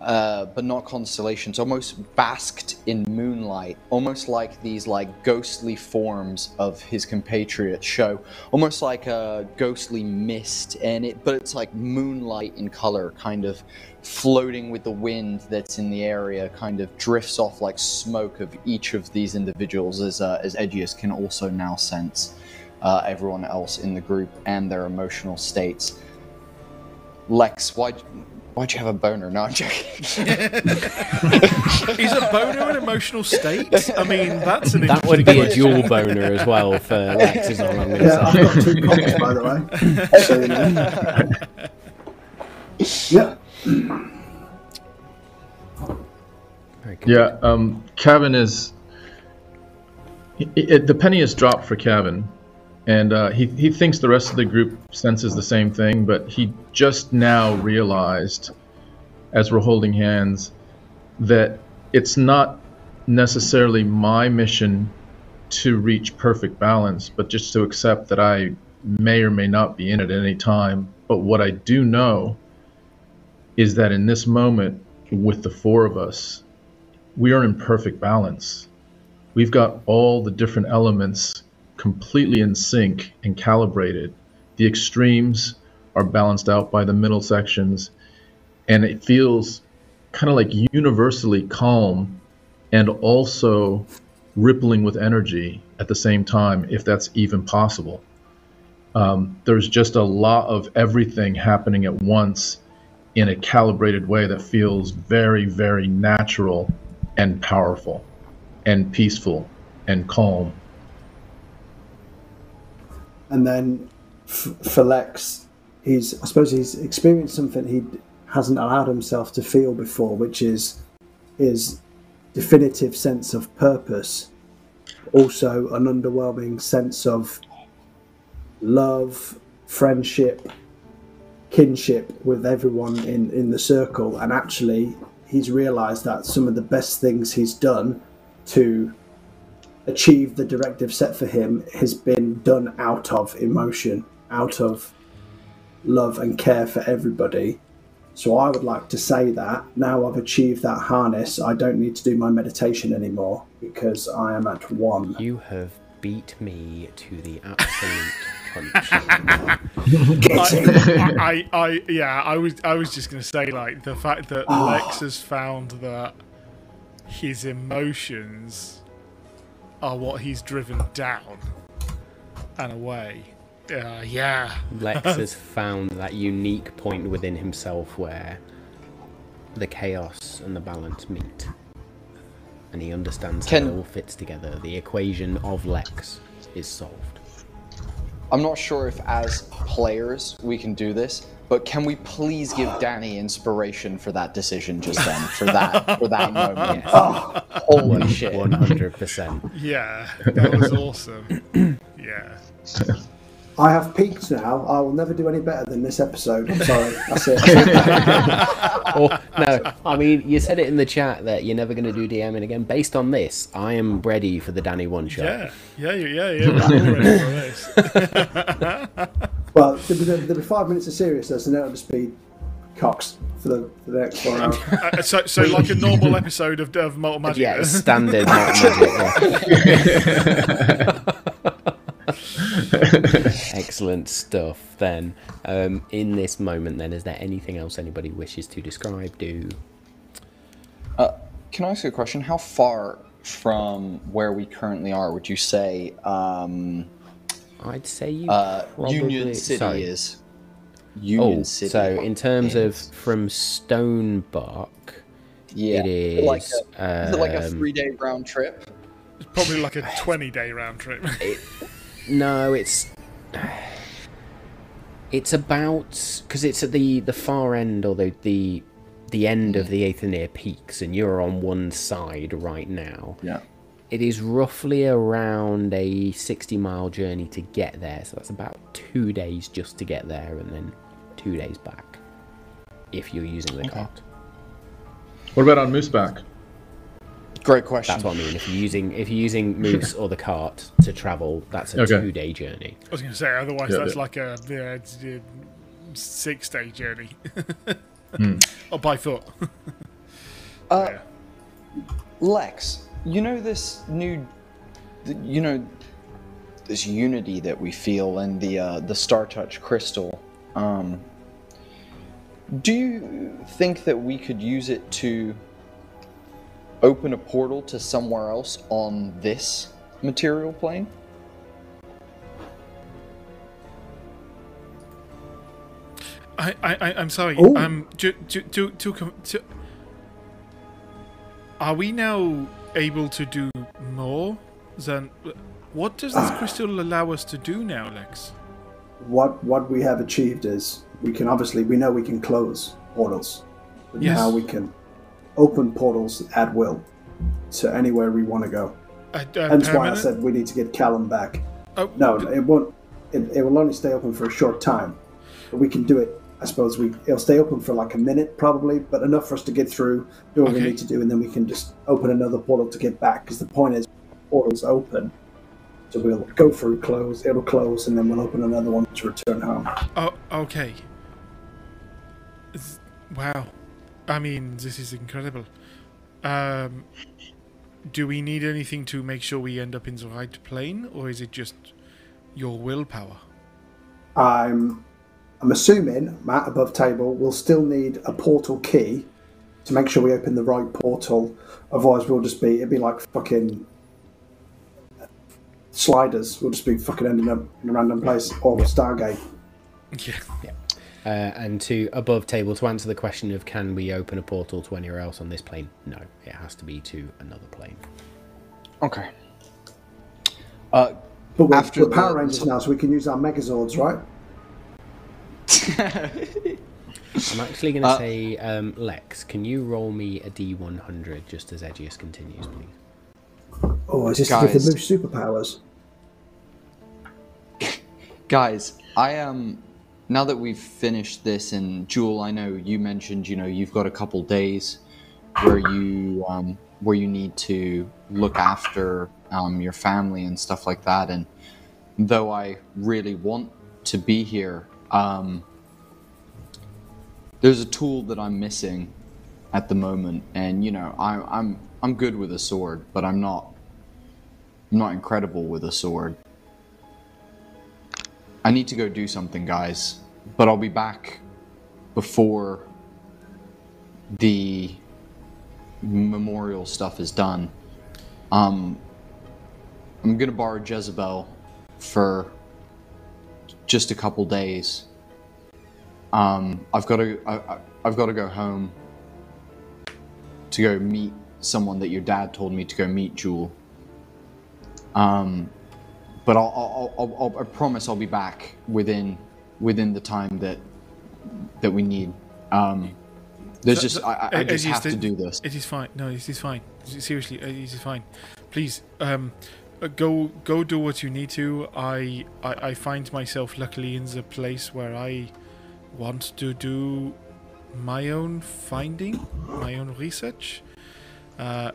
uh, but not constellations, almost basked in moonlight, almost like these like ghostly forms of his compatriots show, almost like a ghostly mist, and it, but it's like moonlight in color, kind of floating with the wind that's in the area, kind of drifts off like smoke of each of these individuals, as uh, as Edgius can also now sense uh, everyone else in the group and their emotional states. Lex, why why'd you have a boner? No, I'm joking. Is a boner an emotional state? I mean, that's an That would be a dual boner as well for Lex, is all I'm going to Yeah, I've got two pockets, by the way. So, you know. yeah. Yeah, um, Kevin is. It, it, the penny has dropped for Kevin, and uh, he he thinks the rest of the group senses the same thing, but he just now realized, as we're holding hands, that it's not necessarily my mission to reach perfect balance, but just to accept that I may or may not be in it at any time. But what I do know is that in this moment, with the four of us, we are in perfect balance. We've got all the different elements completely in sync and calibrated. The extremes are balanced out by the middle sections, and it feels kind of like universally calm and also rippling with energy at the same time, if that's even possible. Um, there's just a lot of everything happening at once in a calibrated way that feels very, very natural and powerful and peaceful and calm. And then f- for Lex, he's I suppose he's experienced something he hasn't allowed himself to feel before, which is his definitive sense of purpose, also an underwhelming sense of love, friendship, kinship with everyone in, in the circle. And actually, he's realized that some of the best things he's done to achieve the directive set for him has been done out of emotion, out of love and care for everybody. So I would like to say that now I've achieved that harness, I don't need to do my meditation anymore because I am at one. You have beat me to the absolute punch. I, I, I, yeah, I was, I was just gonna say like the fact that ah. Lex has found that his emotions are what he's driven down and away. Uh, yeah, Lex has found that unique point within himself where the chaos and the balance meet. And he understands Can- how it all fits together. The equation of Lex is solved. I'm not sure if as players we can do this, but can we please give Danny inspiration for that decision just then, for that for that moment? Holy shit! 100%. yeah, that was awesome. Yeah. I have peaked now. I will never do any better than this episode. I'm sorry. That's it. or no, I mean, you said it in the chat that you're never going to do DMing again. Based on this, I am ready for the Danny one shot. Yeah, yeah, yeah, yeah. yeah. We're all ready for this. well, there'll be, there'll be five minutes of seriousness and then it'll just be cocks for the, for the next four hours. Uh, so, so like a normal episode of, of Malt and Magic. Yeah, then? standard. not magic, yeah. Excellent stuff. Then, um, in this moment, then, is there anything else anybody wishes to describe? Do Uh, can I ask you a question? How far from where we currently are would you say um, I'd say you uh, probably Union City sorry. is? Union Oh, City. so in terms of is. from Stonebark, yeah, it like is, a, is like a um, three-day round trip? It's probably like a 20 day round trip. No, it's it's about because it's at the the far end or the the the end of the Aetherneer Peaks, and you're on one side right now. Yeah. It is roughly around a sixty mile journey to get there, so that's about two days just to get there, and then two days back if you're using the cart. What about on Mooseback? Great question. That's what I mean. If you're using if you're using Moose or the cart to travel, that's a Okay. two day journey. I was going to say, otherwise Yeah, that's yeah. like a yeah, six day journey. Hmm. or by foot. Uh, Yeah. Lex, you know this new, you know, this unity that we feel in the uh, the Star Touch crystal. Um, do you think that we could use it to open a portal to somewhere else on this material plane? I, I, I'm sorry. Um, to, to, to, to, to, are we now able to do more than? What does this crystal allow us to do now, Lex? what what we have achieved is we can obviously we know we can close portals, but Yes. now we can open portals at will to anywhere we want to go. Uh, uh, Hence why I said we need to get Callum back. Oh, No, it won't. It, it will only stay open for a short time, but we can do it. I suppose we it'll stay open for like a minute probably, but enough for us to get through, do what we need to do, and then we can just open another portal to get back. Because the point is, portals open, so we'll go through, close, it'll close, and then we'll open another one to return home. Oh, okay. Wow. I mean, this is incredible. Um, do we need anything to make sure we end up in the right plane, or is it just your willpower? I'm I'm assuming Matt above table will still need a portal key to make sure we open the right portal. Otherwise, we'll just be it'd be like fucking sliders. We'll just be fucking ending up in a random place or Stargate. Yeah. Uh, and to above table to answer the question of can we open a portal to anywhere else on this plane? No, it has to be to another plane. Okay. Uh, But we're, After we're Power the- Rangers now, so we can use our Megazords, right? I'm actually going to Uh, say, um, Lex, can you roll me a D100 just as Edgius continues, please? Oh, is this to give Guys. the moose superpowers? guys, I um now that we've finished this and Jewel, I know you mentioned, you know, you've got a couple days where you um where you need to look after um your family and stuff like that and though I really want to be here, um there's a tool that I'm missing at the moment and you know, I I'm I'm good with a sword, but I'm not I'm not incredible with a sword. I need to go do something, guys, but I'll be back before the memorial stuff is done. Um, I'm gonna borrow Jezebel for just a couple days. Um, I've got to, I, I've got to go home to go meet someone that your dad told me to go meet, Jewel. Um, but I'll, I'll, I'll, I'll, I promise I'll be back within within the time that that we need. Um, there's So- just so- I, I- just have to do this. It is fine. No, it is fine. Seriously, it is fine. Please, um, go go do what you need to. I, I I find myself luckily in the place where I want to do my own finding, my own research. Uh,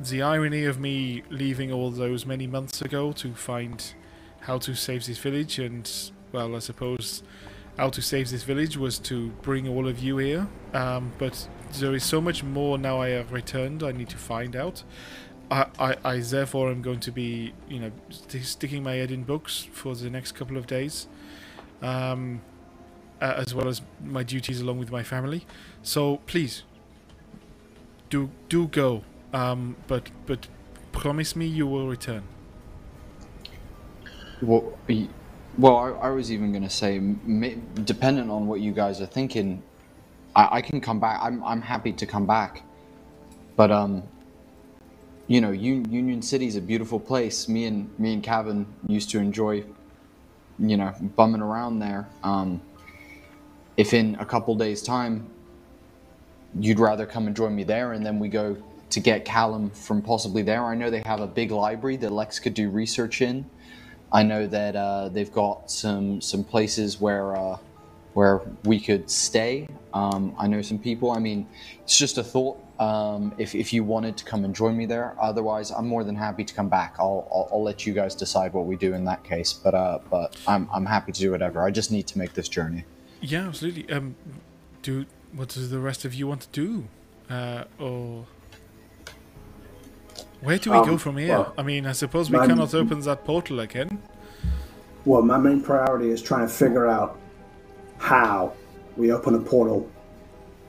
the irony of me leaving all those many months ago to find how to save this village, and well, I suppose how to save this village was to bring all of you here. Um, but there is so much more now I have returned. I need to find out. I, I, I therefore am going to be, you know, st- sticking my head in books for the next couple of days, um, uh, as well as my duties along with my family. So please, do do go. Um, but but promise me you will return. Well, well, I, I was even gonna say, m- dependent on what you guys are thinking, I, I can come back. I'm I'm happy to come back, but um, you know, Un- Union is a beautiful place. Me and me and Kevin used to enjoy, you know, bumming around there. Um, if in a couple days' time, you'd rather come and join me there, and then we go to get Callum from possibly there. I know they have a big library that Lex could do research in. I know that uh, they've got some some places where uh, where we could stay. Um, I know some people. I mean, it's just a thought. Um, if, if you wanted to come and join me there, otherwise, I'm more than happy to come back. I'll, I'll, I'll let you guys decide what we do in that case. But uh, but I'm, I'm happy to do whatever. I just need to make this journey. Yeah, absolutely. Um, do what does the rest of you want to do, uh, or where do we Um, go from here? well, I mean, I suppose we my- cannot open that portal again. Well, my main priority is trying to figure out how we open a portal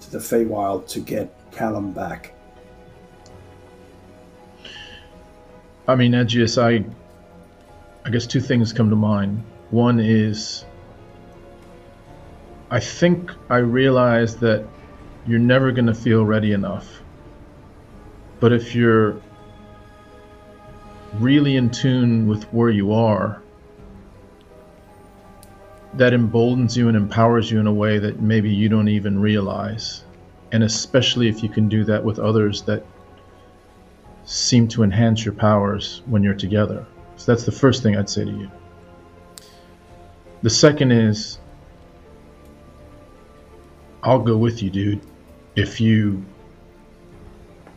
to the Feywild to get Callum back. I mean, Edgius, I, I guess two things come to mind. One is, I think I realize that you're never going to feel ready enough. But if you're really in tune with where you are, that emboldens you and empowers you in a way that maybe you don't even realize. And especially if you can do that with others that seem to enhance your powers when you're together. So that's the first thing I'd say to you. The second is I'll go with you, dude. If you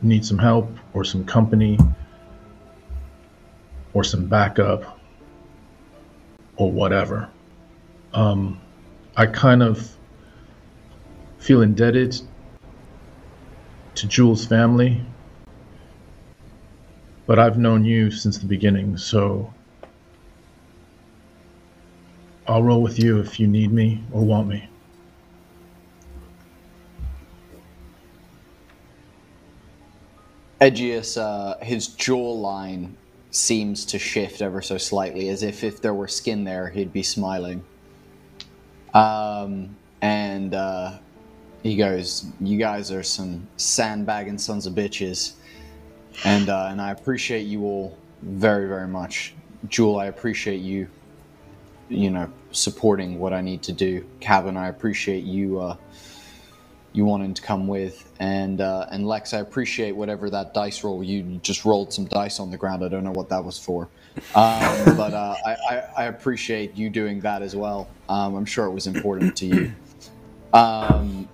need some help or some company or some backup or whatever. Um, I kind of feel indebted to Jewel's family, but I've known you since the beginning, so I'll roll with you if you need me or want me. Edgius, uh, his jawline seems to shift ever so slightly, as if if there were skin there, he'd be smiling. Um, and uh, he goes, "You guys are some sandbagging sons of bitches, and uh, and I appreciate you all very very much, Jewel. I appreciate you, you know, supporting what I need to do. Kevin, I appreciate you." Uh, you wanting to come with. And uh, and Lex, I appreciate whatever that dice roll you just rolled some dice on the ground. I don't know what that was for, um, but uh, I, I, I appreciate you doing that as well. Um, I'm sure it was important to you. Um,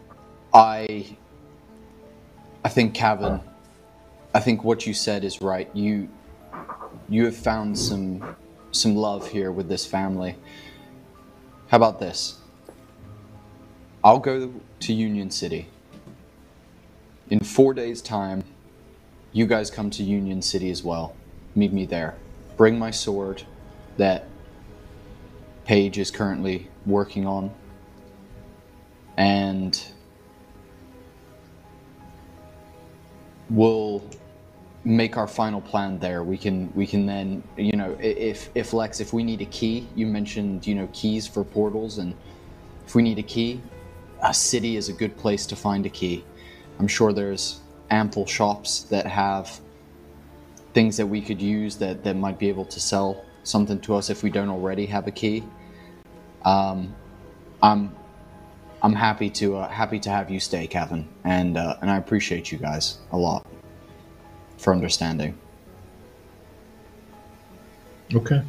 I I think Cavan, I think what you said is right. You you have found some some love here with this family. How about this? I'll go to Union City. In four days' time, you guys come to Union City as well. Meet me there. Bring my sword that Paige is currently working on. And we'll make our final plan there. We can we can then you know if if Lex if we need a key, you mentioned you know keys for portals and if we need a key, a city is a good place to find a key. I'm sure there's ample shops that have things that we could use that, that might be able to sell something to us if we don't already have a key. Um, I'm I'm happy to uh, happy to have you stay, Kevin, and uh, and I appreciate you guys a lot for understanding. Okay.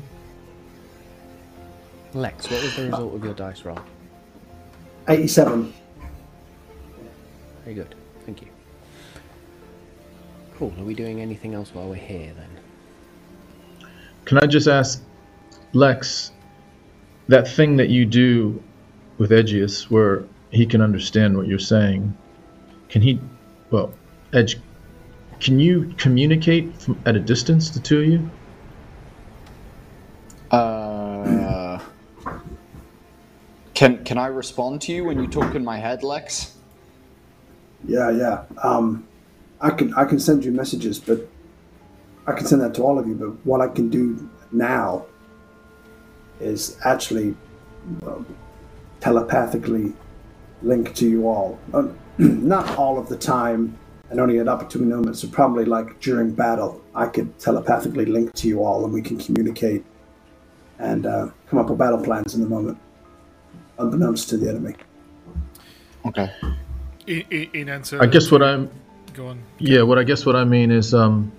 Lex, what was the result of your dice roll? 87. Very good. Thank you. Cool. Are we doing anything else while we're here then? Can I just ask, Lex, that thing that you do with Edgius where he can understand what you're saying, can he, well, Edge, can you communicate from at a distance, the two of you? Uh, can can I respond to you when you talk in my head, Lex? Yeah, yeah. Um, I can I can send you messages, but I can send that to all of you. But what I can do now is actually um, telepathically link to you all. Uh, Not all of the time, and only at opportune moments. So probably like during battle, I could telepathically link to you all, and we can communicate and uh, come up with battle plans in the moment, unbeknownst to the enemy. Okay. In, in, in answer, I guess what I'm, go on. yeah, what I guess what I mean is, um,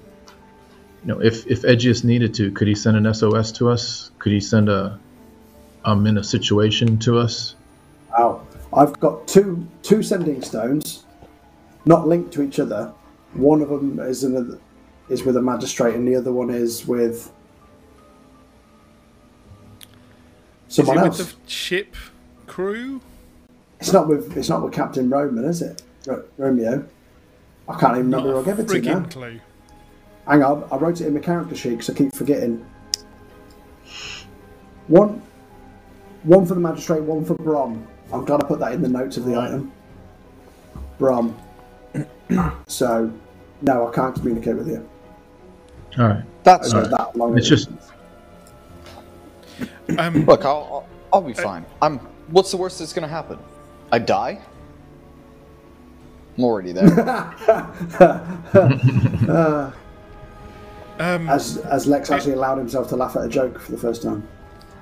you know, if if Edgius needed to, could he send an SOS to us? Could he send a, I'm in a situation to us? Wow. I've got two two sending stones, not linked to each other. One of them is in a, is with a magistrate, and the other one is with Is someone it else. with the ship crew? It's not with it's not with Captain Roman, is it? Ro- Romeo. I can't even remember who I Not a gave it to now. clue. Hang on, I wrote it in my character sheet because I keep forgetting. One, one for the magistrate, one for Brom. I'm glad I put that in the notes of the item. Brom. so, no, I can't communicate with you. All right. That's Over that long. It's just Um, look. I'll I'll, I'll be fine. I'm. What's the worst that's gonna happen? I die. I'm already there. um, as as Lex actually allowed himself to laugh at a joke for the first time.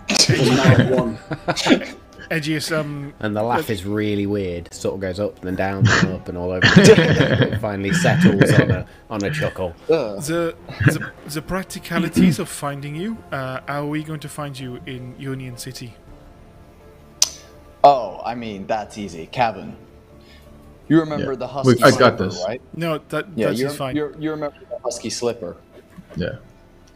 He's one. Edgius, um, And the laugh is really weird. Sort of goes up and then down and up and all over. it finally settles on a on a chuckle. Ugh. the, the the practicalities of finding you. Uh, how are we going to find you in Union City? Oh, I mean that's easy, Kevin. You remember Yeah. the husky I got slipper, this. right? No, that Yeah, that's you, fine. you you remember the husky slipper? yeah.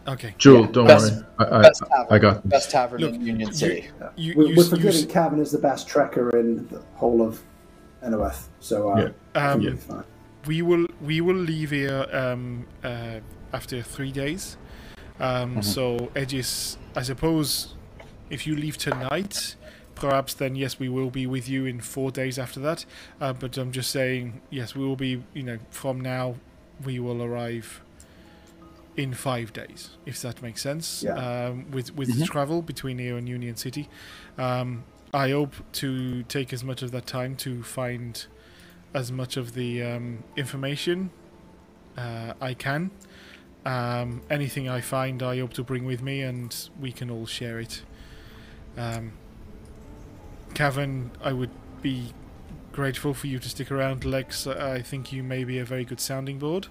Okay. Jewel, Yeah, don't best- worry. I, I, Best tavern. I got this. Best tavern Look, in Union you- City. You, We're, you, we're you, forgetting s- Cavan is the best trekker in the whole of Enoweth, so uh, Yeah. Um, think it'll be fine. we will we will leave here um, uh, after three days. Um, So Edgius, I suppose, if you leave tonight, perhaps then yes, we will be with you in four days after that. Uh, but I'm just saying, yes, we will be. You know, from now, we will arrive in five days, if that makes sense. Yeah. Um, with with the travel between here and Union City, um, I hope to take as much of that time to find as much of the um, information uh, I can. Um, anything I find, I hope to bring with me, and we can all share it. Um, Cavan, I would be grateful for you to stick around. Lex, I think you may be a very good sounding board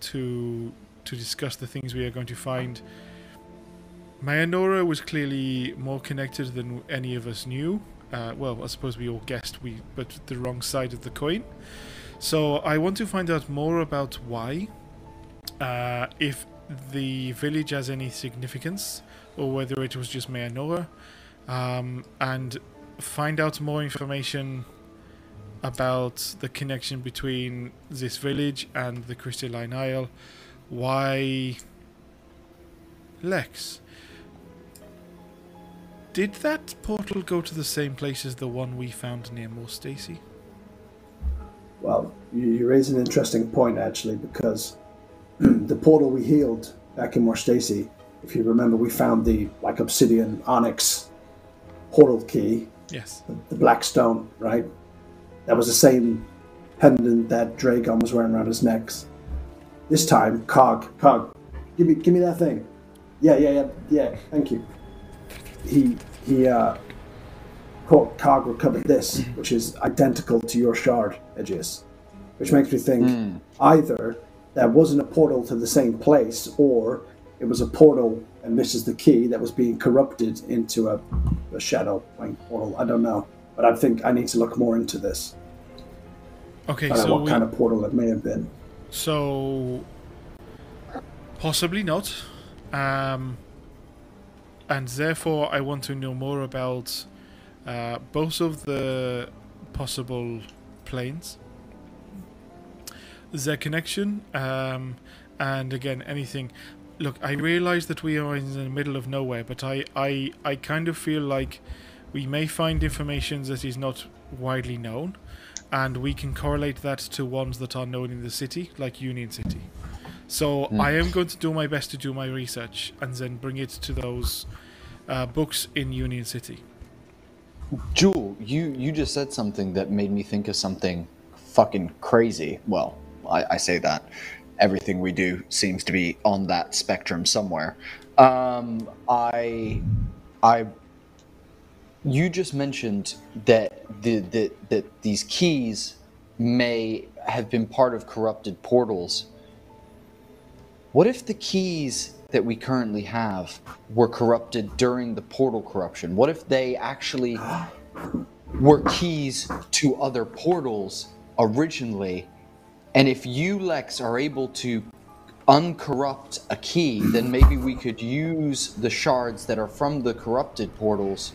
to to discuss the things we are going to find. Mayanora was clearly more connected than any of us knew. Uh, well, I suppose we all guessed we, but the wrong side of the coin. So I want to find out more about why, uh, if the village has any significance, or whether it was just Mayanora, um, and find out more information about the connection between this village and the Crystalline Isle. Why, Lex? Did that portal go to the same place as the one we found near Moor Stacy? Well, you, you raise an interesting point actually, because the portal we healed back in More Stacy, if you remember, we found the like obsidian onyx portal key, Yes. the, the black stone, right? That was the same pendant that Dragon was wearing around his neck. This time, Cog, Cog, give me, give me that thing. Yeah, yeah, yeah, yeah. Thank you. He he uh, Cog Cog recovered this, which is identical to your shard, Edgius, which makes me think either there wasn't a portal to the same place, or it was a portal, and this is the key that was being corrupted into a, a shadow like portal. I don't know, but I think I need to look more into this. Okay, I don't know so what we, kind of portal it may have been. So possibly not, um, and therefore I want to know more about uh, both of the possible planes, their connection, um, and again anything. Look, I realize that we are in the middle of nowhere, but I, I, I kind of feel like we may find information that is not widely known, and we can correlate that to ones that are known in the city, like Union City. So I am going to do my best to do my research and then bring it to those uh, books in Union City. Jewel, you you just said something that made me think of something fucking crazy. Well, I, I say that everything we do seems to be on that spectrum somewhere. Um, I I you just mentioned that the that that these keys may have been part of corrupted portals. What if the keys that we currently have were corrupted during the portal corruption? What if they actually were keys to other portals originally? And if you, Lex, are able to uncorrupt a key, then maybe we could use the shards that are from the corrupted portals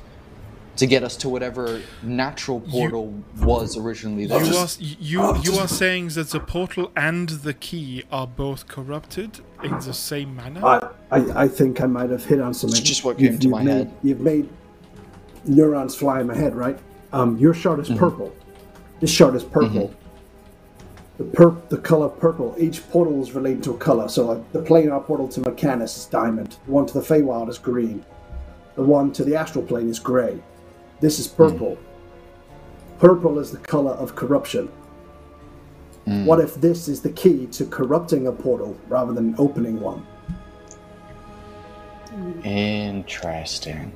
to get us to whatever natural portal was originally there. You are you you are saying that the portal and the key are both corrupted in the same manner? I, I, I think I might have hit on something. It's just what came to my made, head. You've made neurons fly in my head, right? Um, your shard Mm-hmm. is purple. This shard is purple. The pur- the color purple. Each portal is related to a color. So like the planar portal to Mechanus is diamond. The one to the Feywild is green. The one to the astral plane is gray. This is purple. Purple is the color of corruption. What if this is the key to corrupting a portal rather than opening one? Interesting.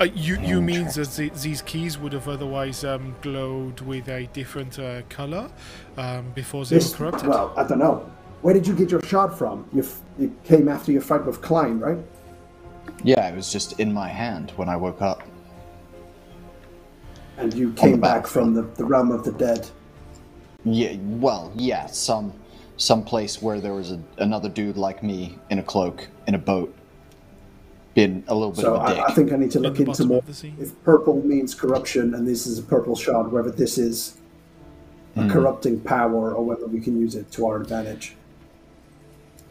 Uh, you you mean that the, these keys would have otherwise um, glowed with a different uh, color um, before they This, were corrupted? well, I don't know. Where did you get your shard from? You, f- you came after your fight with Klein, right? Yeah, it was just in my hand when I woke up. And you came back back from the, the realm of the dead. Yeah, well, yeah, some some place where there was a, another dude like me in a cloak in a boat, been a little bit So of a dick. I, I think I need to look the into more. of the sea. If purple means corruption and this is a purple shard, whether this is, a corrupting power or whether we can use it to our advantage.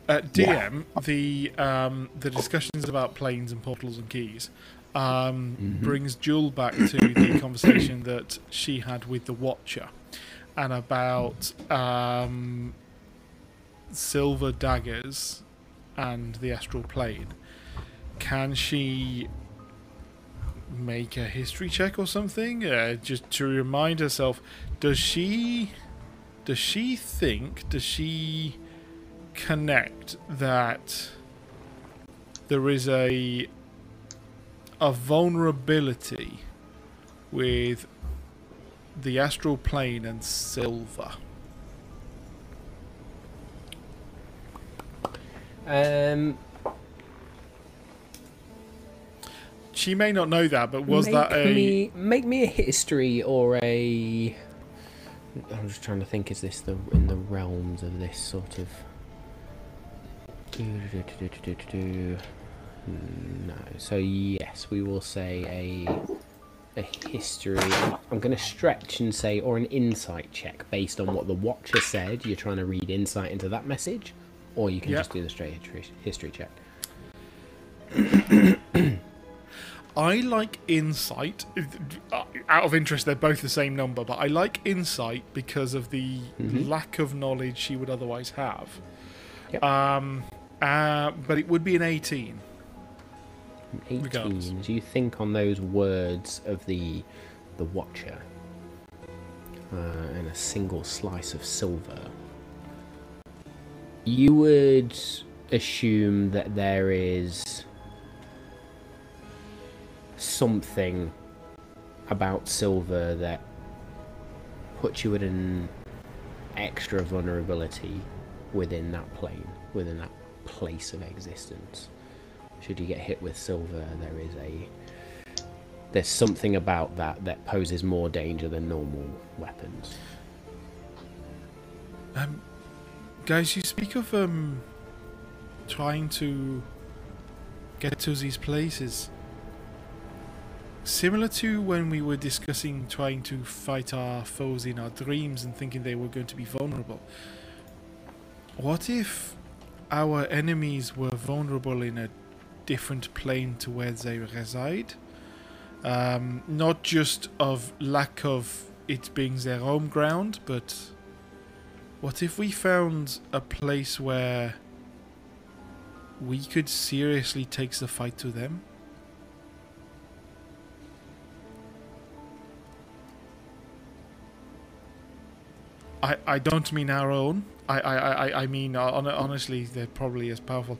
Uh, DM, the um, the discussions about planes and portals and keys um, brings Jewel back to the conversation that she had with the Watcher, and about um, silver daggers and the astral plane. Can she make a history check or something, uh, just to remind herself? Does she? Does she think? Does she? connect that there is a a vulnerability with the astral plane and silver. Um, She may not know that, but was that a me make me a history or a? I'm just trying to think. Is this the in the realms of this sort of? No. So yes, we will say a a history. I'm going to stretch and say or an insight check based on what the Watcher said. You're trying to read insight into that message, or you can Yeah. just do the straight history, history check. I like insight. Out of interest, they're both the same number, but I like insight because of the lack of knowledge she would otherwise have. Yep. Um, uh, but it would be an 18. 18 Regardless. as you think on those words of the the watcher uh, and a single slice of silver you would assume that there is something about silver that puts you at an extra vulnerability within that plane within that place of existence should you get hit with silver, there is a there's something about that that poses more danger than normal weapons. Um, guys, you speak of um, trying to get to these places. Similar to when we were discussing trying to fight our foes in our dreams and thinking they were going to be vulnerable. What if our enemies were vulnerable in a different plane to where they reside? Um, not just of lack of it being their home ground, but what if we found a place where we could seriously take the fight to them? I, I don't mean our own. I, I, I, I mean, uh, honestly, they're probably as powerful.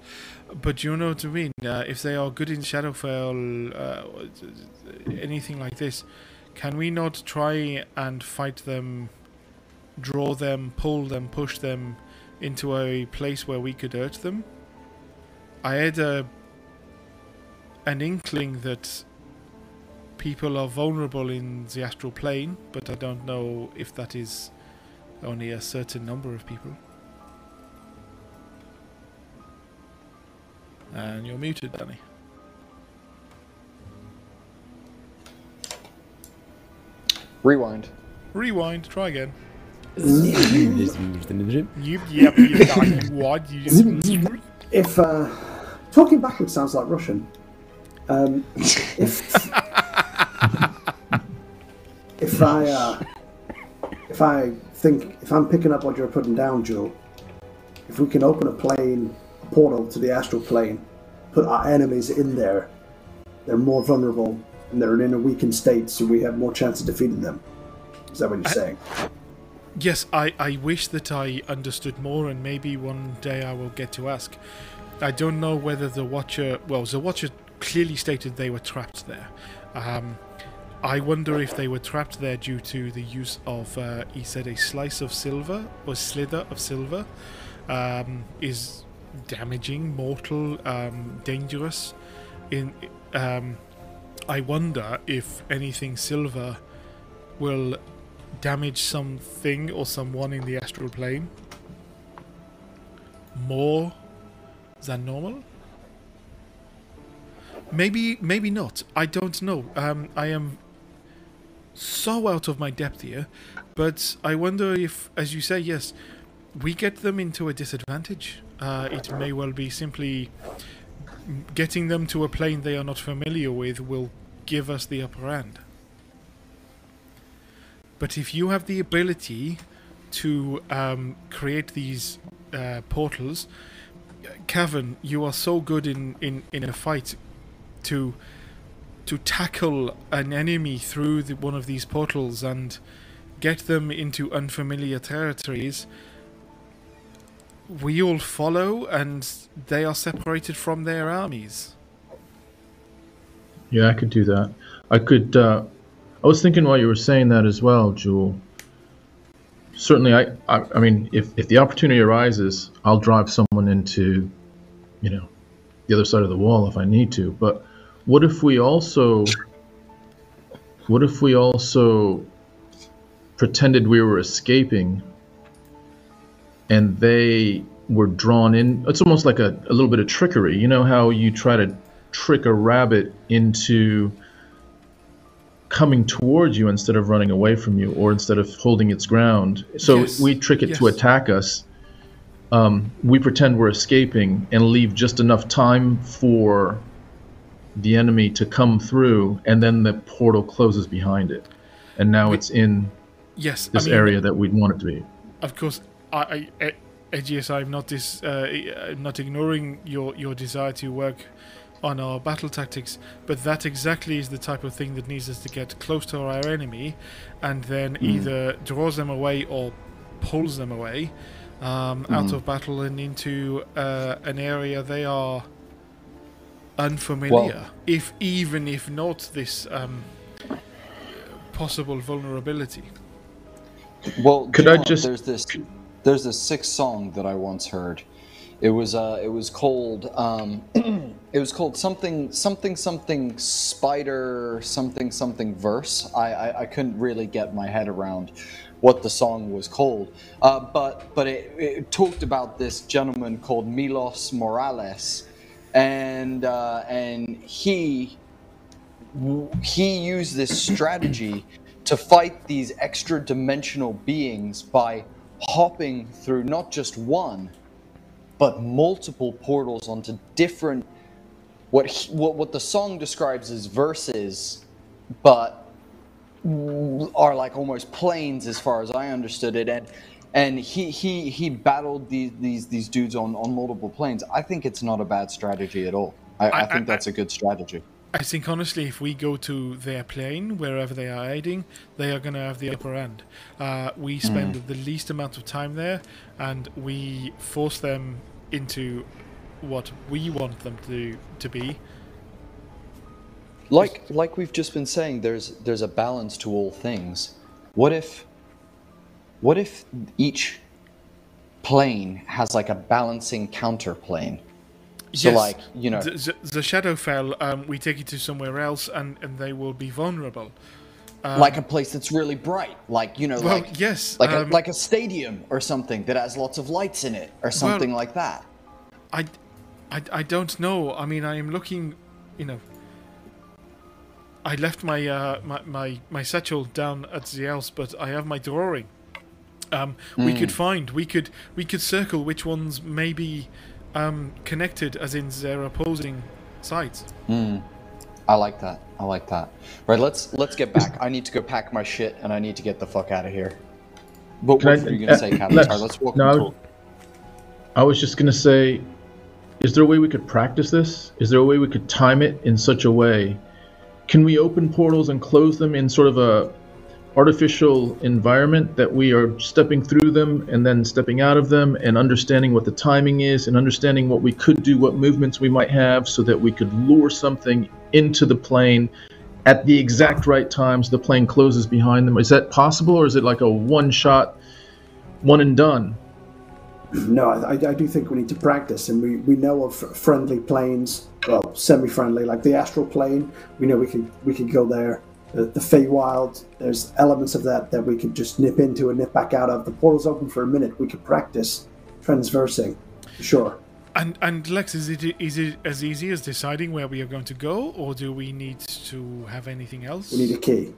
But you know what I mean? Uh, if they are good in Shadowfell, uh, anything like this, can we not try and fight them, draw them, pull them, push them into a place where we could hurt them? I had a, an inkling that people are vulnerable in the astral plane, but I don't know if that is only a certain number of people. And you're muted, Danny. Rewind. Rewind. Try again. You, yep. You, you what? You just, If uh, talking backwards sounds like Russian, um, if if I uh, if I think if I'm picking up what you're putting down, Joe, if we can open a plane, a portal to the astral plane, put our enemies in there, they're more vulnerable and they're in a weakened state, so we have more chance of defeating them. Is that what you're saying? yes, I, I wish that I understood more, and maybe one day I will get to ask. I don't know whether the Watcher. Well, the Watcher clearly stated they were trapped there. Um, I wonder if they were trapped there due to the use of, uh, he said, a slice of silver or slither of silver um, is damaging, mortal, um, dangerous. In um, I wonder if anything silver will damage something or someone in the astral plane more than normal. Maybe, maybe not. I don't know. Um, I am so out of my depth here, but I wonder if, as you say, yes, we get them into a disadvantage. Uh, it may well be simply getting them to a plane they are not familiar with will give us the upper hand. But if you have the ability to um, create these uh, portals, Cavan, you are so good in, in, in a fight to to tackle an enemy through the, one of these portals and get them into unfamiliar territories. We all follow, and they are separated from their armies. Yeah, I could do that. I could. Uh, I was thinking while you were saying that as well, Jewel. Certainly, I, I. I mean, if if the opportunity arises, I'll drive someone into, you know, the other side of the wall if I need to. But what if we also what if we also pretended we were escaping and they were drawn in. It's almost like a, a little bit of trickery. You know how you try to trick a rabbit into coming towards you instead of running away from you or instead of holding its ground? So Yes, we trick it to attack us. Um, we pretend we're escaping and leave just enough time for the enemy to come through, and then the portal closes behind it, and now it's in Yes, this I mean, area that we'd want it to be. Of course, I, I, Edgius, I'm not this, uh, I'm not ignoring your your desire to work on our battle tactics, but that exactly is the type of thing that needs us to get close to our enemy, and then either draws them away or pulls them away um, out of battle and into uh, an area they are unfamiliar. if even if not this um, possible vulnerability. Well, Could do you I just- there's this there's this sick song that I once heard. It was uh it was called um it was called something something something spider something something verse. I I, I couldn't really get my head around what the song was called. Uh, but but it, it talked about this gentleman called Milos Morales, and uh, and he he used this strategy to fight these extra dimensional beings by hopping through not just one but multiple portals onto different what he, what what the song describes as verses but are like almost planes as far as I understood it. And and he he he battled these these these dudes on on multiple planes. I think it's not a bad strategy at all. I, I, I- think that's a good strategy I think honestly, if we go to their plane, wherever they are hiding, they are going to have the upper hand. Uh, we spend the least amount of time there, and we force them into what we want them to to be. like like we've just been saying there's there's a balance to all things what if what if each plane has like a balancing counterplane so Yes, like you know the, the, Shadowfell, um, we take it to somewhere else, and, and they will be vulnerable. like a place that's really bright like you know Well, like yes, like um, a like a stadium or something that has lots of lights in it or something like that I, I, I don't know. I mean, I am looking, you know. I left my uh, my, my my satchel down at the house, but I have my drawing. Um, We could find, we could we could circle which ones may be um, connected, as in their opposing sides. I like that. I like that. Right, let's let's get back. I need to go pack my shit and I need to get the fuck out of here. But Can what I- were you gonna uh, say, Captain? Lex, Sorry, let's walk no, and talk. I was just gonna say, is there a way we could practice this? Is there a way we could time it in such a way? Can we open portals and close them in sort of a artificial environment that we are stepping through them and then stepping out of them and understanding what the timing is and understanding what we could do, what movements we might have, so that we could lure something into the plane at the exact right times the plane closes behind them? Is that possible, or is it like a one shot, one and done? No, I, I do think we need to practice, and we, we know of friendly planes, well, semi-friendly, like the astral plane. We know we could we could go there. The, the Feywild, there's elements of that that we could just nip into and nip back out of. The portal's open for a minute. We could practice transversing, sure. And and Lex, is it is it as easy as deciding where we are going to go, or do we need to have anything else? We need a key.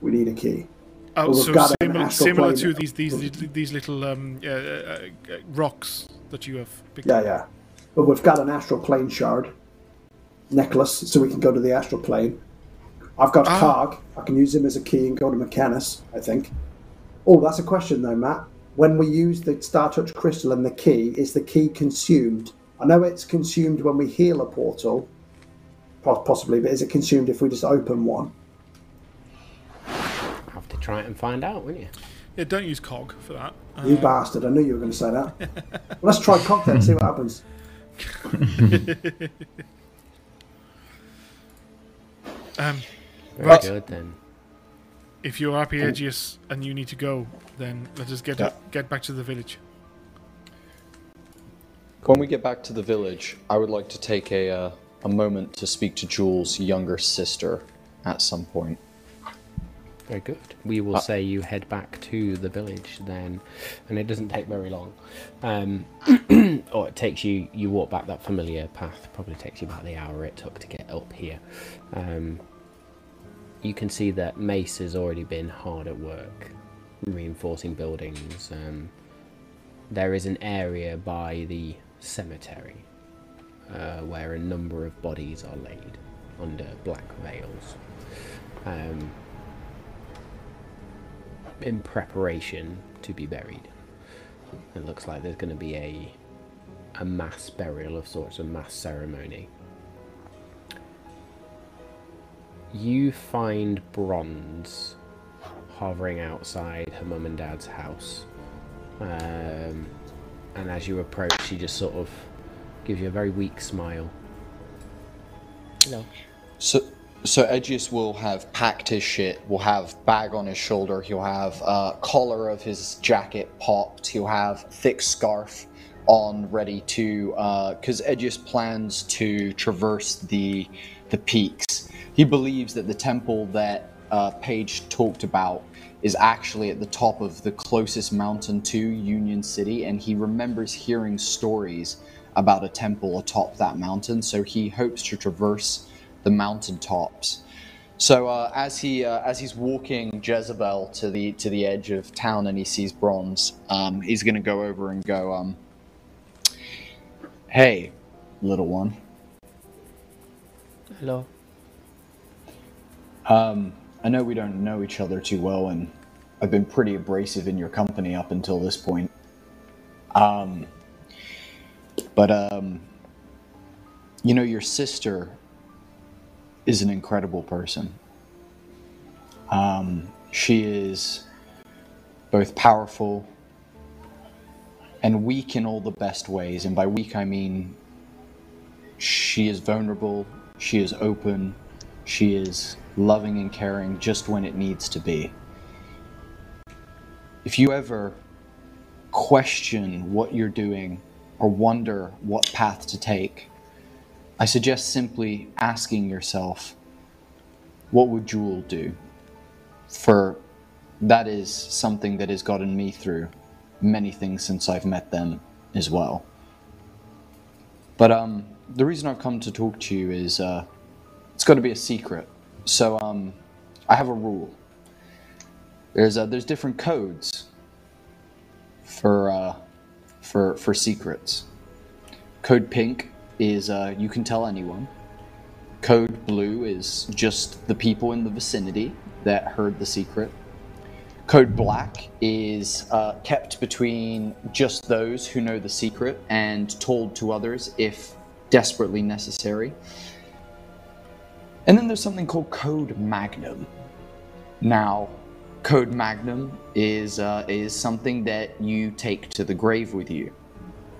we need a key. Oh, so similar, similar to these these these little um, uh, uh, uh, rocks that you have picked Yeah, yeah. But we've got an astral plane shard necklace, so we can go to the astral plane. I've got Ah. Cog. I can use him as a key and go to Mechanus, I think. Oh, that's a question though, Matt. When we use the Star Touch crystal and the key, is the key consumed? I know it's consumed when we heal a portal, possibly, but is it consumed if we just open one? Have to try it and find out, wouldn't you? Yeah, don't use cog for that. Uh, You bastard! I knew you were going to say that. well, let's try cocktail and see what happens. um, Very Right. good then. if you're happy, Edgius, and you need to go, then let us get Yeah. get back to the village. When we get back to the village, I would like to take a uh, a moment to speak to Jewel's younger sister at some point. Very good. We will say you head back to the village then, and it doesn't take very long. Um, or it takes you, you walk back that familiar path, probably takes you about the hour it took to get up here. Um, you can see that Mace has already been hard at work reinforcing buildings. Um, there is an area by the cemetery uh, where a number of bodies are laid under black veils. Um, in preparation to be buried. It looks like there's going to be a a mass burial of sorts, a mass ceremony. You find Bronze hovering outside her mum and dad's house, um, and as you approach, she just sort of gives you a very weak smile. Hello. So, so Edgius will have packed his shit. Will have bag on his shoulder. He'll have uh, collar of his jacket popped. He'll have thick scarf on, ready to. Because Edgius plans to traverse the the peaks. He believes that the temple that uh, Paige talked about is actually at the top of the closest mountain to Union City, and he remembers hearing stories about a temple atop that mountain. So he hopes to traverse the mountaintops. So uh, as he uh, as he's walking Jezebel to the to the edge of town and he sees Bronze, um, he's gonna go over and go, um, "Hey, little one, Hello. Um, I know we don't know each other too well, and I've been pretty abrasive in your company up until this point. Um, but um, you know, your sister is an incredible person. Um, she is both powerful and weak in all the best ways, and by weak I mean she is vulnerable, she is open, she is loving and caring just when it needs to be. If you ever question what you're doing or wonder what path to take, I suggest simply asking yourself, what would Jewel do? For that is something that has gotten me through many things since I've met them as well. But um, the reason I've come to talk to you is uh, it's got to be a secret. So um, I have a rule. There's uh, there's different codes for uh, for for secrets. Code pink is uh, you can tell anyone. Code blue is just the people in the vicinity that heard the secret. Code black is uh, kept between just those who know the secret and told to others if desperately necessary. And then there's something called Code Magnum. Now, Code Magnum is uh, is something that you take to the grave with you.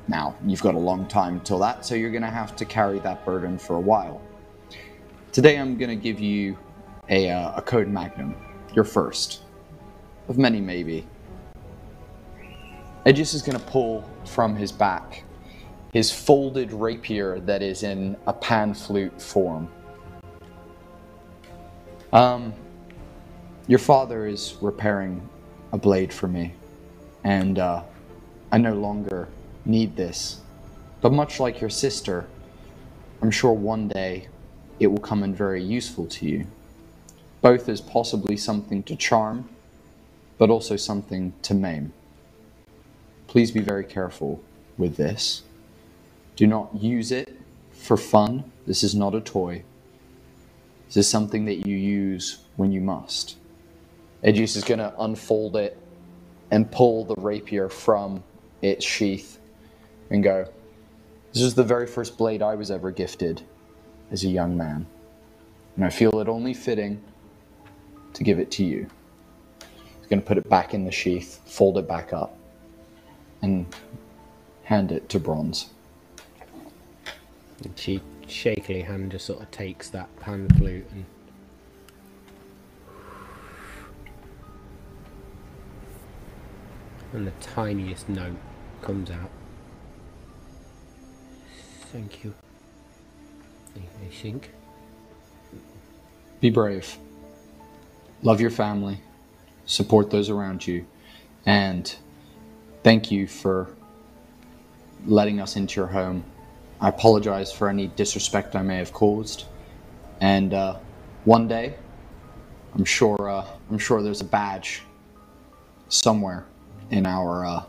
Now, you've got a long time till that, so you're going to have to carry that burden for a while. Today, I'm going to give you a, uh, a Code Magnum, your first of many, maybe. Edgius is going to pull from his back his folded rapier that is in a pan flute form. Um, your father is repairing a blade for me, and uh, I no longer need this. But much like your sister, I'm sure one day it will come in very useful to you. both as possibly something to charm, but also something to maim. Please be very careful with this. Do not use it for fun. This is not a toy. This is something that you use when you must. Edgius is going to unfold it and pull the rapier from its sheath and go, This is the very first blade I was ever gifted as a young man. And I feel it only fitting to give it to you. He's going to put it back in the sheath, fold it back up, and hand it to Bronze. And she shakily hand just sort of takes that pan flute and and the tiniest note comes out. Thank you. I, think. Be brave. Love your family. Support those around you. And thank you for letting us into your home. I apologize for any disrespect I may have caused. And uh, one day, I'm sure uh, I'm sure there's a badge somewhere in our uh,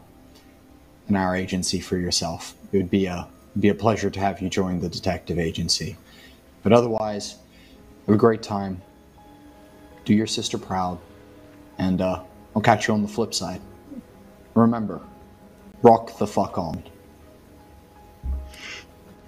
in our agency for yourself. It would be a be a pleasure to have you join the detective agency. But otherwise, have a great time. Do your sister proud, and uh, I'll catch you on the flip side. Remember, rock the fuck on.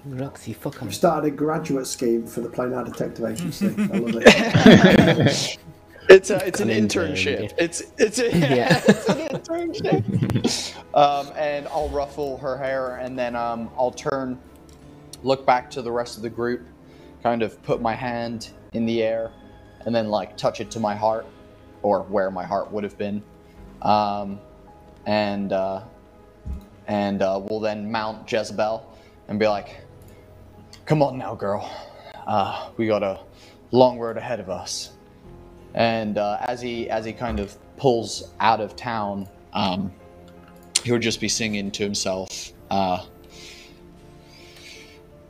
Roxy, fuck on. We've started a graduate scheme for the Plain Art Detective Agency. I love it. It's a, it's an, An internship. It's it's a, Yeah. it's an internship. um, and I'll ruffle her hair, and then um, I'll turn, look back to the rest of the group, kind of put my hand in the air, and then like touch it to my heart, or where my heart would have been, um, and uh, and uh, we'll then mount Jezebel and be like, "Come on now, girl. Uh, we got a long road ahead of us." and uh, as he as he kind of pulls out of town, um, he would just be singing to himself. Uh,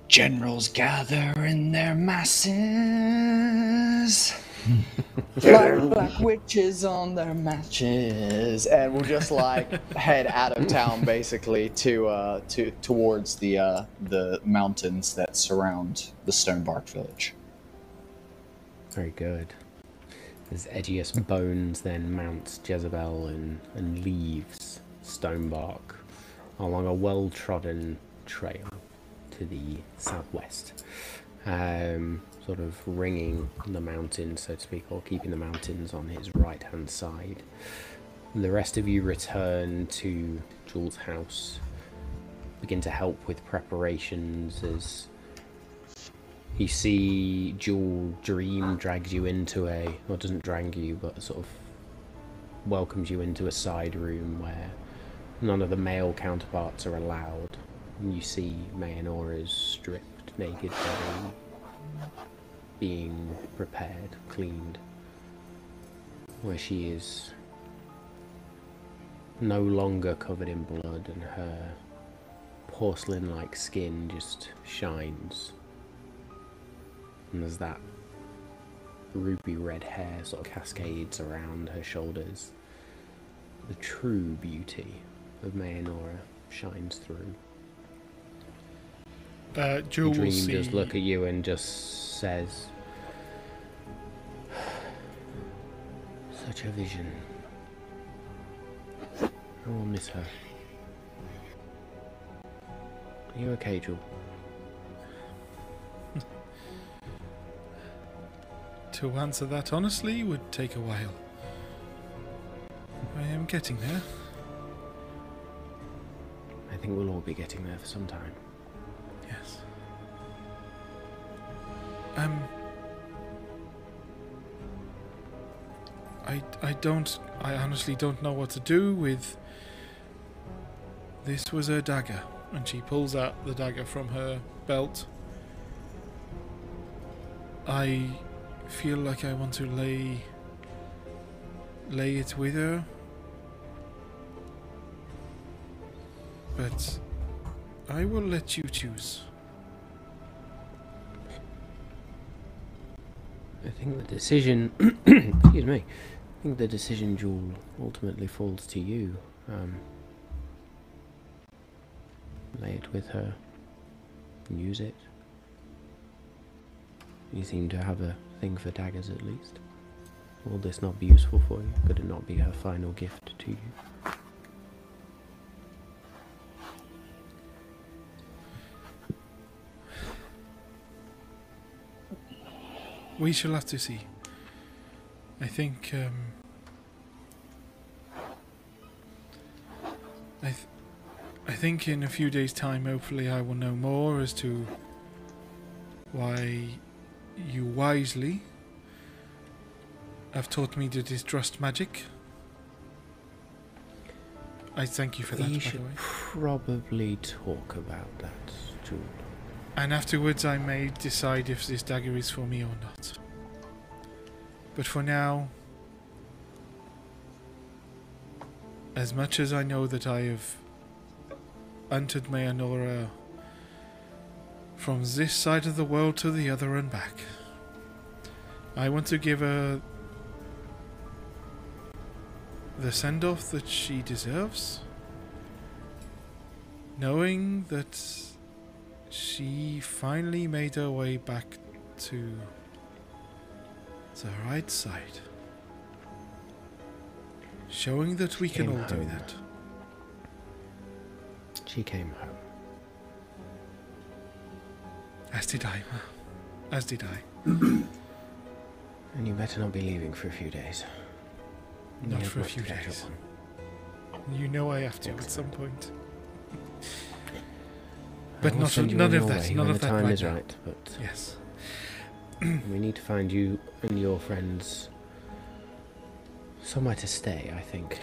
Generals gather in their masses, like black witches on their matches, and we'll just like head out of town basically to uh, to towards the uh, the mountains that surround the Stonebark village. Very good. As Edgius Bones then mounts Jezebel and, and leaves Stonebark along a well trodden trail to the southwest. Um, sort of ringing the mountains, so to speak, or keeping the mountains on his right hand side. The rest of you return to Jewel's house, begin to help with preparations as you see Jewel Dream drags you into a, or doesn't drag you, but sort of welcomes you into a side room where none of the male counterparts are allowed. And you see Mayanora's stripped, naked body being prepared, cleaned, where she is no longer covered in blood and her porcelain like skin just shines and there's that ruby red hair sort of cascades around her shoulders. The true beauty of Mayanora shines through. Uh, The Jewel dream see. just look at you and just says, "Such a vision. I will miss her." Are you okay, Jewel? To answer that honestly would take a while. I am getting there. I think we'll all be getting there for some time. Yes. Um. I I don't I honestly don't know what to do with. This was her dagger, and she pulls out the dagger from her belt. I feel like I want to lay lay it with her. But I will let you choose. I think the decision. excuse me. I think the decision, Jewel, ultimately falls to you. Um, lay it with her. Use it. You seem to have a thing for daggers, at least. Will this not be useful for you? Could it not be her final gift to you? We shall have to see. I think. Um, I, th- I think in a few days' time, hopefully, I will know more as to why you wisely have taught me to distrust magic. I thank you for that, we by should the way. probably talk about that, Jewel. And afterwards, I may decide if this dagger is for me or not. But for now, as much as I know that I have entered Mayanora from this side of the world to the other and back, I want to give her the send off that she deserves, knowing that she finally made her way back to the right side. Showing that we can all do that. She came home. As did I. As did I. And you better not be leaving for a few days. Not have for a few days. You know I have to at some point. But not- none of that- none of that time right is now. right. But Yes. we need to find you and your friends somewhere to stay. I think.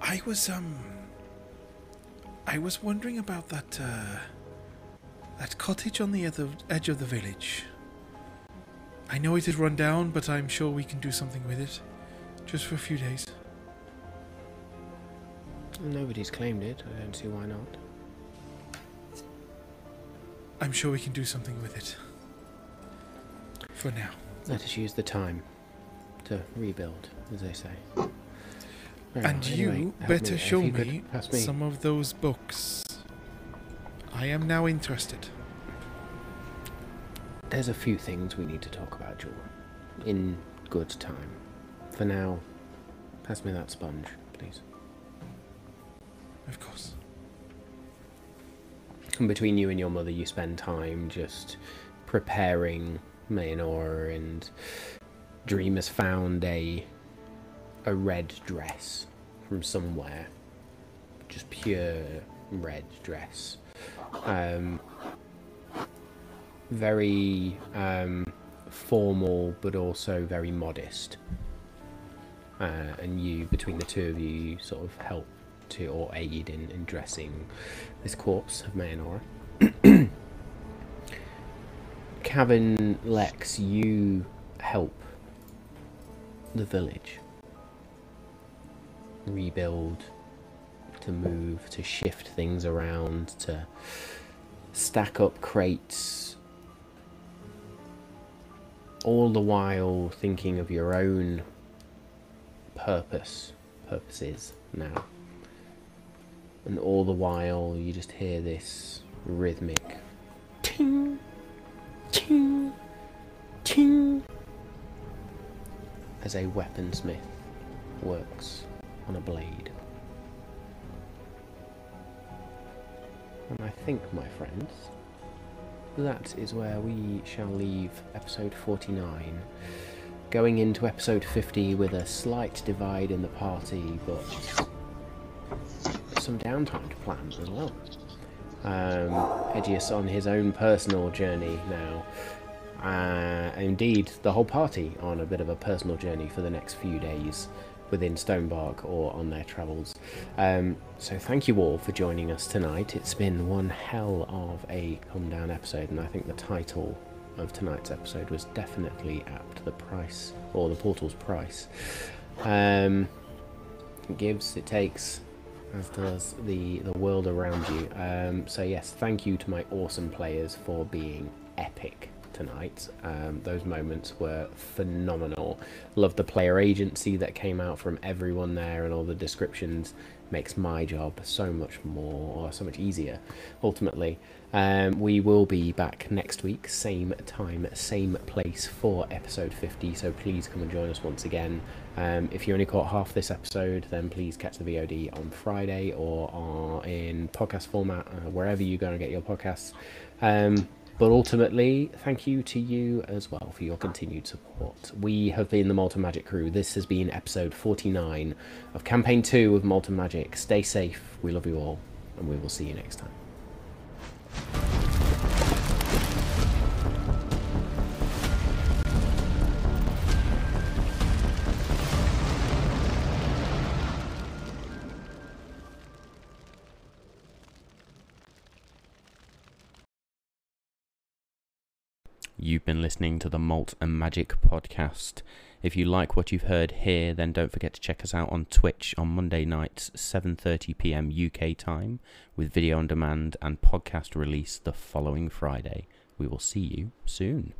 I was um I was wondering about that uh that cottage on the other edge of the village. I know it is run down, but I'm sure we can do something with it. Just for a few days. Nobody's claimed it. I don't see why not. I'm sure we can do something with it. For now. Let us use the time to rebuild, as they say. Very and well, you anyway, help better me. Show you me, me some of those books. I am now interested. There's a few things we need to talk about, Jewel. In good time. For now, pass me that sponge, please. Of course. And between you and your mother, you spend time just preparing Maynor, and Dream has found a a red dress from somewhere, just pure red dress. Um, very um, formal, but also very modest. Uh, and you, between the two of you, sort of help to or aid in, in dressing this corpse of Mayanora. Cavan Lex, you help the village rebuild, to move, to shift things around, to stack up crates, all the while thinking of your own purpose, purposes now. And all the while you just hear this rhythmic ting, ting, ting as a weaponsmith works on a blade. And I think, my friends, that is where we shall leave episode 49. Going into episode 50 with a slight divide in the party, but some downtime to plan as well. Um, on his own personal journey now. Uh, indeed, the whole party on a bit of a personal journey for the next few days within Stonebark or on their travels. Um, so thank you all for joining us tonight. It's been one hell of a come down episode, and I think the title of tonight's episode was definitely apt. The price or the portal's price. Um, it gives, it takes, as does the the world around you. Um, so yes, thank you to my awesome players for being epic tonight. Um, those moments were phenomenal. Love the player agency that came out from everyone there and all the descriptions makes my job so much more or so much easier ultimately um, we will be back next week same time same place for episode 50 so please come and join us once again um, if you only caught half this episode then please catch the vod on friday or in podcast format uh, wherever you go and get your podcasts um, but ultimately, thank you to you as well for your continued support. We have been the Malt and Magic crew. This has been episode 49 of Campaign 2 of Malt and Magic. Stay safe. We love you all, and we will see you next time. You've been listening to the Malt and Magic podcast. If you like what you've heard here, then don't forget to check us out on Twitch on Monday nights, 7:30 p.m. UK time, with video on demand and podcast release the following Friday. We will see you soon.